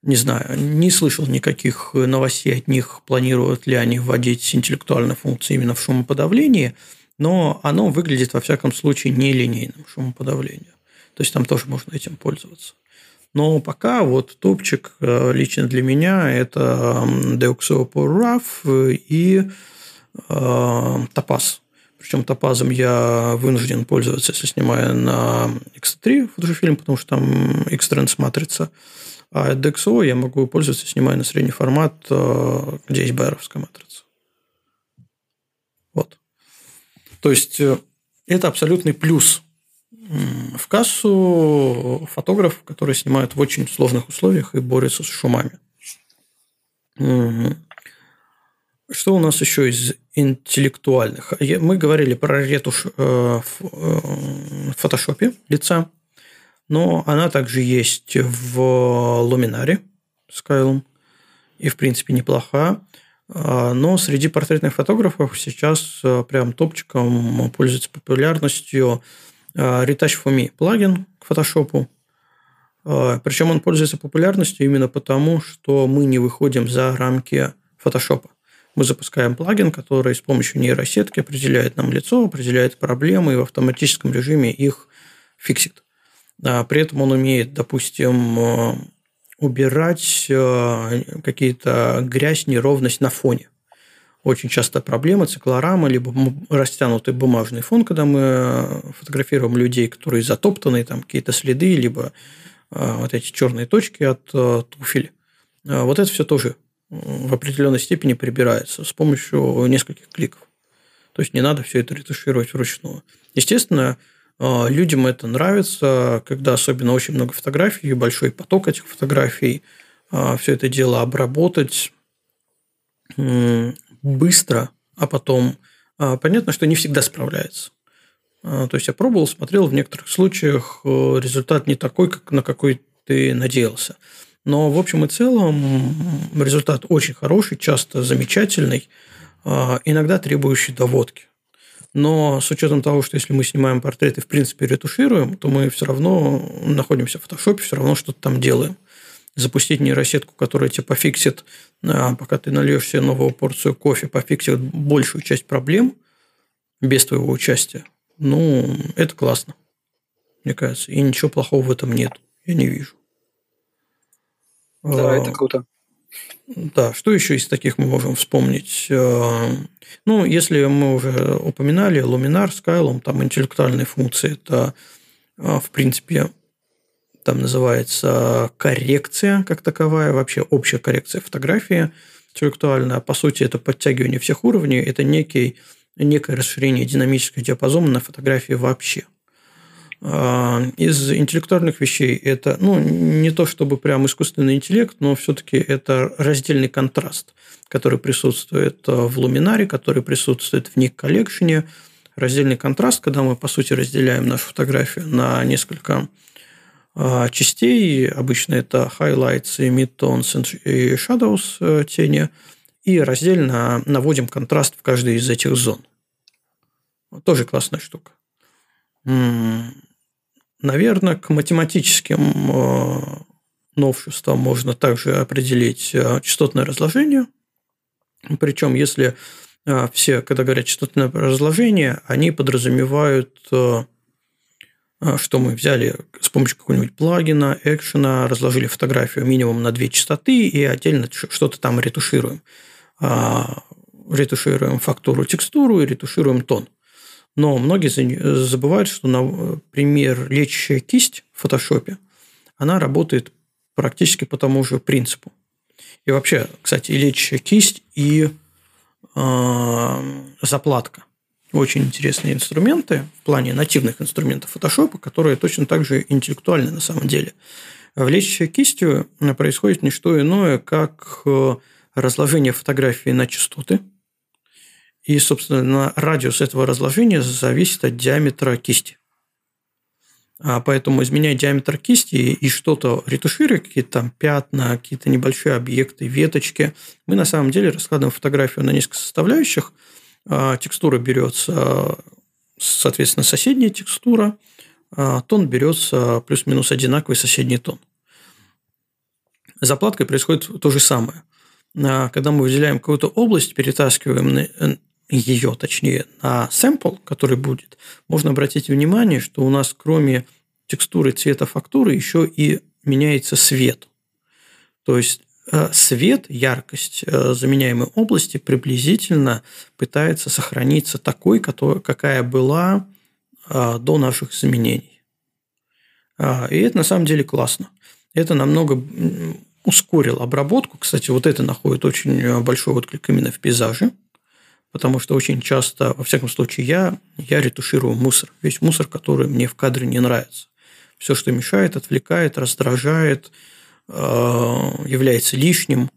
не знаю, не слышал никаких новостей от них, планируют ли они вводить интеллектуальные функции именно в шумоподавлении, но оно выглядит, во всяком случае, нелинейным шумоподавлением. То есть там тоже можно этим пользоваться. Но пока вот топчик э, лично для меня это Deoxo RAV и э, Топаз. Причем топазом я вынужден пользоваться, если снимаю на X3 фотофильм, потому что там X-Trans матрица. А DxO я могу пользоваться, снимая на средний формат, э, где есть байеровская матрица. Вот. То есть, э, это абсолютный плюс в кассу фотографов, которые снимают в очень сложных условиях и борются с шумами. Что у нас еще из интеллектуальных? Мы говорили про ретушь э, в фотошопе лица но она также есть в Luminary Skylum и, в принципе, неплоха. А, но среди портретных фотографов сейчас а, прям топчиком пользуется популярностью а, Retouch for Me плагин к фотошопу. Причем он пользуется популярностью именно потому, что мы не выходим за рамки фотошопа. мы запускаем плагин, который с помощью нейросетки определяет нам лицо, определяет проблемы и в автоматическом режиме их фиксит. А при этом он умеет, допустим, э, убирать э, какие-то грязь, неровность на фоне. Очень часто проблема циклорама, либо растянутый бумажный фон, когда мы фотографируем людей, которые затоптаны, там какие-то следы, либо э, вот эти черные точки от туфель. Вот это все тоже в определенной степени прибирается с помощью нескольких кликов. То есть не надо все это ретушировать вручную. Естественно, а, людям это нравится, когда особенно очень много фотографий, большой поток этих фотографий, а, все это дело обработать быстро, а потом а, понятно, что не всегда справляется. То есть я пробовал, смотрел, в некоторых случаях э, результат не такой, как на какой ты надеялся. Но в общем и целом результат очень хороший, часто замечательный, иногда требующий доводки. Но с учетом того, что если мы снимаем портреты, в принципе, ретушируем, то мы все равно находимся в фотошопе, все равно что-то там делаем. Запустить нейросетку, которая тебе пофиксит, а, пока ты нальешь себе новую порцию кофе, пофиксит большую часть проблем без твоего участия, ну, это классно, мне кажется. И ничего плохого в этом нет, я не вижу. Да, это круто. Да, что еще из таких мы можем вспомнить? Э, ну, если мы уже упоминали Luminar, Skylum, там интеллектуальные функции, это, э, в принципе, там называется коррекция как таковая, вообще общая коррекция фотографии интеллектуальная. По сути, это подтягивание всех уровней, это некий, некое расширение динамического диапазона на фотографии вообще – из интеллектуальных вещей это, ну, не то чтобы прям искусственный интеллект, но все-таки это раздельный контраст, который присутствует в Луминаре, который присутствует в Ник Collection. Раздельный контраст, когда мы, по сути, разделяем нашу фотографию на несколько а, частей. Обычно это highlights, и midtones и shadows э, тени. И раздельно наводим контраст в каждой из этих зон. Тоже классная штука. Наверное, к математическим э, новшествам можно также определить э, частотное разложение. Причем, если э, все, когда говорят частотное разложение, они подразумевают, что мы взяли с помощью какого-нибудь плагина, экшена, разложили фотографию минимум на две частоты и отдельно что-то там ретушируем. Ретушируем фактуру, текстуру и ретушируем тон. Но многие забывают, что, например, лечащая кисть в фотошопе, она работает практически по тому же принципу. И вообще, кстати, и лечащая кисть, и э, заплатка. Очень интересные инструменты в плане нативных инструментов фотошопа, которые точно так же интеллектуальны на самом деле. В лечащей кистью происходит не что иное, как э, разложение фотографии на частоты – и, собственно, радиус этого разложения зависит от диаметра кисти. А поэтому изменяя диаметр кисти и что-то ретушируя, какие-то там пятна, какие-то небольшие объекты, веточки, мы на самом деле раскладываем фотографию на несколько составляющих. А, текстура берется, соответственно, соседняя текстура, а тон берется плюс-минус одинаковый соседний тон. Заплаткой происходит то же самое. Когда мы выделяем какую-то область, перетаскиваем ее, точнее, на сэмпл, который будет, можно обратить внимание, что у нас кроме текстуры цвета фактуры еще и меняется свет. То есть э, свет, яркость э, заменяемой области приблизительно пытается сохраниться такой, какая была э, до наших заменений. И это на самом деле классно. Это намного ускорило обработку. Кстати, вот это находит очень большой отклик именно в пейзаже – потому что очень часто, во всяком случае, я, я ретуширую мусор. Весь мусор, который мне в кадре не нравится. Все, что мешает, отвлекает, раздражает, э, является лишним,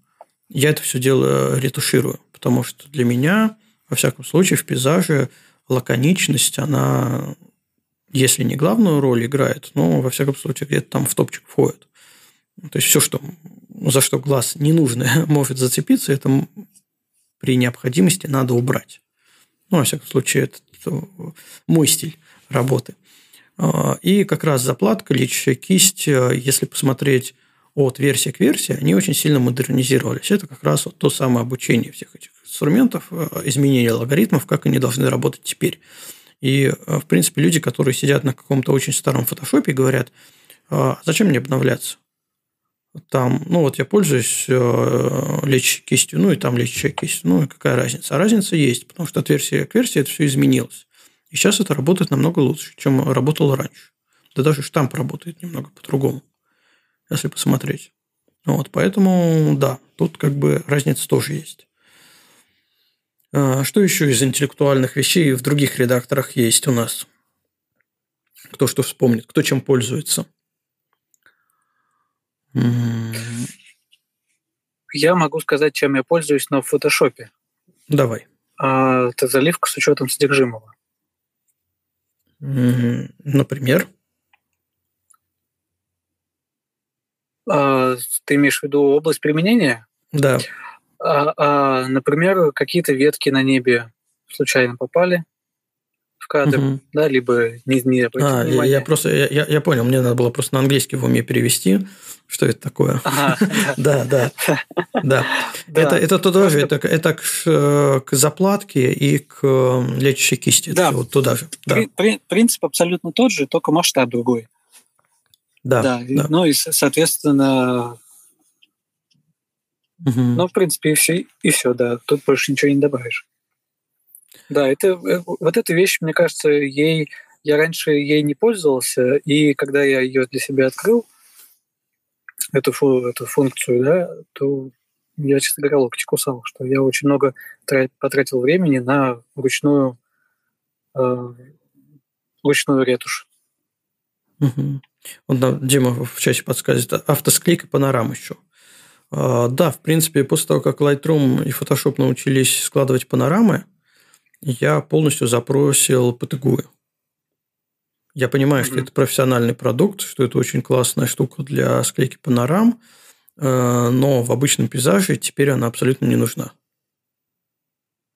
я это все дело ретуширую, потому что для меня, во всяком случае, в пейзаже лаконичность, она, если не главную роль играет, но, во всяком случае, где-то там в топчик входит. То есть все, что, за что глаз не нужно может зацепиться, это при необходимости надо убрать. Ну, во всяком случае, это мой стиль работы. А, и как раз заплатка, лечащая кисть, э, если посмотреть от версии к версии, они очень сильно модернизировались. Это как раз вот то самое обучение всех этих инструментов, э, изменение алгоритмов, как они должны работать теперь. И, э, в принципе, люди, которые сидят на каком-то очень старом фотошопе, говорят, а зачем мне обновляться? Там, ну вот я пользуюсь э, лечащей кистью, ну и там лечащая кисть, ну и какая разница? А разница есть, потому что от версии к версии это все изменилось. И сейчас это работает намного лучше, чем работало раньше. Да даже штамп работает немного по-другому, если посмотреть. Вот, поэтому, да, тут как бы разница тоже есть. А, что еще из интеллектуальных вещей в других редакторах есть у нас? Кто что вспомнит, кто чем пользуется? Я могу сказать, чем я пользуюсь, но в фотошопе. Давай. А, это заливка с учетом содержимого. Например? А, ты имеешь в виду область применения? Да. А, а, например, какие-то ветки на небе случайно попали кадр, угу. да, либо не, не а, я, я просто, я, я понял, мне надо было просто на английский в уме перевести, что это такое. Да, да, да. Это это тоже, это это к заплатке и к лечащей кисти. Да, вот туда же. Принцип абсолютно тот же, только масштаб другой. Да, да. Ну и, соответственно, Угу. Ну, в принципе, и все, и все, да. Тут больше ничего не добавишь. Да, это э, вот эта вещь, мне кажется, ей я раньше ей не пользовался, и когда я ее для себя открыл, эту, эту функцию, да, то я, честно говоря, локти кусал, что я очень много потратил времени на ручную, э, ручную ретушь. Угу. Вот Дима в чате подсказывает, автосклейка панорам еще. А, да, в принципе, после того, как Lightroom и Photoshop научились складывать панорамы, я полностью запросил Патагую. Я понимаю, mm-hmm. что это профессиональный продукт, что это очень классная штука для склейки панорам, э, но в обычном пейзаже теперь она абсолютно не нужна.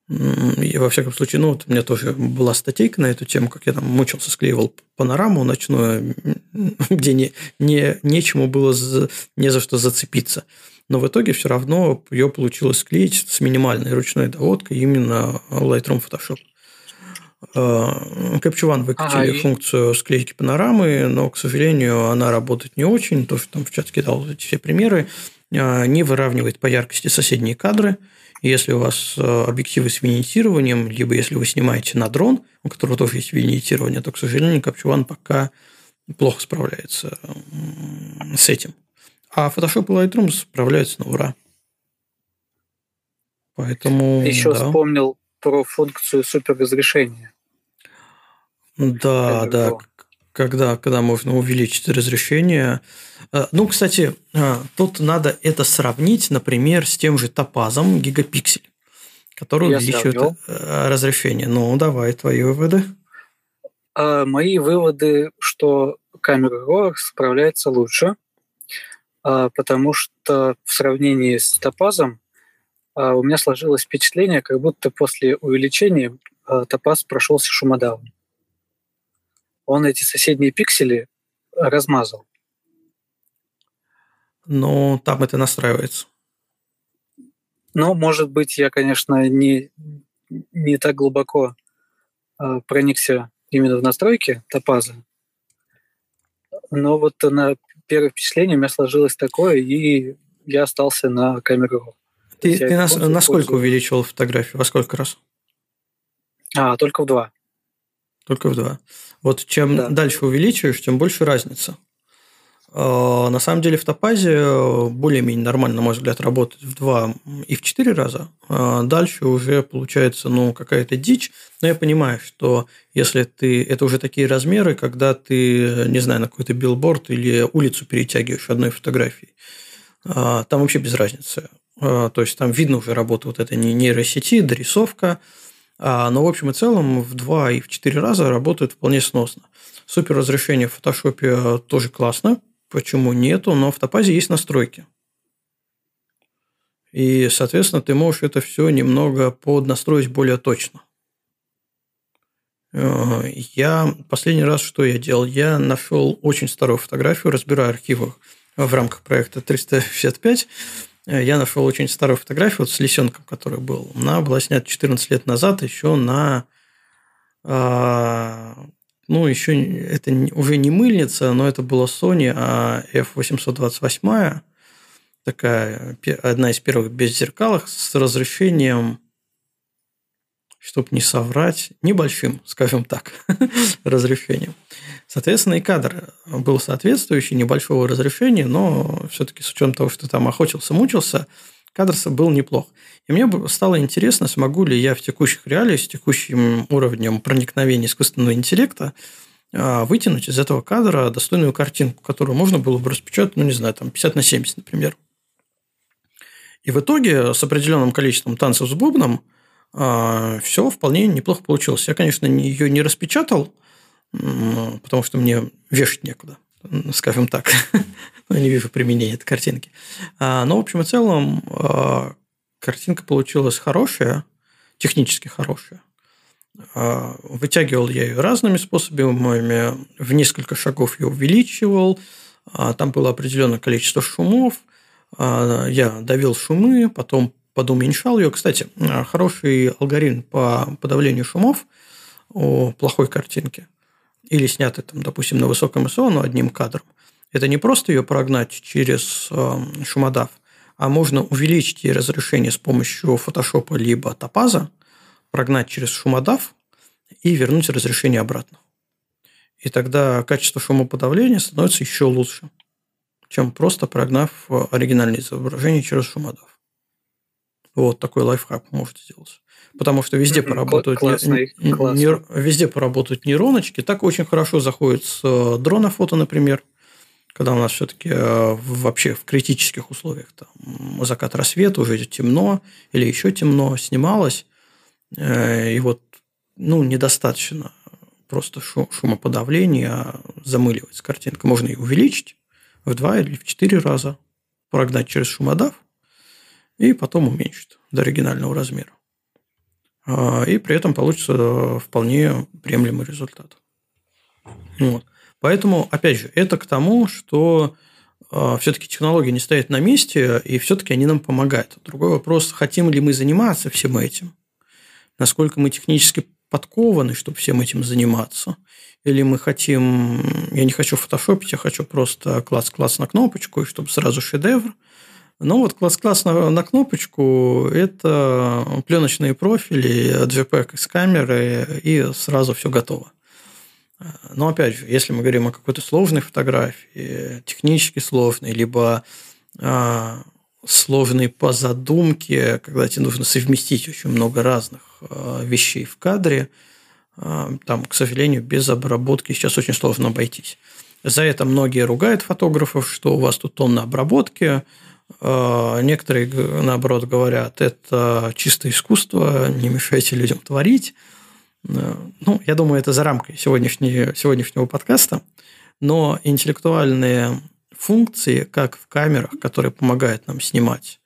И во всяком случае, ну, вот у меня тоже была статейка на эту тему, как я там мучился, склеивал панораму ночную, где не, не, нечему было за, не за что зацепиться но в итоге все равно ее получилось склеить с минимальной ручной доводкой именно Lightroom Photoshop. One выкатили ага, функцию склейки панорамы, но, к сожалению, она работает не очень. То, что там в чат кидал эти все примеры, а, не выравнивает по яркости соседние кадры. Если у вас а, объективы с винитированием, либо если вы снимаете на дрон, у которого тоже есть винитирование, то, к сожалению, One пока плохо справляется с этим. А Photoshop и Lightroom справляются на ура. Поэтому, Еще да. вспомнил про функцию суперразрешения. Да, да. Когда, когда можно увеличить разрешение. А, ну, кстати, а, тут надо это сравнить, например, с тем же топазом гигапиксель, который Я увеличивает сравнил. Э, разрешение. Ну, давай, твои выводы. А, мои выводы, что камера RAW справляется лучше, потому что в сравнении с топазом а, у меня сложилось впечатление, как будто после увеличения а, топаз прошелся шумодавом. Он эти соседние пиксели размазал. Ну, там это настраивается. Ну, может быть, я, конечно, не, не так глубоко проникся именно в настройки топаза, но вот на первое впечатление у меня сложилось такое, и я остался на камеру. Ты, ты нас, насколько увеличивал фотографию? Во сколько раз? А, только в два. Только в два. Вот чем да. дальше увеличиваешь, тем больше разница. А, на самом деле в топазе э, более-менее нормально, на мой взгляд, работает в два и в четыре раза. А дальше уже получается ну, какая-то дичь. Но я понимаю, что если ты... Это уже такие размеры, когда ты, не знаю, на какой-то билборд или улицу перетягиваешь одной фотографией. А, там вообще без разницы. То есть там видно уже работа вот этой нейросети, дорисовка. Но в общем и целом в два и в четыре раза работает вполне сносно. Супер разрешение в фотошопе тоже классно, Почему нету? Но в Топазе есть настройки. И, соответственно, ты можешь это все немного поднастроить более точно. Э, я последний раз, что я делал, я нашел очень старую фотографию, разбираю архивы в рамках проекта 365 я нашел очень старую фотографию вот с лисенком, который был. Она была снята 14 лет назад еще на... Ну, еще это уже не мыльница, но это была Sony а F828, такая одна из первых беззеркалых с разрешением чтобы не соврать, небольшим, скажем так, разрешением. Соответственно, и кадр был соответствующий, небольшого разрешения, но все-таки с учетом того, что там охотился, мучился, кадр был неплох. И мне стало интересно, смогу ли я в текущих реалиях, с текущим уровнем проникновения искусственного интеллекта а, вытянуть из этого кадра достойную картинку, которую можно было бы распечатать, ну, не знаю, там 50 на 70, например. И в итоге с определенным количеством танцев с бубном – а, все вполне неплохо получилось. Я, конечно, ее не распечатал, потому что мне вешать некуда, скажем так. Я не вижу применения этой картинки. А, но, в общем и целом, а, картинка получилась хорошая, технически хорошая. Вытягивал я ее разными способами, в несколько шагов ее увеличивал, там было определенное количество шумов, я давил шумы, потом подуменьшал ее. Кстати, хороший алгоритм по подавлению шумов у плохой картинки или снятый, там, допустим, на высоком ISO, но одним кадром. Это не просто ее прогнать через э, шумодав, а можно увеличить ей разрешение с помощью фотошопа либо топаза, прогнать через шумодав и вернуть разрешение обратно. И тогда качество шумоподавления становится еще лучше, чем просто прогнав э, оригинальное изображение через шумодав. Вот такой лайфхак может сделать. Потому что везде поработают, классный, не, классный. везде поработают нейроночки. Так очень хорошо заходит с э, дрона фото, например, когда у нас все-таки э, вообще в критических условиях там, закат рассвет, уже темно или еще темно, снималось. Э, и вот ну, недостаточно просто шумоподавления, а замыливается картинка. Можно ее увеличить в два или в четыре раза, прогнать через шумодав, и потом уменьшит до оригинального размера. А, и при этом получится вполне приемлемый результат. Вот. Поэтому, опять же, это к тому, что а, все-таки технологии не стоят на месте, и все-таки они нам помогают. Другой вопрос, хотим ли мы заниматься всем этим, насколько мы технически подкованы, чтобы всем этим заниматься, или мы хотим, я не хочу фотошопить, я хочу просто класс-класс на кнопочку, и чтобы сразу шедевр – ну, вот класс-класс на, на кнопочку – это пленочные профили, JPEG из камеры, и сразу все готово. Но, опять же, если мы говорим о какой-то сложной фотографии, технически сложной, либо а, сложной по задумке, когда тебе нужно совместить очень много разных а, вещей в кадре, а, там, к сожалению, без обработки сейчас очень сложно обойтись. За это многие ругают фотографов, что у вас тут тонна обработки – некоторые, наоборот, говорят, это чистое искусство, не мешайте людям творить. А, ну, я думаю, это за рамкой сегодняшнего, сегодняшнего подкаста. Но интеллектуальные функции, как в камерах, которые помогают нам снимать,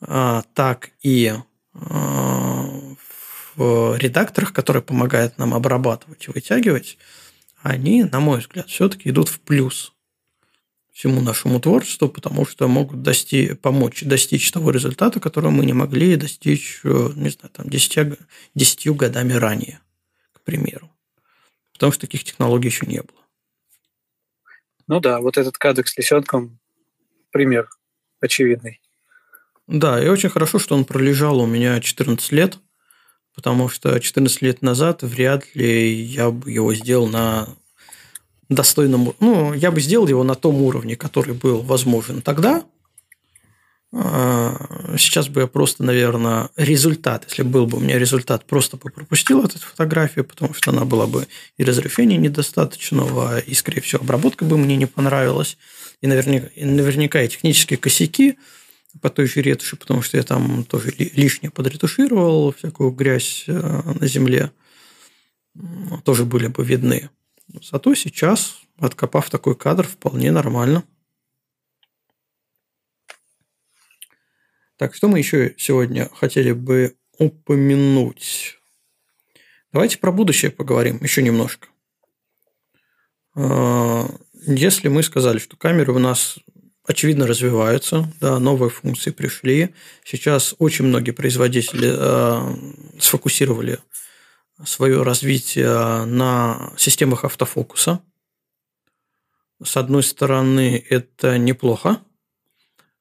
а, так и в редакторах, которые помогают нам обрабатывать и вытягивать, они, на мой взгляд, все-таки идут в плюс всему нашему творчеству, потому что могут достичь, помочь достичь того результата, которого мы не могли достичь, э, не знаю, там, 10, 10 годами ранее, к примеру. Потому что таких технологий еще не было. Ну да, вот этот кадр с лисенком пример очевидный. Да, и очень хорошо, что он пролежал у меня 14 лет, потому что 14 лет назад вряд ли я бы его сделал на достойном... Ну, я бы сделал его на том уровне, который был возможен тогда. А, сейчас бы я просто, наверное, результат, если был бы у меня результат, просто бы пропустил эту фотографию, потому что она была бы и разрешения недостаточного, и, скорее всего, обработка бы мне не понравилась, и наверняка, и наверняка и технические косяки по той же ретуши, потому что я там тоже лишнее подретушировал, всякую грязь э, на земле, тоже были бы видны. Зато сейчас, откопав такой кадр, вполне нормально. Так, что мы еще сегодня хотели бы упомянуть? Давайте про будущее поговорим еще немножко. А, если мы сказали, что камеры у нас очевидно, развиваются, да, новые функции пришли. Сейчас очень многие производители э, сфокусировали свое развитие на системах автофокуса. С одной стороны, это неплохо,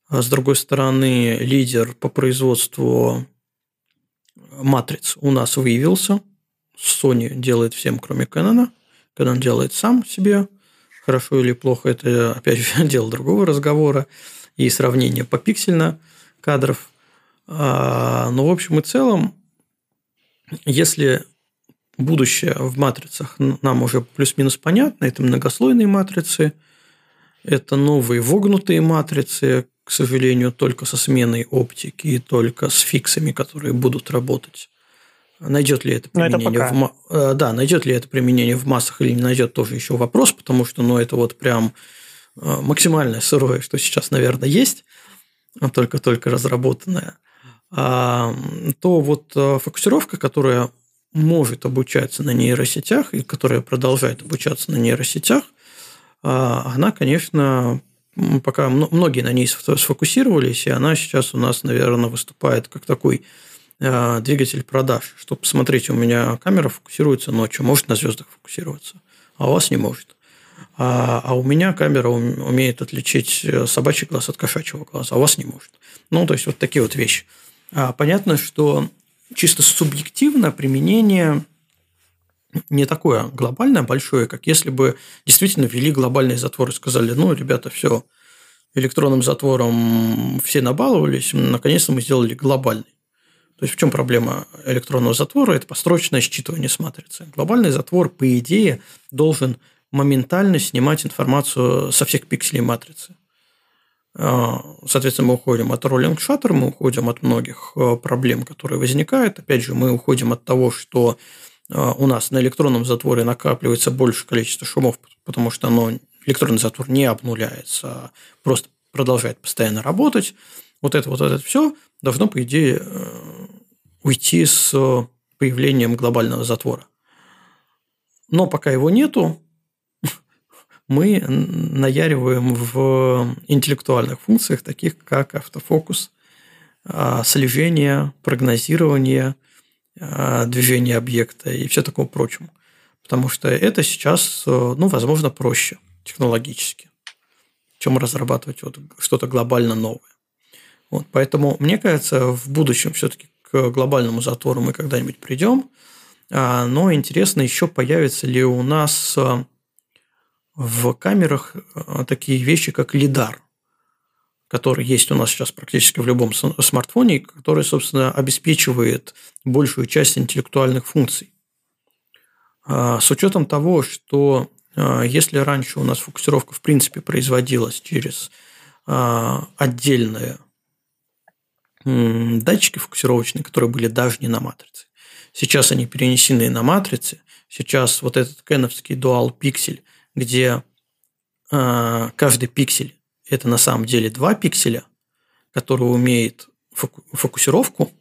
а с другой стороны, лидер по производству матриц у нас выявился. Sony делает всем, кроме Canon. Canon делает сам себе – хорошо или плохо, это, опять же, дело другого разговора и сравнение попиксельно кадров. А, но, в общем и целом, если будущее в матрицах. Нам уже плюс-минус понятно, это многослойные матрицы, это новые вогнутые матрицы, к сожалению, только со сменой оптики и только с фиксами, которые будут работать. Найдет ли это применение это в э, да, найдет ли это применение в массах или не найдет, тоже еще вопрос, потому что, ну, это вот прям э, максимальное сырое, что сейчас, наверное, есть, только-только разработанное, а, то вот э, фокусировка, которая может обучаться на нейросетях и которая продолжает обучаться на нейросетях, а, она, конечно, пока многие на ней сфокусировались, и она сейчас у нас, наверное, выступает как такой Э, двигатель продаж, что посмотрите, у меня камера фокусируется ночью, может на звездах фокусироваться, а у вас не может. А, а у меня камера умеет отличить э, собачий глаз от кошачьего глаза, а у вас не может. Ну, то есть, вот такие вот вещи. А, понятно, что чисто субъективно применение не такое глобальное, большое, как если бы действительно ввели глобальный затвор и сказали, ну, ребята, все, электронным затвором все набаловались, наконец-то мы сделали глобальный. То есть в чем проблема электронного затвора? Это построчное считывание с матрицы. Глобальный затвор, по идее, должен моментально снимать информацию со всех пикселей матрицы. А, соответственно, мы уходим от роллинг шаттер, мы уходим от многих а, проблем, которые возникают. Опять же, мы уходим от того, что а, у нас на электронном затворе накапливается больше количество шумов, потому что оно, электронный затвор не обнуляется, а просто продолжает постоянно работать. Вот это вот это все должно, по идее, э, уйти с появлением глобального затвора. Но пока его нету, мы наяриваем в интеллектуальных функциях, таких как автофокус, а, слежение, прогнозирование а, движения объекта и все такое прочее. Потому что это сейчас, ну, возможно, проще технологически, чем разрабатывать вот что-то глобально новое. Вот, поэтому, мне кажется, в будущем все-таки к глобальному затвору мы когда-нибудь придем. А, но интересно еще, появятся ли у нас а, в камерах а, такие вещи, как лидар, который есть у нас сейчас практически в любом смартфоне, который, собственно, обеспечивает большую часть интеллектуальных функций. С учетом того, что если раньше у нас фокусировка в принципе производилась через отдельное датчики фокусировочные, которые были даже не на матрице. Сейчас они перенесены на матрицы. Сейчас вот этот кеновский дуал пиксель, где э, каждый пиксель это на самом деле два пикселя, которые умеют фокусировку.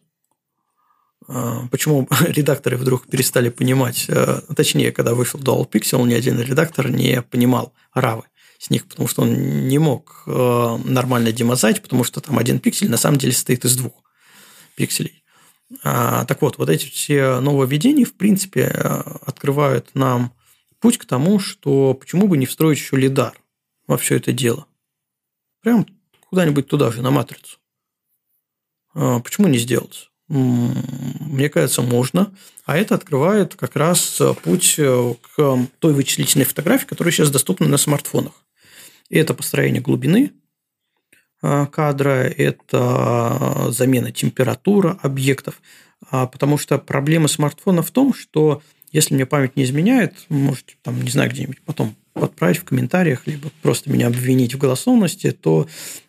Э, почему редакторы вдруг перестали понимать, э, точнее, когда вышел Dual Pixel, ни один редактор не понимал равы с них, потому что он не мог э, нормально демозать, потому что там один пиксель на самом деле состоит из двух пикселей. Так вот, вот эти все нововведения, в принципе, открывают нам путь к тому, что почему бы не встроить еще лидар во все это дело. Прям куда-нибудь туда же, на матрицу. А, почему не сделать? Мне кажется, можно. А это открывает как раз путь э, к той вычислительной фотографии, которая сейчас доступна на смартфонах. И это построение глубины а, кадра, это замена температуры объектов, а, потому что проблема смартфона в том, что если мне память не изменяет, можете там, не знаю, где-нибудь потом подправить в комментариях, либо просто меня обвинить в голословности, то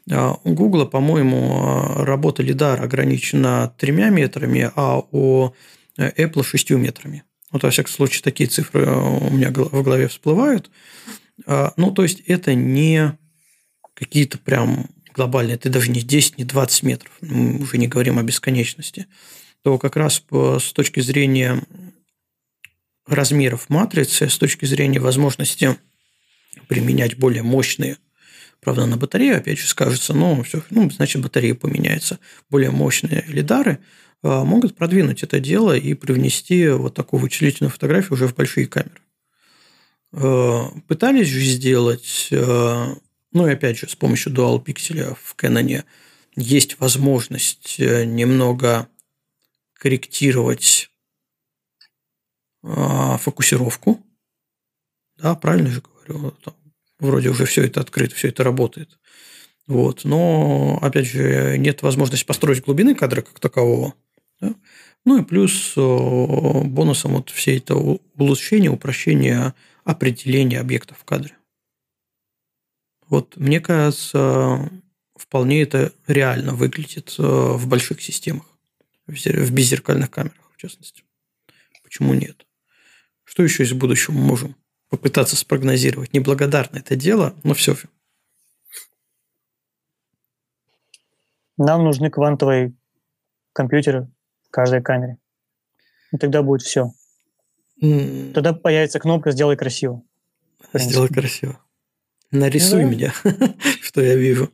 а, у Google, по-моему, работа лидар ограничена тремя метрами, а у Apple шестью метрами. Вот, во всяком случае, такие цифры у меня в голове всплывают. А, ну, то есть, это не какие-то прям глобальные, это даже не 10, не 20 метров, мы уже не говорим о бесконечности, то как раз с точки зрения размеров матрицы, с точки зрения возможности применять более мощные правда, на батарею, опять же, скажется, но все, ну, значит, батарея поменяется. Более мощные лидары а, могут продвинуть это дело и привнести вот такую вычислительную фотографию уже в большие камеры. А, пытались же сделать, ну и опять же, с помощью Dual Pixel в Canon есть возможность э, немного корректировать фокусировку. Да, правильно же говорю. Там вроде уже все это открыто, все это работает. Вот. Но, опять же, нет возможности построить глубины кадра как такового. Да? Ну и плюс бонусом вот все это улучшение, упрощение определения объектов в кадре. Вот мне кажется, вполне это реально выглядит в больших системах, в беззеркальных камерах, в частности. Почему нет? Что еще из будущего мы можем попытаться спрогнозировать. Неблагодарно это дело, но все же. Нам нужны квантовые компьютеры в каждой камере. И тогда будет все. Mm. Тогда появится кнопка «Сделай красиво». Сделай красиво. Нарисуй да. меня, что я вижу.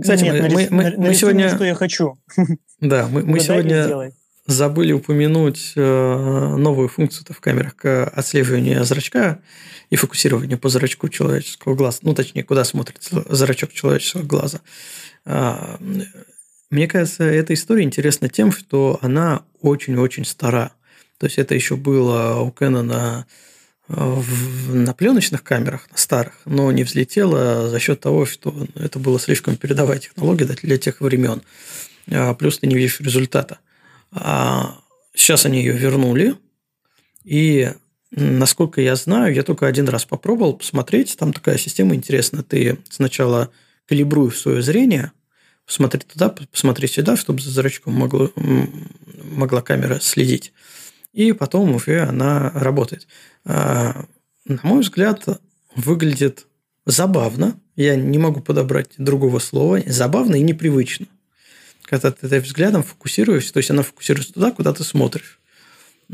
Кстати, Нет, мы, нарис... мы, мы сегодня... что я хочу. Да, мы, мы сегодня забыли упомянуть э, новую функцию в камерах отслеживания зрачка и фокусирования по зрачку человеческого глаза. Ну, точнее, куда смотрит зрачок человеческого глаза. А, мне кажется, эта история интересна тем, что она очень-очень стара. То есть это еще было у Кэнона на пленочных камерах, на старых, но не взлетело за счет того, что это было слишком передовая технология для тех времен. А, плюс ты не видишь результата. А сейчас они ее вернули, и насколько я знаю, я только один раз попробовал посмотреть, там такая система интересная. Ты сначала калибруешь свое зрение, посмотри туда, посмотри сюда, чтобы за зрачком могло, могла камера следить. И потом уже она работает. А, на мой взгляд, выглядит забавно. Я не могу подобрать другого слова. Забавно и непривычно когда ты взглядом фокусируешься, то есть она фокусируется туда, куда ты смотришь.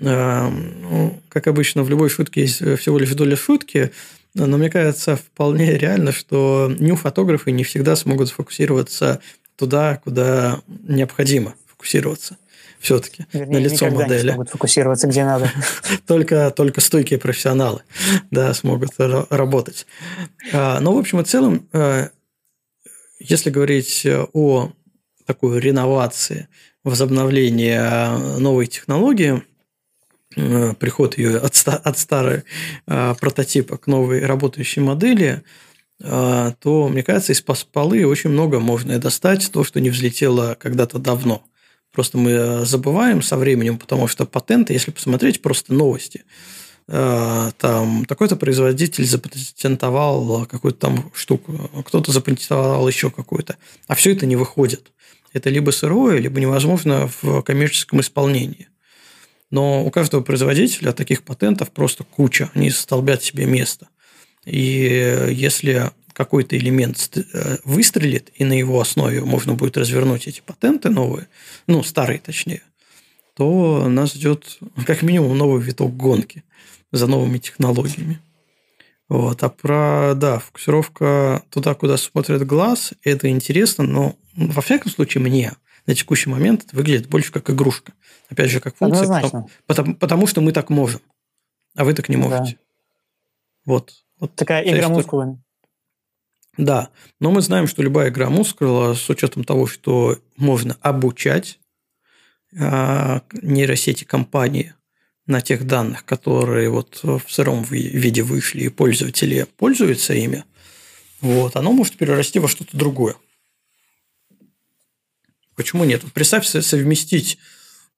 А, ну, как обычно, в любой шутке есть всего лишь доля шутки, но мне кажется вполне реально, что нью-фотографы не всегда смогут сфокусироваться туда, куда необходимо фокусироваться все-таки на лицо модели. Не смогут фокусироваться где надо. только, только стойкие профессионалы да, смогут работать. А, но, в общем и целом, э, если говорить о такой реновации, возобновления новой технологии, э, приход ее от, от старой э, прототипа к новой работающей модели, э, то, мне кажется, из полы очень много можно достать, то, что не взлетело когда-то давно. Просто мы забываем со временем, потому что патенты, если посмотреть просто новости, там такой-то производитель запатентовал какую-то там штуку, кто-то запатентовал еще какую-то, а все это не выходит это либо сырое, либо невозможно в коммерческом исполнении. Но у каждого производителя таких патентов просто куча, они столбят себе место. И если какой-то элемент э, выстрелит, и на его основе можно будет развернуть эти патенты новые, ну, старые точнее, то нас ждет как минимум новый виток гонки за новыми технологиями. Вот. А про, да, фокусировка туда, куда смотрит глаз, это интересно, но во всяком случае мне на текущий момент это выглядит больше как игрушка. Опять же, как функция, потому, потому, потому что мы так можем, а вы так не можете. Да. Вот. вот. Такая игра мускулами. Да, но мы знаем, что любая игра мускула, с учетом того, что можно обучать э, нейросети компании на тех данных, которые вот в сыром виде вышли, и пользователи пользуются ими, вот, оно может перерасти во что-то другое. Почему нет? Представь совместить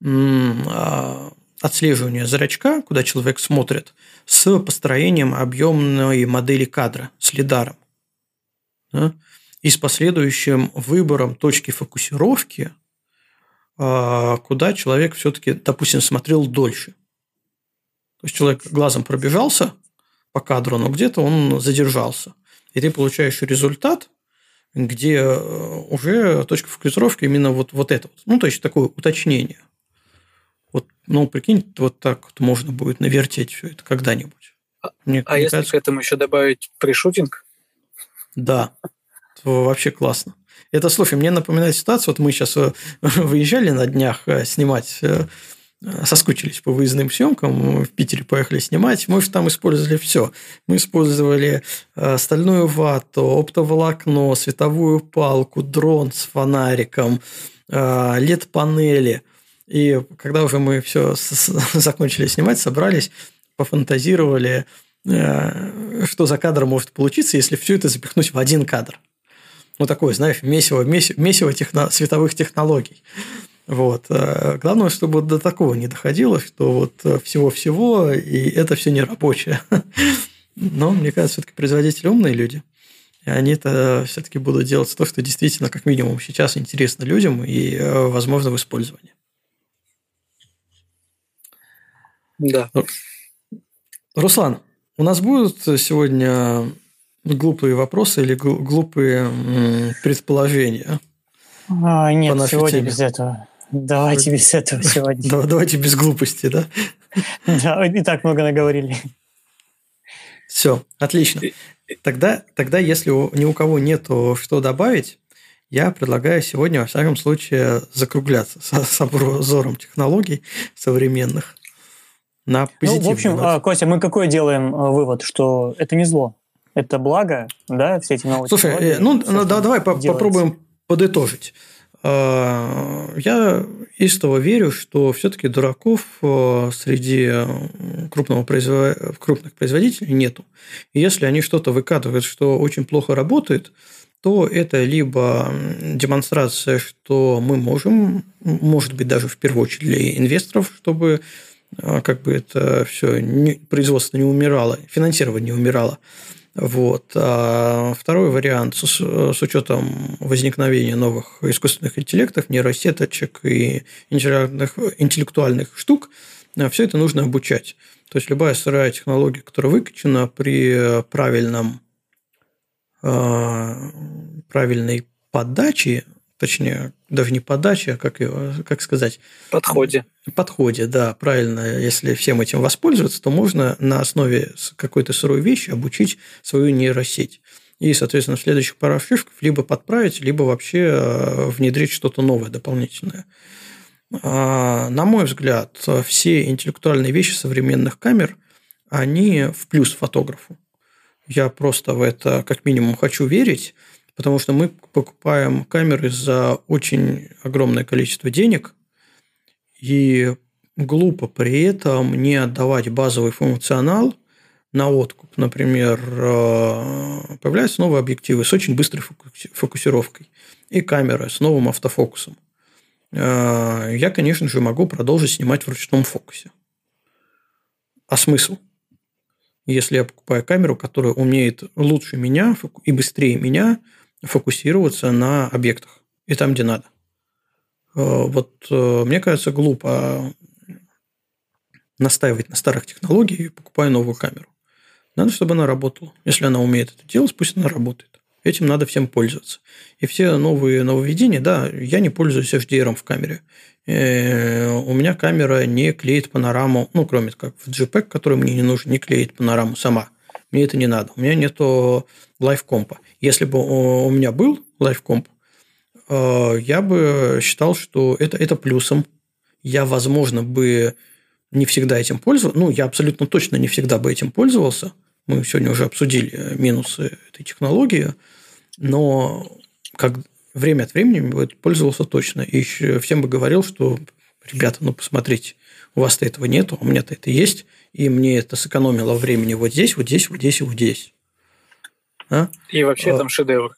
а, отслеживание зрачка, куда человек смотрит, с построением объемной модели кадра, с лидаром. Да? И с последующим выбором точки фокусировки, а, куда человек все-таки, допустим, смотрел дольше – то есть человек глазом пробежался по кадру, но где-то он задержался. И ты получаешь результат, где э, уже точка фокусировки именно вот, вот это вот. Ну, то есть такое уточнение. Вот, ну, прикинь, вот так вот можно будет навертеть все это когда-нибудь. Мне, а мне если кажется... к этому еще добавить пришутинг? Да, вообще классно. Это, слушай, мне напоминает ситуацию, вот мы сейчас э, выезжали на днях э, снимать соскучились по выездным съемкам, в Питере поехали снимать, мы же там использовали все. Мы использовали стальную вату, оптоволокно, световую палку, дрон с фонариком, LED-панели. И когда уже мы все закончили снимать, собрались, пофантазировали, что за кадр может получиться, если все это запихнуть в один кадр ну, такое, знаешь, месиво, месиво, месиво техно, световых технологий. Вот. Э, главное, чтобы до такого не доходило, что вот э, всего-всего, и это все не рабочее. Но, мне кажется, все-таки производители умные люди. И они это все-таки будут делать то, что действительно, как минимум, сейчас интересно людям и э, возможно в использовании. Да. Руслан, у нас будут сегодня глупые вопросы или глупые предположения? А, нет, сегодня теме. без этого. Давайте без этого сегодня. Давайте без глупости, да? Да, и так много наговорили. Все, отлично. Тогда, тогда если ни у кого нету что добавить, я предлагаю сегодня, во всяком случае, закругляться с, с обзором технологий современных на позитивную. Ну, в общем, ноте. Костя, мы какой делаем э, вывод, что это не зло? это благо, да, все эти новости. Слушай, э, ну, ну да, давай делается. попробуем подытожить. А, я истово верю, что все-таки дураков э, среди крупного производ... крупных производителей нету. И если они что-то выкатывают, что очень плохо работает, то это либо демонстрация, что мы можем, может быть, даже в первую очередь для инвесторов, чтобы э, как бы это все производство не умирало, финансирование не умирало. Вот. А второй вариант с, с учетом возникновения новых искусственных интеллектов, нейросеточек и интеллектуальных, штук, все это нужно обучать. То есть любая сырая технология, которая выкачана при правильном, а, правильной подаче точнее, даже не подача, а как, его, как сказать? Подходе. Подходе, да, правильно. Если всем этим воспользоваться, то можно на основе какой-то сырой вещи обучить свою нейросеть. И, соответственно, в следующих парах шишков либо подправить, либо вообще э, внедрить что-то новое, дополнительное. А, на мой взгляд, все интеллектуальные вещи современных камер, они в плюс фотографу. Я просто в это как минимум хочу верить, потому что мы покупаем камеры за очень огромное количество денег, и глупо при этом не отдавать базовый функционал на откуп. Например, э, появляются новые объективы с очень быстрой фокусировкой и камера с новым автофокусом. Э, я, конечно же, могу продолжить снимать в ручном фокусе. А смысл? Если я покупаю камеру, которая умеет лучше меня и быстрее меня фокусироваться на объектах и там, где надо. Э, вот э, мне кажется, глупо настаивать на старых технологиях, покупая новую камеру. Надо, чтобы она работала. Если она умеет это делать, пусть она работает. Этим надо всем пользоваться. И все новые нововведения, да, я не пользуюсь HDR в камере. Э, у меня камера не клеит панораму, ну, кроме как в JPEG, который мне не нужен, не клеит панораму сама. Мне это не надо. У меня нету лайфкомпа. Если бы у меня был лайфкомп, э, я бы считал, что это, это плюсом. Я, возможно, бы не всегда этим пользовался. Ну, я абсолютно точно не всегда бы этим пользовался. Мы сегодня уже обсудили минусы этой технологии. Но как время от времени пользовался точно. И еще всем бы говорил, что, ребята, ну, посмотрите, у вас-то этого нет, а у меня-то это есть, и мне это сэкономило времени вот здесь, вот здесь, вот здесь и вот здесь. А? И вообще а, там шедевр.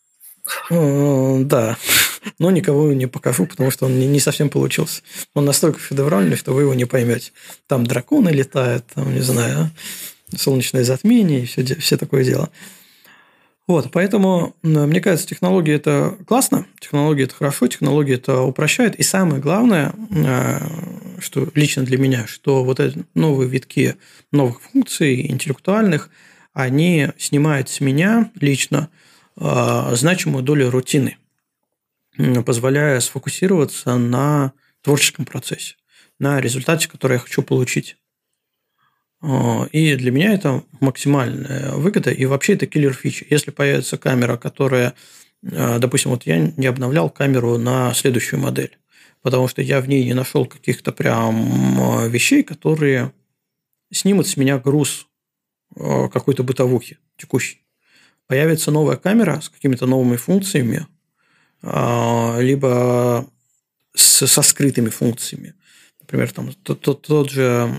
Да, но никого не покажу, потому что он не совсем получился. Он настолько шедевральный, что вы его не поймете. Там драконы летают, там, не знаю, а? солнечное затмение и все, все такое дело. Вот, поэтому, мне кажется, технологии – это классно, технологии – это хорошо, технологии это упрощает. И самое главное, э, что лично для меня, что вот эти новые витки новых функций интеллектуальных, они снимают с меня лично э, значимую долю рутины, позволяя сфокусироваться на творческом процессе, на результате, который я хочу получить. И для меня это максимальная выгода, и вообще это киллер фича. Если появится камера, которая, допустим, вот я не обновлял камеру на следующую модель, потому что я в ней не нашел каких-то прям вещей, которые снимут с меня груз какой-то бытовухи текущей. Появится новая камера с какими-то новыми функциями, либо со скрытыми функциями. Например, там, тот, тот, тот же,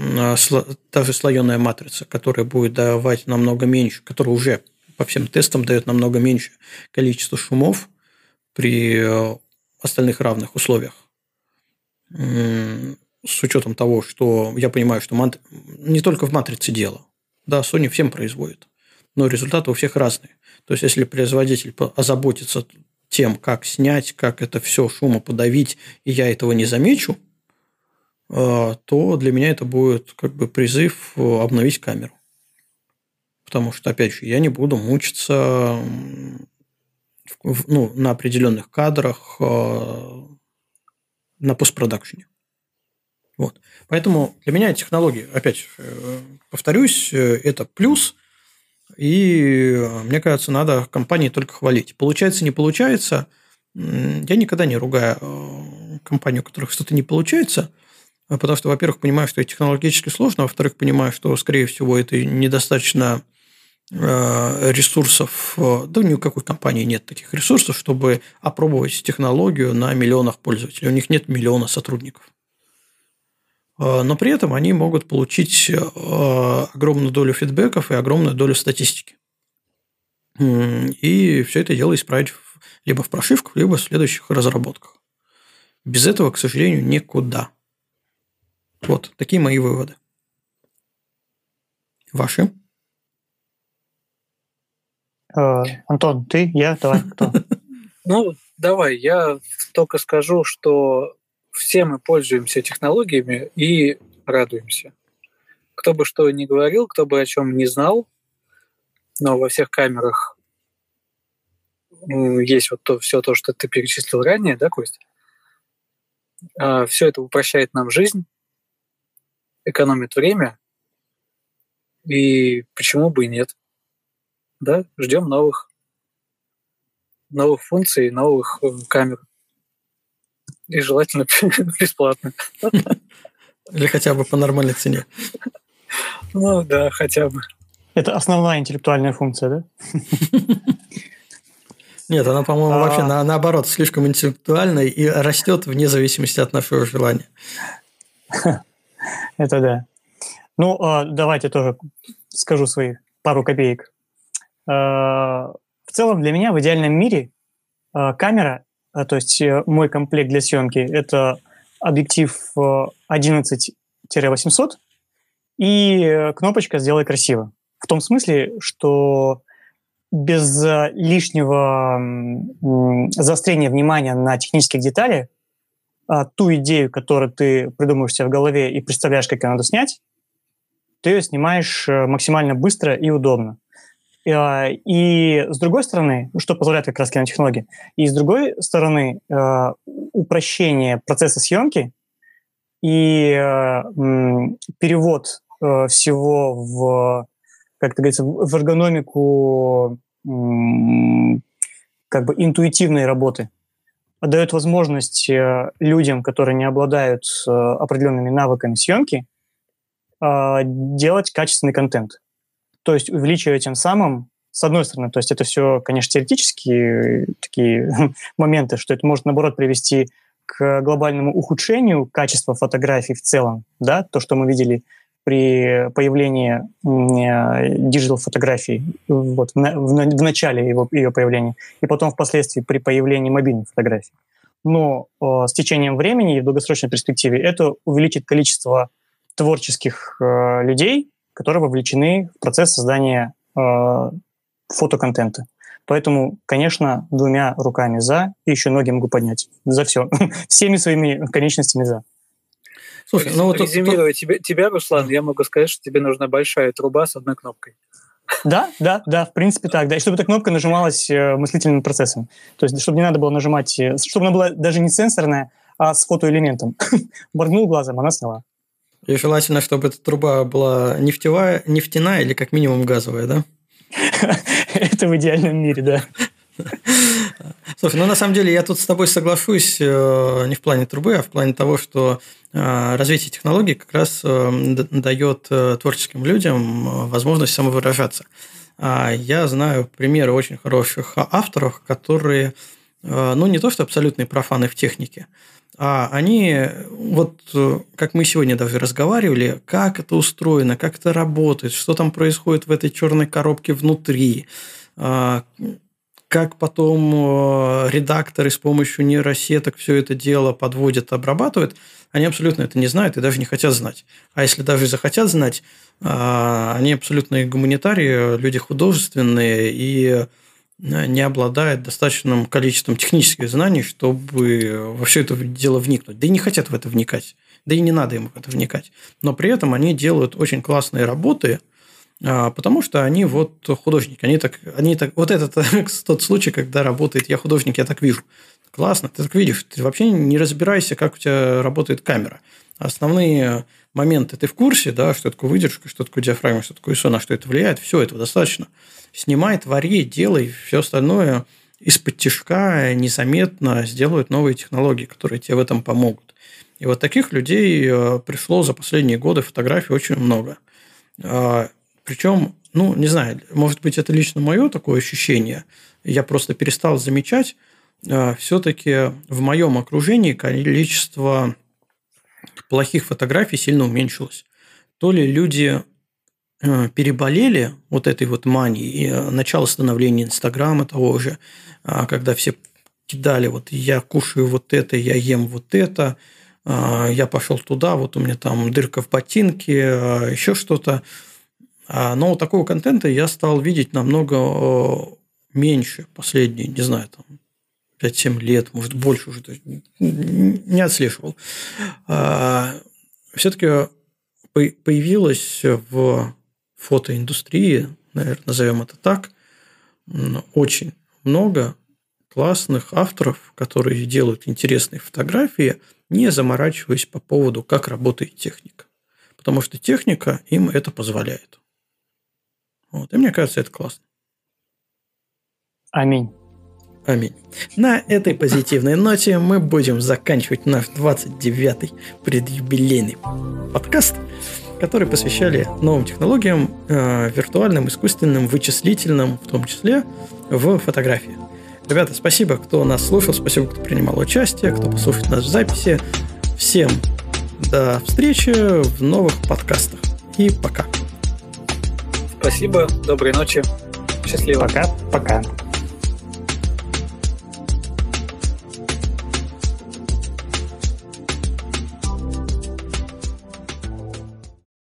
та же слоеная матрица, которая будет давать намного меньше, которая уже по всем тестам дает намного меньше количество шумов при э, остальных равных условиях. С учетом того, что я понимаю, что мат... не только в матрице дело. Да, Sony всем производит, но результаты у всех разные. То есть, если производитель озаботится тем, как снять, как это все шума подавить, и я этого не замечу – а, то для меня это будет как бы призыв э, обновить камеру. Потому что, опять же, я не буду мучиться ну, на определенных кадрах э, на постпродакшене. Вот. Поэтому для меня технологии, опять э, повторюсь, это плюс. И мне кажется, надо компании только хвалить. Получается, не получается. Я никогда не ругаю компанию, у которых что-то не получается – а потому что, во-первых, понимаю, что это технологически сложно, во-вторых, понимаю, что, скорее всего, это недостаточно э, ресурсов, э, да ни у какой компании нет таких ресурсов, чтобы опробовать технологию на миллионах пользователей. У них нет миллиона сотрудников. Э, но при этом они могут получить огромную долю фидбэков и огромную долю статистики. И все это дело исправить либо в прошивках, либо в следующих разработках. Без этого, к сожалению, никуда. Вот такие мои выводы. Ваши? Э, Антон, ты, я, давай, кто? Ну, давай, я только скажу, что все мы пользуемся технологиями и радуемся. Кто бы что ни говорил, кто бы о чем не знал, но во всех камерах есть вот то, все то, что ты перечислил ранее, да, Кость? А, все это упрощает нам жизнь, экономит время. И почему бы и нет? Да, ждем новых, новых функций, новых э, камер. И желательно бесплатно. Или хотя бы по нормальной цене. Ну да, хотя бы. Это основная интеллектуальная функция, да? Нет, она, по-моему, а... вообще на, наоборот слишком интеллектуальная и растет вне зависимости от нашего желания. Это да. Ну, а, давайте тоже скажу свои пару копеек. А, в целом для меня в идеальном мире а, камера, то есть э, мой комплект для съемки, это объектив 11-800 э, и э, кнопочка «Сделай красиво». В том смысле, что без лишнего заострения внимания на технических деталях а, ту идею, которую ты придумываешь себе в голове и представляешь, как ее надо снять, ты ее снимаешь э, максимально быстро и удобно. И, а, и с другой стороны, что позволяет как раз кинотехнологии, и с другой стороны, э, упрощение процесса съемки и э, перевод всего в, как это говорится, в эргономику как бы интуитивной работы дает возможность э, людям, которые не обладают э, определенными навыками съемки, э, делать качественный контент. То есть увеличивая тем самым, с одной стороны, то есть это все, конечно, теоретические такие моменты, что это может, наоборот, привести к глобальному ухудшению качества фотографий в целом, да, то, что мы видели при появлении digital фотографий вот, в, в, в начале его, ее появления, и потом впоследствии при появлении мобильных фотографий. Но э, с течением времени и в долгосрочной перспективе это увеличит количество творческих э, людей, которые вовлечены в процесс создания э, фотоконтента. Поэтому, конечно, двумя руками за, и еще ноги могу поднять. За все. Всеми своими конечностями за. Слушай, ну вот Резюмируя тебя, тебя, Руслан, я могу сказать, что тебе нужна большая труба с одной кнопкой. Да, да, да, в принципе так. Да. И чтобы эта кнопка нажималась э, мыслительным процессом. То есть, чтобы не надо было нажимать, э, чтобы она была даже не сенсорная, а с фотоэлементом. Моргнул глазом, она сняла. И желательно, чтобы эта труба была нефтевая, нефтяная или как минимум газовая, да? Это в идеальном мире, да. Слушай, ну на самом деле я тут с тобой соглашусь э, не в плане трубы, а в плане того, что э, развитие технологий как раз э, дает творческим людям возможность самовыражаться. А я знаю примеры очень хороших авторов, которые, ну не то что абсолютные профаны в технике, а они, вот как мы сегодня даже разговаривали, как это устроено, как это работает, что там происходит в этой черной коробке внутри, а, как потом э, редакторы с помощью нейросеток все это дело подводят, обрабатывают, они абсолютно это не знают и даже не хотят знать. А если даже захотят знать, а, они абсолютные гуманитарии, люди художественные и э, не обладают достаточным количеством технических знаний, чтобы во все это дело вникнуть. Да и не хотят в это вникать. Да и не надо им в это вникать. Но при этом они делают очень классные работы, а, потому что они вот художники. Они так, они так, вот этот тот случай, когда работает я художник, я так вижу. Классно, ты так видишь. Ты вообще не разбирайся, как у тебя работает камера. Основные моменты ты в курсе, да, что такое выдержка, что такое диафрагма, что такое ISO, на что это влияет. Все этого достаточно. Снимай, твори, делай, все остальное из-под тяжка незаметно сделают новые технологии, которые тебе в этом помогут. И вот таких людей э, пришло за последние годы фотографий очень много. А, причем, ну, не знаю, может быть, это лично мое такое ощущение. Я просто перестал замечать. А, Все-таки в моем окружении количество плохих фотографий сильно уменьшилось. То ли люди э, переболели вот этой вот манией, э, начало становления Инстаграма того же, а, когда все кидали, вот я кушаю вот это, я ем вот это, а, я пошел туда, вот у меня там дырка в ботинке, еще что-то. А, но такого контента я стал видеть намного меньше последние, не знаю, там, 5-7 лет, может, больше уже не отслеживал. А, Все-таки появилось в фотоиндустрии, наверное, назовем это так, очень много классных авторов, которые делают интересные фотографии, не заморачиваясь по поводу, как работает техника. Потому что техника им это позволяет. Вот. И мне кажется, это классно. Аминь. Аминь. На этой позитивной ноте мы будем заканчивать наш 29-й предюбилейный подкаст, который посвящали новым технологиям, э, виртуальным, искусственным, вычислительным, в том числе в фотографии. Ребята, спасибо, кто нас слушал, спасибо, кто принимал участие, кто послушает нас в записи. Всем до встречи в новых подкастах. И пока. Спасибо, доброй ночи. Счастливо. Пока. Пока.